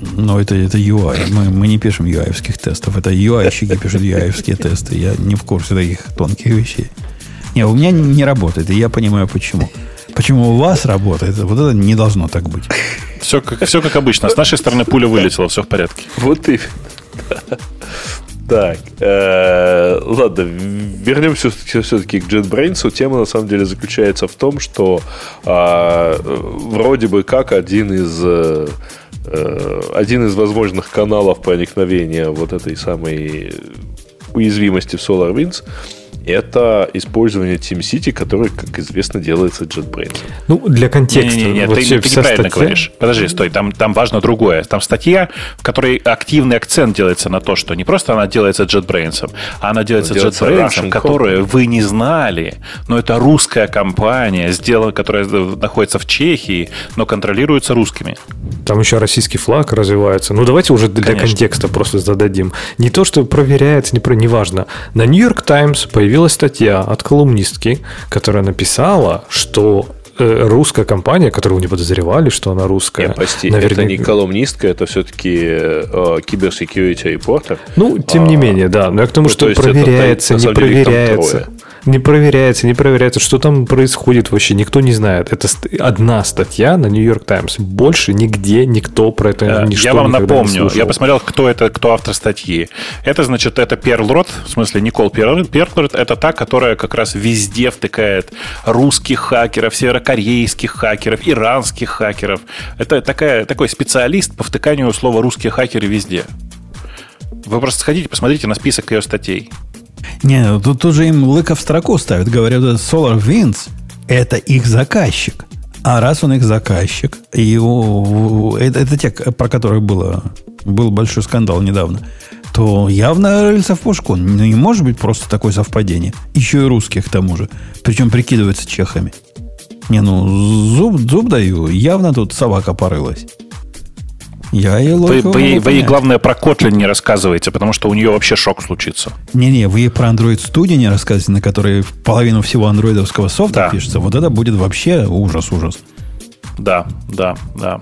Но это, это UI. Мы, мы не пишем UI-евских тестов. Это UI-щики пишут UI-евские тесты. Я не в курсе таких тонких вещей. Не, у меня не, не работает, и я понимаю, почему. Почему у вас работает, вот это не должно так быть. Все как, все как обычно. С нашей стороны пуля вылетела, все в порядке. Вот и. Так, э, ладно, вернемся все-таки к JetBrains. Тема на самом деле заключается в том, что а, вроде бы как один из э, э, один из возможных каналов проникновения вот этой самой уязвимости в SolarWinds это использование TeamCity, который, как известно, делается JetBrains. Ну, для контекста. Не-не-не, вот ты, все- ты вся неправильно статья- говоришь. Подожди, стой, там, там важно другое. Там статья, в которой активный акцент делается на то, что не просто она делается JetBrains, а она делается делается JetBrains, Russian которую вы не знали, но это русская компания, сделана, которая находится в Чехии, но контролируется русскими. Там еще российский флаг развивается. Ну, давайте уже для Конечно. контекста просто зададим. Не то, что проверяется, не про, неважно. На New York Times появилась статья от колумнистки, которая написала, что э, русская компания, которую не подозревали, что она русская. Нет, прости, наверняка- это не колумнистка, это все-таки э, киберсекьюрити репортер. Ну, тем не А, менее, да. Но я к тому, ну, что это проверяется, на не деле проверяется. трое. Не проверяется, не проверяется. Что там происходит вообще, никто не знает. Это одна статья на New York Times. Больше нигде никто про это Э, ничто Я вам не напомню, я посмотрел, кто это, кто автор статьи. Это, значит, это Перл Рот, в смысле Никол Перл Рот, это та, которая как раз везде втыкает русских хакеров, северокорейских хакеров, иранских хакеров. Это такая, такой специалист по втыканию слова «русские хакеры» везде. Вы просто сходите, посмотрите на список ее статей. Не, ну тут, тут же им лыка в строку ставят. Говорят, SolarWinds – это их заказчик. А раз он их заказчик, и у- это, это те, про которых было, был большой скандал недавно, то явно рыльца в пушку. Ну, не может быть просто такое совпадение. Еще и русских к тому же. Причем прикидываются чехами. Не, ну, зуб, зуб даю. Явно тут собака порылась. Я и Вы, вы ей- вы ей, главное, про Kotlin не рассказывайте, потому что у нее вообще шок случится. Не-не, вы ей про Android Studio не рассказываете, на которой половину всего андроидовского софта Да. пишется. Вот это будет вообще ужас-ужас. Да, да, да.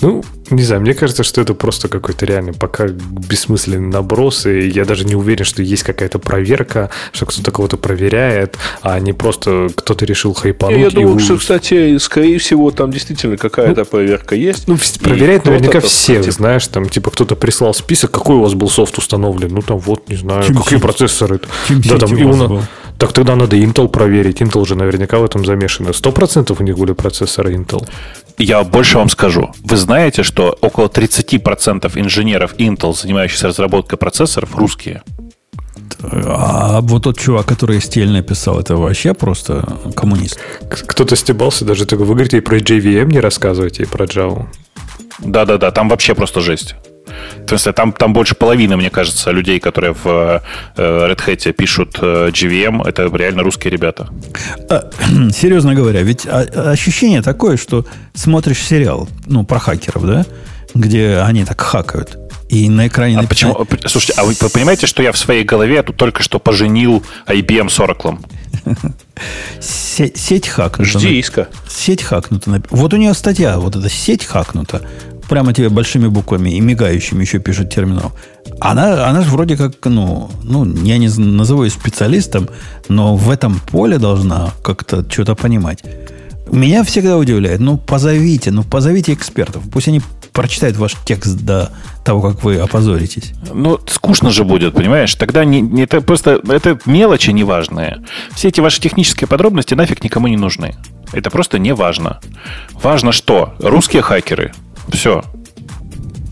Ну, не знаю, мне кажется, что это просто какой-то реально пока бессмысленный наброс, и я даже не уверен, что есть какая-то проверка, что кто-то кого-то проверяет, а не просто кто-то решил хайпануть. Я думаю, вы- что, кстати, скорее всего, там действительно какая-то проверка есть. Ну, проверяет наверняка всех, сказать, знаешь, там, типа, кто-то прислал список, какой у вас был софт установлен, ну, там, вот, не знаю, Team какие City. процессоры. Team да, там, и у у вас на- был. Так тогда надо Intel проверить, Intel же наверняка в этом замешаны. Сто процентов у них были процессоры Intel. Я больше вам скажу. Вы знаете, что около 30% инженеров Intel, занимающихся разработкой процессоров, русские. А вот тот чувак, который STL написал, это вообще просто коммунист. Кто-то стебался даже такой, вы говорите, и про JVM не рассказывайте, и про Java. Да-да-да, там вообще просто жесть. В смысле, там, там больше половины, мне кажется, людей, которые в э, Red Hat пишут э, GVM, это реально русские ребята. А, серьезно говоря, ведь а- ощущение такое, что смотришь сериал, ну, про хакеров, да, где они так хакают. И на экране А написано- почему? Слушайте, а вы, понимаете, что я в своей голове тут только что поженил IBM с Oracle? Се- сеть хакнута. Жди иска. Сеть хакнута. Вот у нее статья, вот эта сеть хакнута. Прямо тебе большими буквами и мигающими еще пишет терминал. Она, она же вроде как, ну, ну, я не назову ее специалистом, но в этом поле должна как-то что-то понимать. Меня всегда удивляет, ну, позовите, ну, позовите экспертов. Пусть они прочитают ваш текст до того, как вы опозоритесь. Ну, скучно же будет, понимаешь? Тогда не, не- это просто это мелочи неважные. Все эти ваши технические подробности нафиг никому не нужны. Это просто не важно. Важно что? Русские хакеры. Все.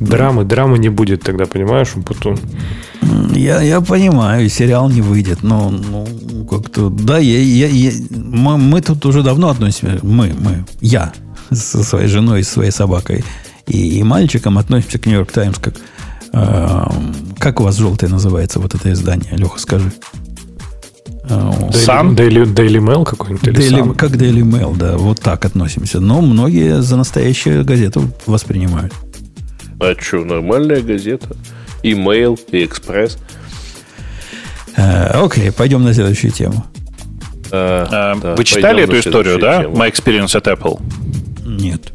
Драмы, драмы не будет тогда, понимаешь, потом. Я, я понимаю, сериал не выйдет, но ну, как-то, да, я, я, я- мы, мы тут уже давно относимся, мы, мы, я со своей женой и своей собакой и, и мальчикам относимся к Нью-Йорк Таймс как... Э, как у вас желтое называется вот это издание? Леха, скажи. Sun? Daily, Daily Mail какой-нибудь? Daily, как Daily Mail, да, вот так относимся. Но многие за настоящую газету воспринимают. А что, нормальная газета? И Mail, и Экспресс. Окей, пойдем на следующую тему. А, да, Вы читали эту историю, да? Тему. My Experience at Apple? Нет.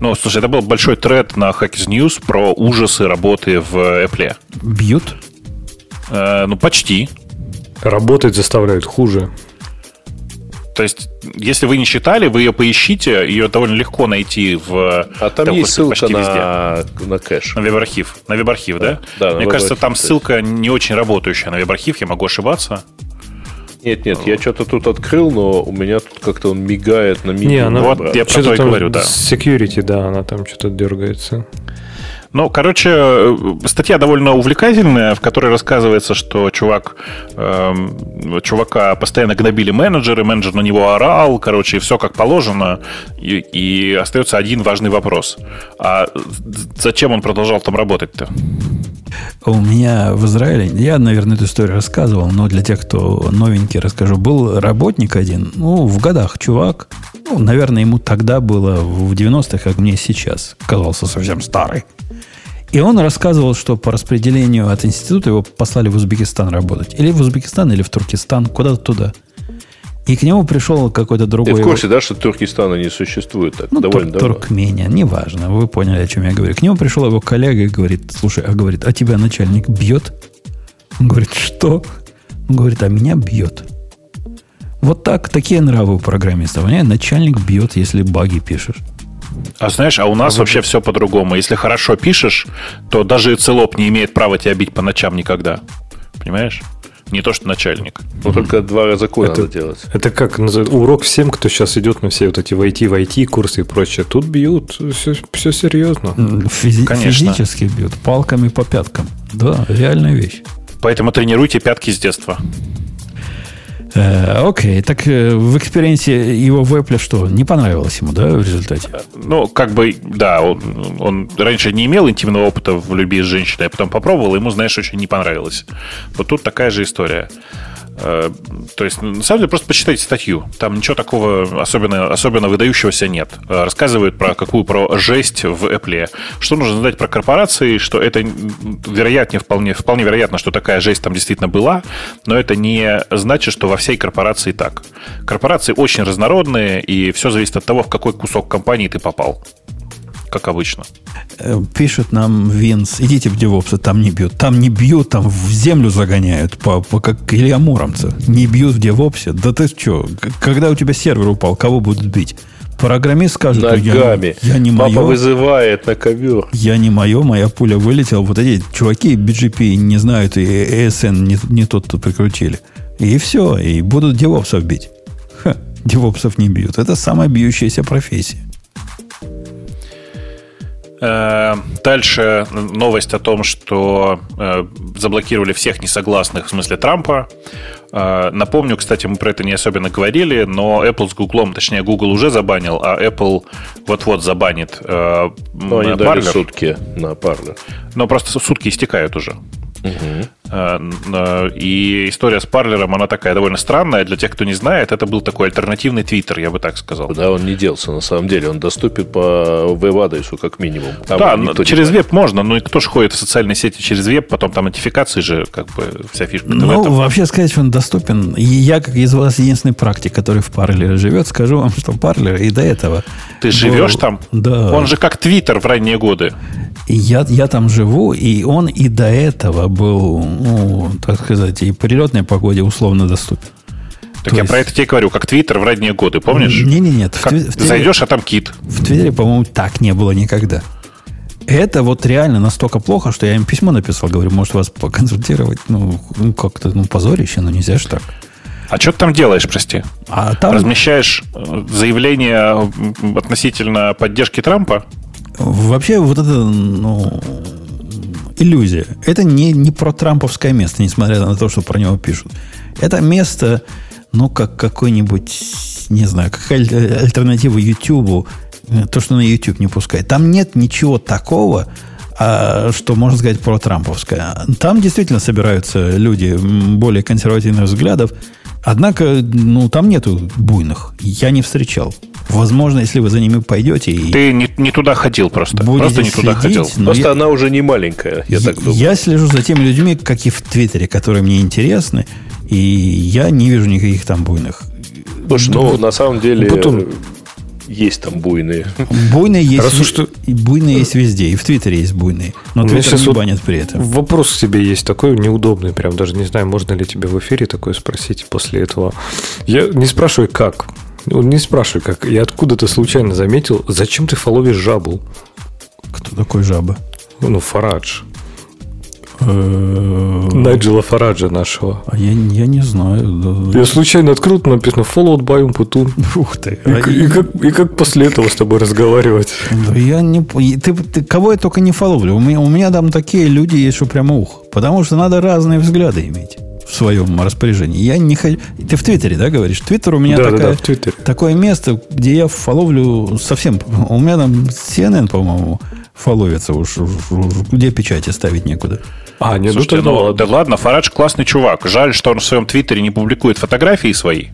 Ну, слушай, это был большой тред на Hackers News про ужасы работы в Apple. Бьют? Э, ну, почти. Работать заставляют хуже. То есть, если вы не читали, вы ее поищите, ее довольно легко найти в... А там, там есть ссылка на, везде. на кэш. На веб-архив. На веб-архив, да? Да. да Мне кажется, там ссылка не очень работающая на веб-архив, я могу ошибаться. Нет, нет, я что-то тут открыл, но у меня тут как-то он мигает на миг. Не, она вот я про то и говорю, да. Security, да, она там что-то дергается. Ну, короче, э, статья довольно увлекательная, в которой рассказывается, что чувак, э, чувака постоянно гнобили менеджеры, менеджер на него орал, короче, и все как положено, и, и остается один важный вопрос. А зачем он продолжал там работать-то? У меня в Израиле, я, наверное, эту историю рассказывал, но для тех, кто новенький, расскажу. Был работник один, ну, в годах чувак, ну, наверное, ему тогда было в 90-х, как мне сейчас, казался совсем старый. И он рассказывал, что по распределению от института его послали в Узбекистан работать. Или в Узбекистан, или в Туркестан, куда-то туда. И к нему пришел какой-то другой... Ты в курсе, да, что Туркестана не существует так ну, довольно тур- давно? Туркмения, неважно. Вы поняли, о чем я говорю. К нему пришел его коллега и говорит, слушай, а говорит, а тебя начальник бьет? Он говорит, что? Он говорит, а меня бьет. Вот так, такие нравы у программистов. Меня начальник бьет, если баги пишешь. А знаешь, а у нас а вообще вы... все по-другому. Если хорошо пишешь, то даже целоп не имеет права тебя бить по ночам никогда. Понимаешь? Не то, что начальник. Ну, только два раза код это, надо делать. Это как урок всем, кто сейчас идет на все вот эти войти, войти курсы и прочее. Тут бьют, все, все серьезно. Физи- Конечно. Физически бьют, палками по пяткам. Да, реальная вещь. Поэтому тренируйте пятки с детства. Э, окей, так э, в эксперименте его в Apple что, не понравилось ему, да, в результате? Ну, как бы, да, он, он раньше не имел интимного опыта в любви с женщиной, а потом попробовал, и ему, знаешь, очень не понравилось. Вот тут такая же история. Э, то есть, на самом деле, просто почитайте статью. Там ничего такого особенно, особенно выдающегося нет. Э, рассказывают про какую про жесть в Apple. Что нужно знать про корпорации, что это вероятнее, вполне, вполне вероятно, что такая жесть там действительно была, но это не значит, что во всей корпорации так. Корпорации очень разнородные, и все зависит от того, в какой кусок компании ты попал как обычно. Э, пишут нам Винс, идите в девопсы, там не бьют. Там не бьют, там в землю загоняют, по, по, как Илья Муромца. Не бьют в девопсе. Да ты что, когда у тебя сервер упал, кого будут бить? Программист скажет, Ногами. Я, я не Папа мое. вызывает на ковер. Я не мое, моя пуля вылетела. Вот эти чуваки BGP не знают, и ASN не, не тот тут прикрутили. И все, и будут девопсов бить. Ха, девопсов не бьют. Это самая бьющаяся профессия. Э, дальше новость о том, что э, заблокировали всех несогласных в смысле Трампа. Э, напомню, кстати, мы про это не особенно говорили, но Apple с Google, точнее, Google уже забанил, а Apple вот-вот забанит они дали сутки на парлер. Но просто сутки истекают уже. Угу. И история с Парлером, она такая довольно странная. Для тех, кто не знает, это был такой альтернативный твиттер, я бы так сказал. Да, он не делся, на самом деле. Он доступен по веб-адресу, как минимум. Там да, через веб можно, но кто же ходит в социальные сети через веб, потом там нотификации же, как бы вся фишка. Ну, вообще сказать, что он доступен. И я, как из вас единственный практик, который в Парлере живет, скажу вам, что Парлер и до этого... Ты был... живешь там? Да. Он же как твиттер в ранние годы. И я, я там живу, и он и до этого был, ну, так сказать, и при летной погоде условно доступен. Так То я есть... про это тебе говорю, как Твиттер в ранние годы, помнишь? Не, не, нет. Как в Твиттере, зайдешь, а там кит. В Твиттере, по-моему, так не было никогда. Это вот реально настолько плохо, что я им письмо написал, говорю, может вас поконсультировать, ну, ну как-то, ну, позорище, ну, нельзя же так. А что ты там делаешь, прости? А там... Размещаешь э, заявление относительно поддержки Трампа? Вообще вот это, ну, иллюзия. Это не, не про трамповское место, несмотря на то, что про него пишут. Это место, ну, как какой-нибудь, не знаю, как альтернатива YouTube То, что на YouTube не пускает. Там нет ничего такого, а, что можно сказать про трамповское. Там действительно собираются люди более консервативных взглядов, однако ну, там нету буйных. Я не встречал. Возможно, если вы за ними пойдете и... Ты не, не туда ходил просто. Просто не туда ходил. Просто я, она уже не маленькая, я, я так думаю. Я слежу за теми людьми, как и в Твиттере, которые мне интересны, и я не вижу никаких там буйных. Слушай, ну, на самом деле... Потом есть там буйные. Буйные есть, Раз что... буйные есть везде. И в Твиттере есть буйные. Но Твиттер не банят при этом. Вопрос к тебе есть такой неудобный. Прям даже не знаю, можно ли тебе в эфире такое спросить после этого. Я не спрашиваю, как. Не спрашивай, как. Я откуда-то случайно заметил, зачем ты фоловишь жабу? Кто такой жаба? Ну, Фарадж. Э, Найджела Фараджа нашего. А я, я не знаю. Я случайно открыл, там написано Followed by Умпутун. Ух ты. И, а и, как, и как после этого с тобой разговаривать? Я не... Ты, ты кого я только не фоловлю. У меня, у меня там такие люди есть, что прямо ух. Потому что надо разные взгляды иметь в своем распоряжении. Я не хочу... Ты в Твиттере, да, говоришь? Твиттер у меня да, такая, да, да, такое место, где я фоловлю совсем... У меня там CNN, по-моему, фоловится уж, уж, уж, где печати ставить некуда. А, не, ну Слушайте, ну, ну да ладно, Фарадж классный чувак. Жаль, что он в своем твиттере не публикует фотографии свои.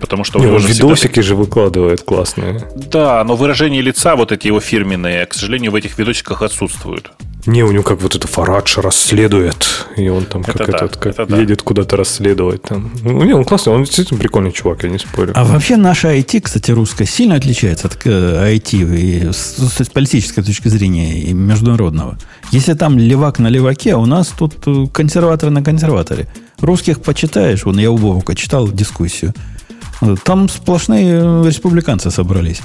Потому что у него же видосики всегда... же выкладывает классные. Да, но выражение лица, вот эти его фирменные, к сожалению, в этих видосиках отсутствуют. Не, у него как вот это Фарадж расследует, и он там как это этот, как это едет да. куда-то расследовать. Там. Ну, не, он классный, он действительно прикольный чувак, я не спорю. А вообще наша IT, кстати, русская, сильно отличается от IT э, и с, с политической точки зрения и международного. Если там левак на леваке, а у нас тут э, консерваторы на консерваторе. Русских почитаешь, вон я у Бобука читал дискуссию. Там сплошные э, республиканцы собрались.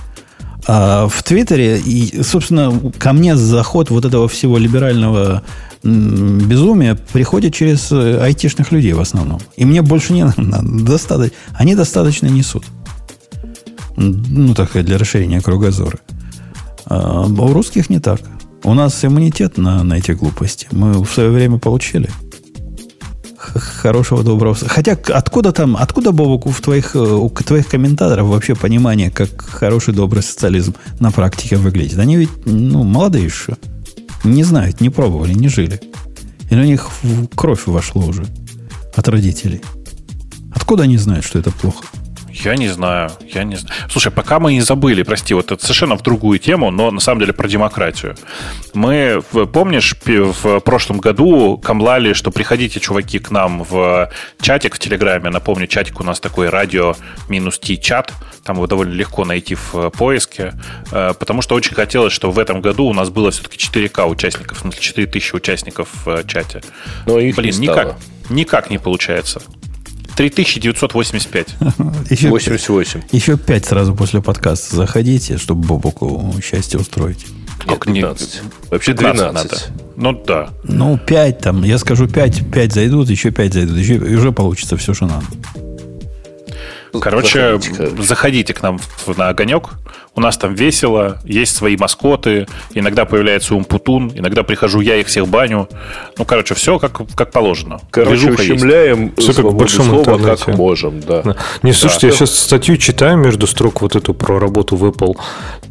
А в Твиттере, и, собственно, ко мне заход вот этого всего либерального безумия приходит через э, айтишных людей в основном. И мне больше не надо. Достаточно, они достаточно несут. Ну, так для расширения кругозора. А у русских не так. У нас иммунитет на, на эти глупости. Мы в свое время получили хорошего, доброго. Хотя откуда там, откуда, Бобок, в твоих, э, у твоих комментаторов вообще понимание, как хороший, добрый социализм на практике выглядит? Они ведь, ну, молодые еще. Не знают, не пробовали, не жили. Или у них кровь вошло уже от родителей. Откуда они знают, что это плохо? Я не знаю, я не знаю. Слушай, пока мы не забыли, прости, вот это совершенно в другую тему, но на самом деле про демократию. Мы, помнишь, в прошлом году камлали, что приходите, чуваки, к нам в чатик в Телеграме. Напомню, чатик у нас такой радио минус Ти чат. Там его довольно легко найти в поиске. Э, потому что очень хотелось, что в этом году у нас было все-таки 4К участников, 4000 участников в чате. Но их Блин, не никак, никак не получается. 3985. Еще 88. Еще 5 сразу после подкаста заходите, чтобы Бобуку счастье устроить. Как 15. Вообще 12. Надо. Ну да. Ну, 5 там. Я скажу 5, 5 зайдут, еще 5 зайдут. Еще, и уже получится все, что надо. Короче, заходите, заходите к нам на огонек. У нас там весело, есть свои маскоты. Иногда появляется умпутун, иногда прихожу я, их всех баню. Ну, короче, все как, как положено. Короче, Движуха ущемляем все как в большом слова, интернете. как можем, да. да. Не, слушайте, да. я сейчас статью читаю между строк вот эту про работу в Apple.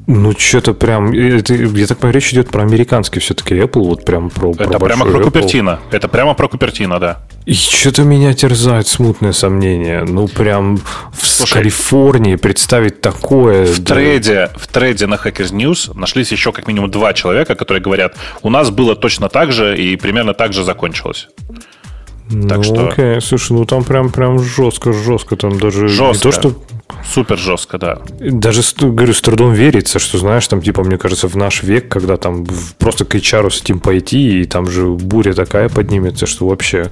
Ну, что-то прям... Это, я так понимаю, речь идет про американский все-таки Apple, вот прям про, про Это прямо про Купертино. Это прямо про Купертино, да. И что-то меня терзает смутное сомнение. Ну, прям в Слушай, Калифорнии представить такое... В да. трейде, в трейде на Hackers News нашлись еще как минимум два человека, которые говорят, у нас было точно так же и примерно так же закончилось. Ну, так что... окей, слушай, ну там прям, прям жестко, жестко, там даже жестко. не то, что Супер жестко, да. Даже, говорю, с трудом верится, что, знаешь, там, типа, мне кажется, в наш век, когда там просто к HR с этим пойти, и там же буря такая поднимется, что вообще,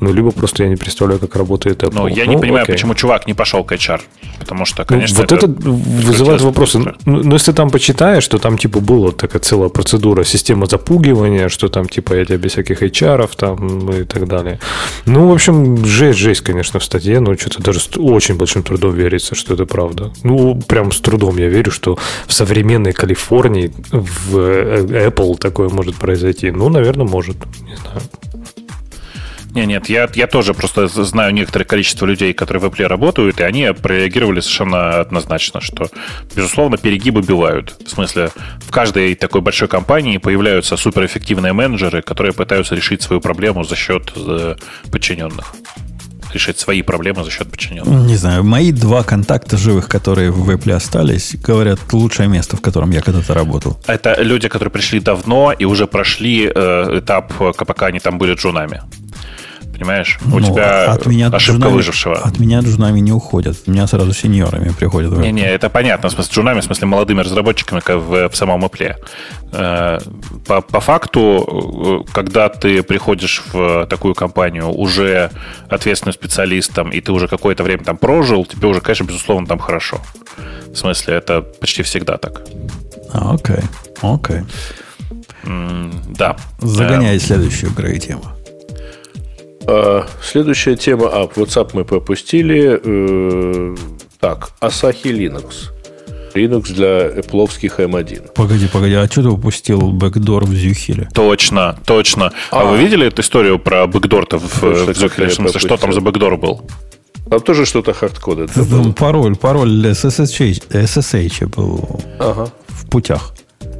ну, либо просто я не представляю, как работает Apple. Ну, я ну, не понимаю, окей. почему чувак не пошел к HR, потому что, конечно, ну, Вот это, это вызывает вопросы. Ну, ну, если там почитаешь, что там, типа, была такая целая процедура, система запугивания, что там, типа, я тебя без всяких HR, там, и так далее. Ну, в общем, жесть, жесть, конечно, в статье, но что-то даже с очень большим трудом верится, что это правда. Ну, прям с трудом я верю, что в современной Калифорнии в э, Apple такое может произойти. Ну, наверное, может. Не знаю. Не, нет, я, я тоже просто знаю некоторое количество людей, которые в Apple работают, и они прореагировали совершенно однозначно, что, безусловно, перегибы бивают. В смысле, в каждой такой большой компании появляются суперэффективные менеджеры, которые пытаются решить свою проблему за счет э, подчиненных решить свои проблемы за счет подчиненных. Не знаю, мои два контакта живых, которые в Apple остались, говорят, лучшее место, в котором я когда-то работал. Это люди, которые пришли давно и уже прошли э, этап, пока они там были джунами понимаешь? У ну, тебя от меня ошибка джунами, выжившего. От меня джунами не уходят. У меня сразу сеньорами приходят. Не-не, это понятно. В смысле, джунами, в смысле, молодыми разработчиками как в, в самом Apple. Э, по, по факту, э, когда ты приходишь в такую компанию уже ответственным специалистом, и ты уже какое-то время там прожил, тебе уже, конечно, безусловно, там хорошо. В смысле, это почти всегда так. А, окей, окей. Да. Загоняй э, следующую Грей тему. А, следующая тема. А, WhatsApp мы пропустили. Э, так, Asahi Linux. Linux для Apple M1. Погоди, погоди, а что ты упустил backdoor в Zyxel е? Точно, точно. А, а вы видели эту историю про backdoor-то в, в Zyxel е? В смысле, что там за бэкдор был? Там тоже что-то hardcode а. Там пароль, пароль SSH, SSH был ага. в путях.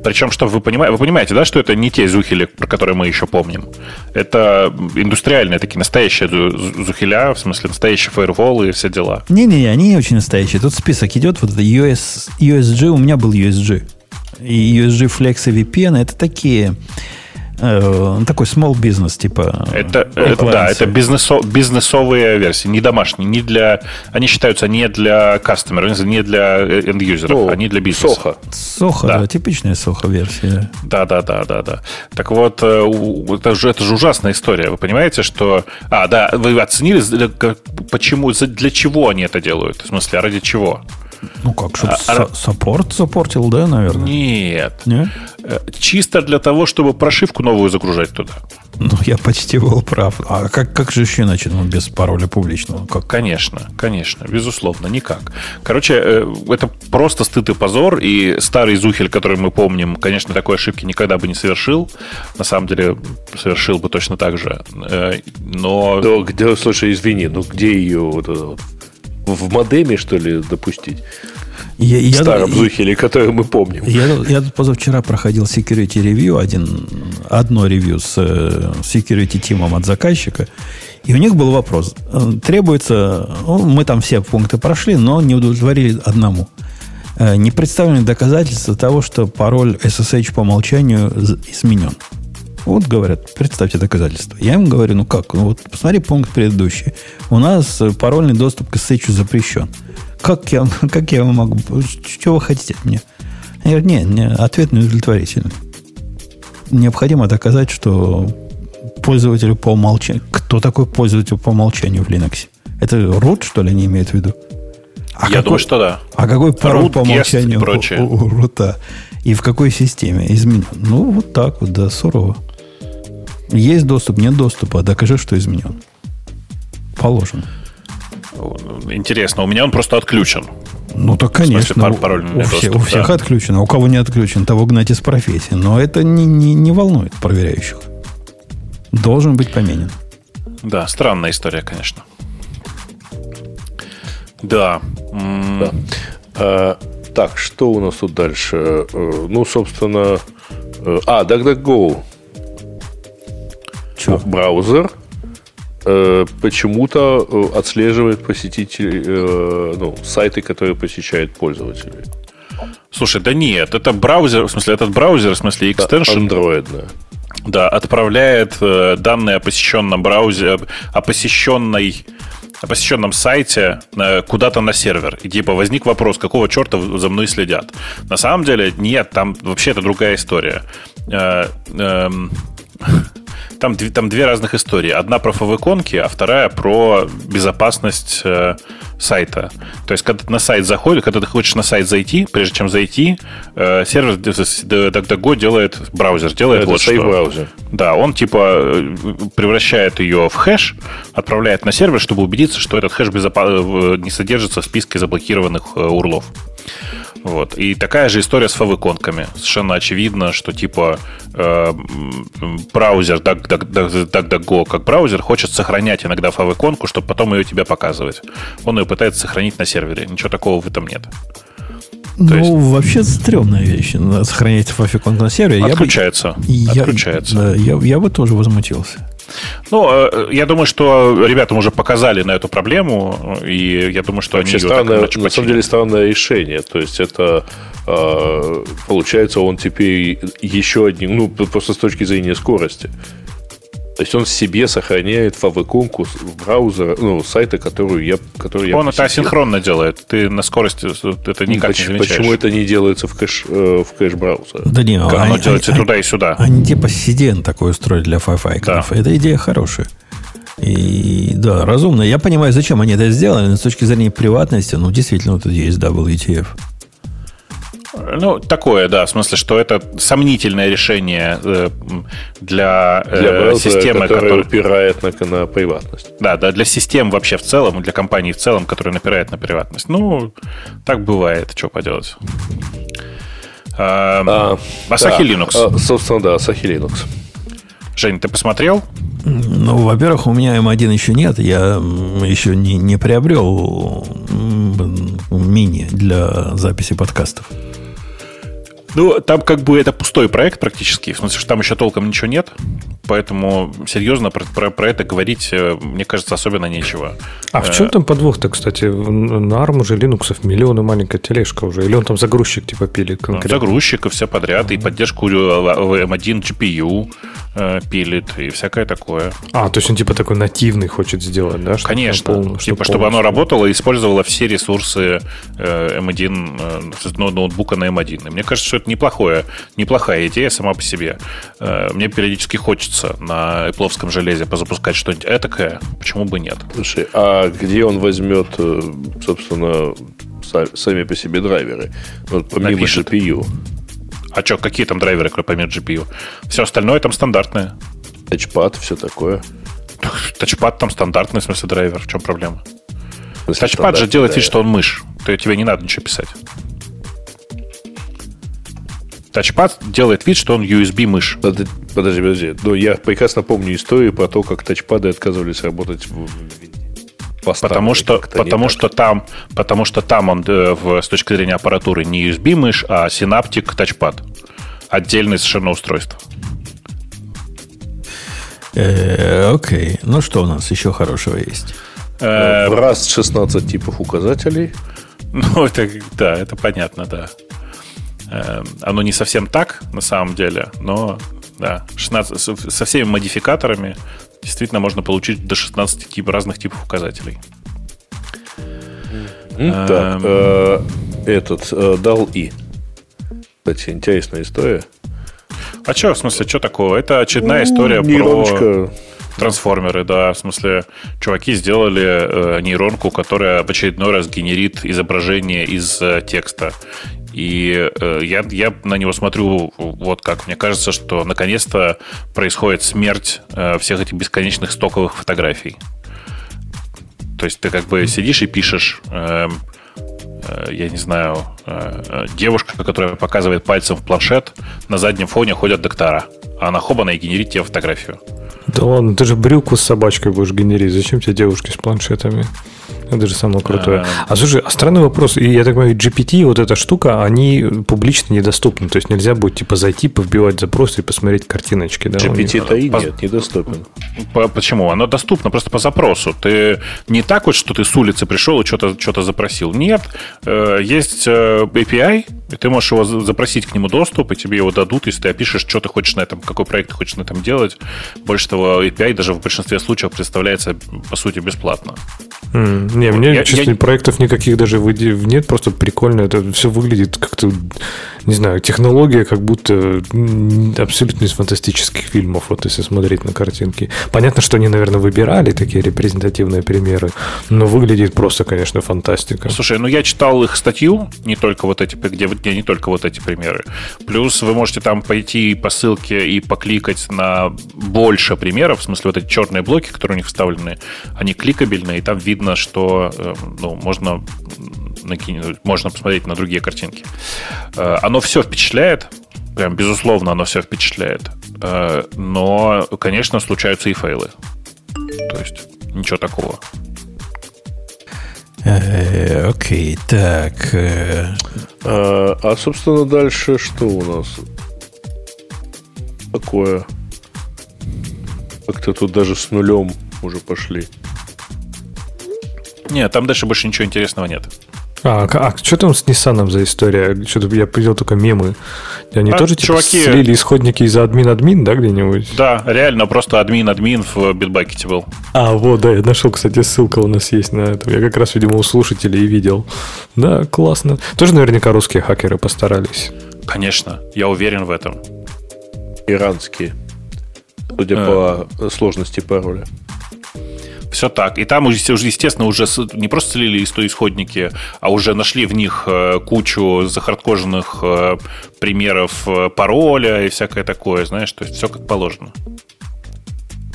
Причем, что вы понимаете, вы понимаете, да, что это не те зухили, про которые мы еще помним. Это индустриальные такие настоящие зухиля, в смысле настоящие фаерволы и все дела. Не-не, они не очень настоящие. Тут список идет, вот это US, USG, у меня был USG. И USG Flex и VPN это такие такой small business, типа. Это, это да, это бизнесо, бизнесовые версии, не домашние, не для. Они считаются не для кастомеров, не для end-юзеров, ну, они для бизнеса. Соха. Соха, да. да, типичная соха-версия. Да, да, да, да, да. Так вот, э, это же, это же ужасная история. Вы понимаете, что. А, да, вы оценили, почему, для чего они это делают? В смысле, а ради чего? Ну как, чтобы а, саппорт запортил, да, наверное? Нет. Нет. Э, чисто для того, чтобы прошивку новую загружать туда. Ну, я почти был прав. А как, как же еще иначе, ну, без пароля публичного? Как? Конечно, конечно, безусловно, никак. Короче, э, это просто стыд и позор, и старый Зухель, который мы помним, конечно, такой ошибки никогда бы не совершил. На самом деле, совершил бы точно так же. Э, но... Да, где, слушай, извини, ну где ее вот, в модеме, что ли, допустить? Я, в я, старом Зухеле, который мы помним. Я, я позавчера проходил security review, один, одно ревью с э, security тимом от заказчика, и у них был вопрос. Э, требуется, ну, мы там все пункты прошли, но не удовлетворили одному. Э, не представлены доказательства того, что пароль SSH по умолчанию изменен. Вот говорят, представьте доказательства. Я им говорю, ну как, ну вот посмотри пункт предыдущий. У нас парольный доступ к SSH запрещен. Как я, как я могу... Что вы хотите от меня? Я говорю, нет, не, ответ не удовлетворительный. Необходимо доказать, что пользователю по умолчанию... Кто такой пользователь по умолчанию в Linux? Это root, что ли, они имеют в виду? А Я какой, думаю, что да. А какой пароль root, по умолчанию у, у, у рута? И в какой системе изменен? Ну, вот так вот, да, сурово. Есть доступ, нет доступа, докажи, что изменен. Положено. Интересно, у меня он просто отключен. Ну, так, конечно. Смысле, пароль у, все, доступ, у всех да. отключен. А у кого не отключен, того гнать из профессии. Но это не, не, не волнует проверяющих. Должен быть поменен. Да, странная история, конечно. Да. да. А, так, что у нас тут дальше? Э, ну, собственно... Э, а, DuckDuckGo. Че? Браузер Э, почему-то э, отслеживает посетителей, э, ну, сайты, которые посещают пользователи. Слушай, да нет, это браузер, в смысле, этот браузер, в смысле, экстеншн. Android, да. Да, отправляет данные о посещенном браузере, о посещенной о посещенном сайте куда-то на сервер. И типа возник вопрос, какого черта за мной следят. На самом деле, нет, там вообще это другая история. Там, там две разных истории. Одна про фавиконки, а вторая про безопасность э, сайта. То есть, когда ты на сайт заходишь, когда ты хочешь на сайт зайти, прежде чем зайти, э, сервер DuckDuckGo делает, браузер делает Это вот что. браузер. Да, он типа э, превращает ее в хэш, отправляет на сервер, чтобы убедиться, что этот хэш безопа- э, не содержится в списке заблокированных э, урлов. Вот. И такая же история с фавиконками. Совершенно очевидно, что типа э, браузер DuckDuckGo как браузер хочет сохранять иногда фавиконку, чтобы потом ее тебе показывать. Он ее пытается сохранить на сервере. Ничего такого в этом нет. Ну, есть... вообще стрёмная вещь. Сохранять фавиконку на сервере. Отключается. Я бы, Отключается. Я, да, я, я бы тоже возмутился. Ну, э, я думаю, что ребятам уже показали на эту проблему, и я думаю, что Вообще они странное, ее На самом деле странное решение. То есть это э, получается он теперь еще один, ну, просто с точки зрения скорости. То есть он себе сохраняет favicon браузера, ну, сайта, которую я, который Он я это асинхронно делает. Ты на скорости это никак почему, не замечаешь. Почему это не делается в кэш, э, в кэш браузера? Да не, как они, оно делается они, туда и сюда. Они типа CDN такой устроили для файфайков. Да. Эта идея хорошая. И да, разумно. Я понимаю, зачем они это сделали, но с точки зрения приватности, ну, действительно, тут есть WTF. Ну, такое, да, в смысле, что это сомнительное решение э, для, э, для браузера, системы, которая упирает на, на приватность. Да, да, для систем вообще в целом, для компаний в целом, которые напирают на приватность. Ну, так бывает, что поделать. А, а, Asahi да, Linux. А, собственно, да, Asahi Linux. Жень, ты посмотрел? Ну, во-первых, у меня М1 еще нет. Я еще не, не приобрел мини для записи подкастов. Ну, там как бы это пустой проект практически, в смысле, что там еще толком ничего нет, поэтому серьезно про, про, про это говорить, э, мне кажется, особенно нечего. А в чем э, там подвох-то, кстати? На ARM уже Linux миллионы маленькая тележка уже, или он там загрузчик типа пилит конкретно? Ну, загрузчик и все подряд, и поддержку M1 GPU, э, пилит и всякое такое. А, то есть он типа такой нативный хочет сделать, да? Чтобы Конечно. Пол, типа, чтобы оно работало и использовало все ресурсы э, M1, э, ноутбука на M1. И мне кажется, что это неплохое, неплохая идея сама по себе. Э, мне периодически хочется на Apple железе позапускать что-нибудь этакое. Почему бы нет? Слушай, а где он возьмет, собственно, сами по себе драйверы? Вот помимо Напишет. GPU. А что, какие там драйверы, кроме GPU? Все остальное там стандартное. Тачпад, все такое. Тачпад там стандартный, в смысле драйвер. В чем проблема? В Тачпад же делает вид, что он мышь. То тебе не надо ничего писать. Тачпад делает вид, что он USB мышь. Подожди, подожди. Но я прекрасно помню историю про то, как тачпады отказывались работать в потому что, потому что там, потому что там он э, в, с точки зрения аппаратуры не USB мышь, а Synaptic тачпад. Отдельное совершенно устройство. Э, окей. Ну что у нас еще хорошего есть? Э, раз 16 типов указателей. Ну, это, да, это понятно, да. Оно не совсем так, на самом деле, но да, 16, со всеми модификаторами действительно можно получить до 16 тип, разных типов указателей. Так, э, этот э, дал и. Кстати, интересная история. А что, в смысле, что такого? Это очередная история про трансформеры, да. В смысле, чуваки сделали э, нейронку, которая в очередной раз генерит изображение из э, текста. И э, я, я на него смотрю вот как. Мне кажется, что наконец-то происходит смерть э, всех этих бесконечных стоковых фотографий. То есть ты как бы сидишь и пишешь, э, э, я не знаю, э, э, девушка, которая показывает пальцем в планшет, на заднем фоне ходят доктора. А она хобана и генерит тебе фотографию. Да ладно, ты же брюку с собачкой будешь генерить. Зачем тебе девушки с планшетами? Это же самое крутое. А слушай, а странный вопрос. И я так понимаю, GPT, вот эта штука, они публично недоступны. То есть нельзя будет типа зайти, повбивать запросы и посмотреть картиночки. Да, GPT-то и нет, недоступен. Почему? Оно доступно просто по запросу. Ты не так вот, что ты с улицы пришел и что-то что запросил. Нет. Э, есть э, API, и ты можешь его запросить к нему доступ, и тебе его дадут, если ты опишешь, что ты хочешь на этом, какой проект ты хочешь на этом делать. Больше того, API даже в большинстве случаев представляется, по сути, бесплатно. Mm, не, мне, я, честно, я... проектов никаких даже нет, просто прикольно. Это все выглядит как-то, не знаю, технология как будто абсолютно из фантастических фильмов, вот если смотреть на картинки. Понятно, что они, наверное, выбирали такие репрезентативные примеры, но выглядит просто, конечно, фантастика. Слушай, ну я читал их статью, не только вот эти, где, где не только вот эти примеры. Плюс вы можете там пойти по ссылке и покликать на больше примеров, в смысле вот эти черные блоки, которые у них вставлены, они кликабельные, и там видно, что э, ну, можно накинь- можно посмотреть на другие картинки. Э, Оно все впечатляет, прям безусловно оно все впечатляет. Э, Но, конечно, случаются и фейлы. То есть ничего такого. Э, Окей, так. э, А, а, собственно, дальше что у нас такое? Как-то тут даже с нулем уже пошли. Нет, там дальше больше ничего интересного нет. А, к- а что там с Nissan за история? Что-то я видел только мемы. Они А, тоже типа чуваки- слили исходники из админ-админ, да, где-нибудь? Да, реально, просто админ-админ в битбакете был. А, вот, да, я нашел, кстати, ссылка у нас есть на это. Я как раз, видимо, у слушателей и видел. Да, классно. Тоже наверняка русские хакеры постарались. Конечно, я уверен в этом. Иранские. Судя А. по сложности пароля. Все так. И там, уже, естественно, уже не просто слили исто- исходники, а уже нашли в них э, кучу захардкоженных э, примеров э, пароля и всякое такое, знаешь, то есть все как положено.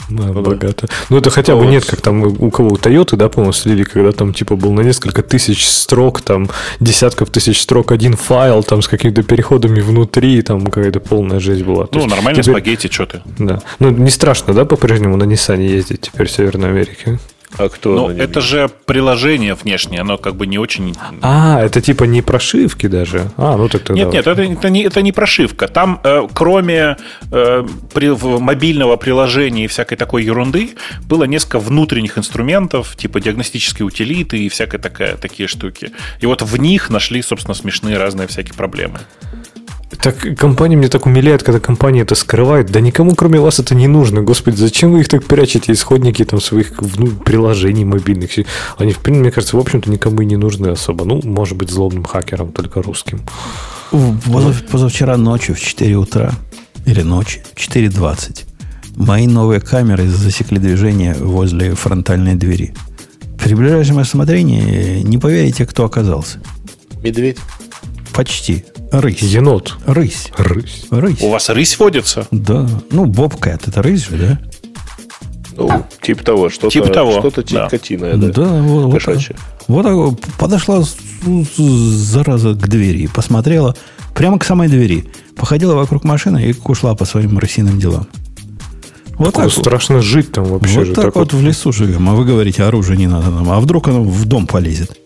Да, богато. Ну, это хотя бы нет, как там у кого у Toyota, да, по-моему, слили, когда там типа был на несколько тысяч строк, там десятков тысяч строк один файл, там с какими-то переходами внутри, там какая-то полная жесть была. То Ну, нормально теперь- спагетти, что ты. Да. Ну, не страшно, да, по-прежнему на Nissan ездить теперь в Северной Америке? А кто Ну, это же приложение внешнее, оно как бы не очень... А, это типа не прошивки даже. А, ну так тогда. Нет, нет, это, это, не, это не прошивка. Там, э, кроме э, при- мобильного приложения и всякой такой ерунды, было несколько внутренних инструментов, типа диагностические утилиты и всякая такая, такие штуки. И вот в них нашли, собственно, смешные разные всякие проблемы. Так компания мне так умиляет, когда компания это скрывает. Да никому, кроме вас, это не нужно. Господи, зачем вы их так прячете, исходники там своих ну, приложений мобильных? Они, в принципе, мне кажется, в общем-то, никому и не нужны особо. Ну, может быть, злобным хакерам, только русским. позав- Позавчера ночью в 4 утра или ночи, в 4.20, мои новые камеры засекли движение возле фронтальной двери. При ближайшем рассмотрении не поверите, кто оказался. Медведь. Почти. Рысь. Енот. Рысь. Рысь. Рысь. У вас рысь водится? Да. Ну, Бобкэт, это рысь же, да? Ну, типа того, что-то, Типа того, что-то да. котиное, да. Да, вот, вот так, Кошачье. вот так вот подошла зараза к двери, посмотрела прямо к самой двери, походила вокруг машины и ушла по своим рысиным делам. Вот так, вот, страшно жить там вообще вот же. так вот в лесу живем, а вы говорите, оружие не надо нам, а вдруг оно в дом полезет?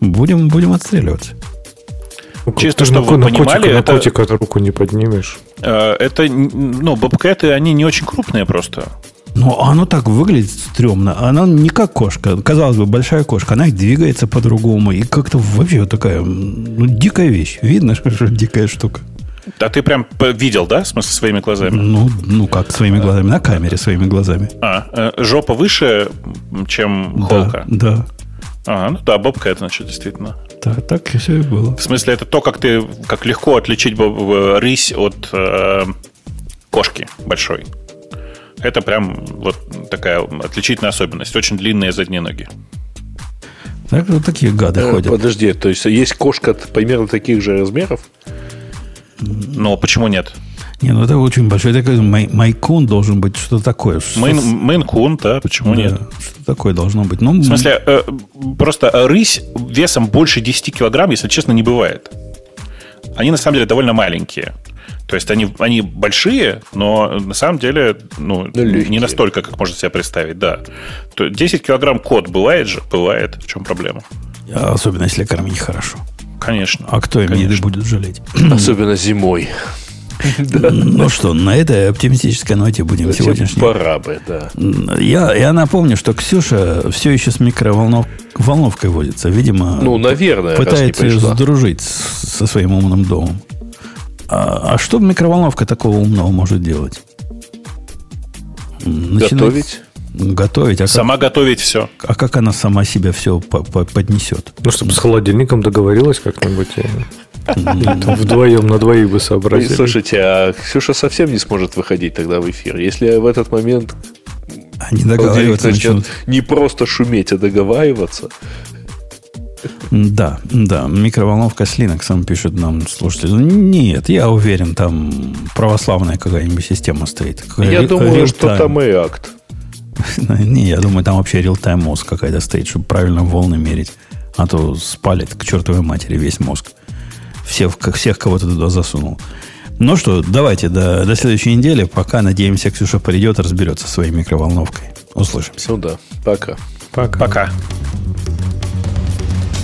Будем, будем отстреливаться. Ну, Чисто, ты чтобы на, вы на понимали, котика, на это- котика эту руку не поднимешь. Э, Это, ну, бобкэты, они не очень крупные просто. Но оно так выглядит стрёмно. Она не как кошка. Казалось бы, большая кошка. Она двигается по-другому. И как-то вообще вот такая ну, дикая вещь. Видно, что, дикая штука. А ты прям видел, да, в смысле, своими глазами? Ну, ну как своими глазами? На камере своими глазами. А, э, жопа выше, чем холка? Да, да. А, ну да, бобкэт, значит, действительно. Так, так все и было. В смысле, это то, как ты, как легко отличить в- рысь от э, кошки большой. Это прям вот такая отличительная особенность. Очень длинные задние ноги. Так вот такие гады Э, ходят. Подожди, то есть есть кошка примерно таких же размеров? Но почему нет? Не, ну это очень большой. Такой май- майкун должен быть что-то такое. Мейн, Мейн-кун, да, почему да, нет? Что такое должно быть? Ну, В смысле, э, просто рысь весом больше 10 килограмм, если честно, не бывает. Они на самом деле довольно маленькие. То есть они, они большие, но на самом деле ну, легкие. не настолько, как можно себе представить, да. То 10 килограмм кот бывает же? Бывает. В чем проблема? особенно если кормить хорошо. Конечно. А кто им еды будет жалеть? Особенно зимой. Ну что, на этой оптимистической ноте будем сегодняшний Пора бы, да. Я, я напомню, что Ксюша все еще с микроволновкой водится. Видимо, Ну, наверное, пытается ее сдружить со своим умным домом. А, а что микроволновка такого умного может делать? Начинать- Готовить? Готовить. А как, Сама готовить все. а как она сама себя все поднесет? Ну, чтобы с холодильником договорилась как-нибудь. Вдвоем на двоих бы сообразили. Слушайте, а Ксюша совсем не сможет выходить тогда в эфир. Если в этот момент Они договариваться начнут. не просто шуметь, а договариваться. Да, да, микроволновка с Linux пишет нам слушатель. Ну, Нет, я уверен, там православная какая-нибудь система стоит. Я думаю, что там и акт. Не, я думаю, там вообще real-time мозг какая-то стоит, чтобы правильно волны мерить. А то спалит к чертовой матери весь мозг. Всех, всех кого ты туда засунул. Ну что, давайте до, до следующей недели. Пока, надеемся, Ксюша придет, разберется своей микроволновкой. Услышимся. Ну да, пока. Пока. Пока.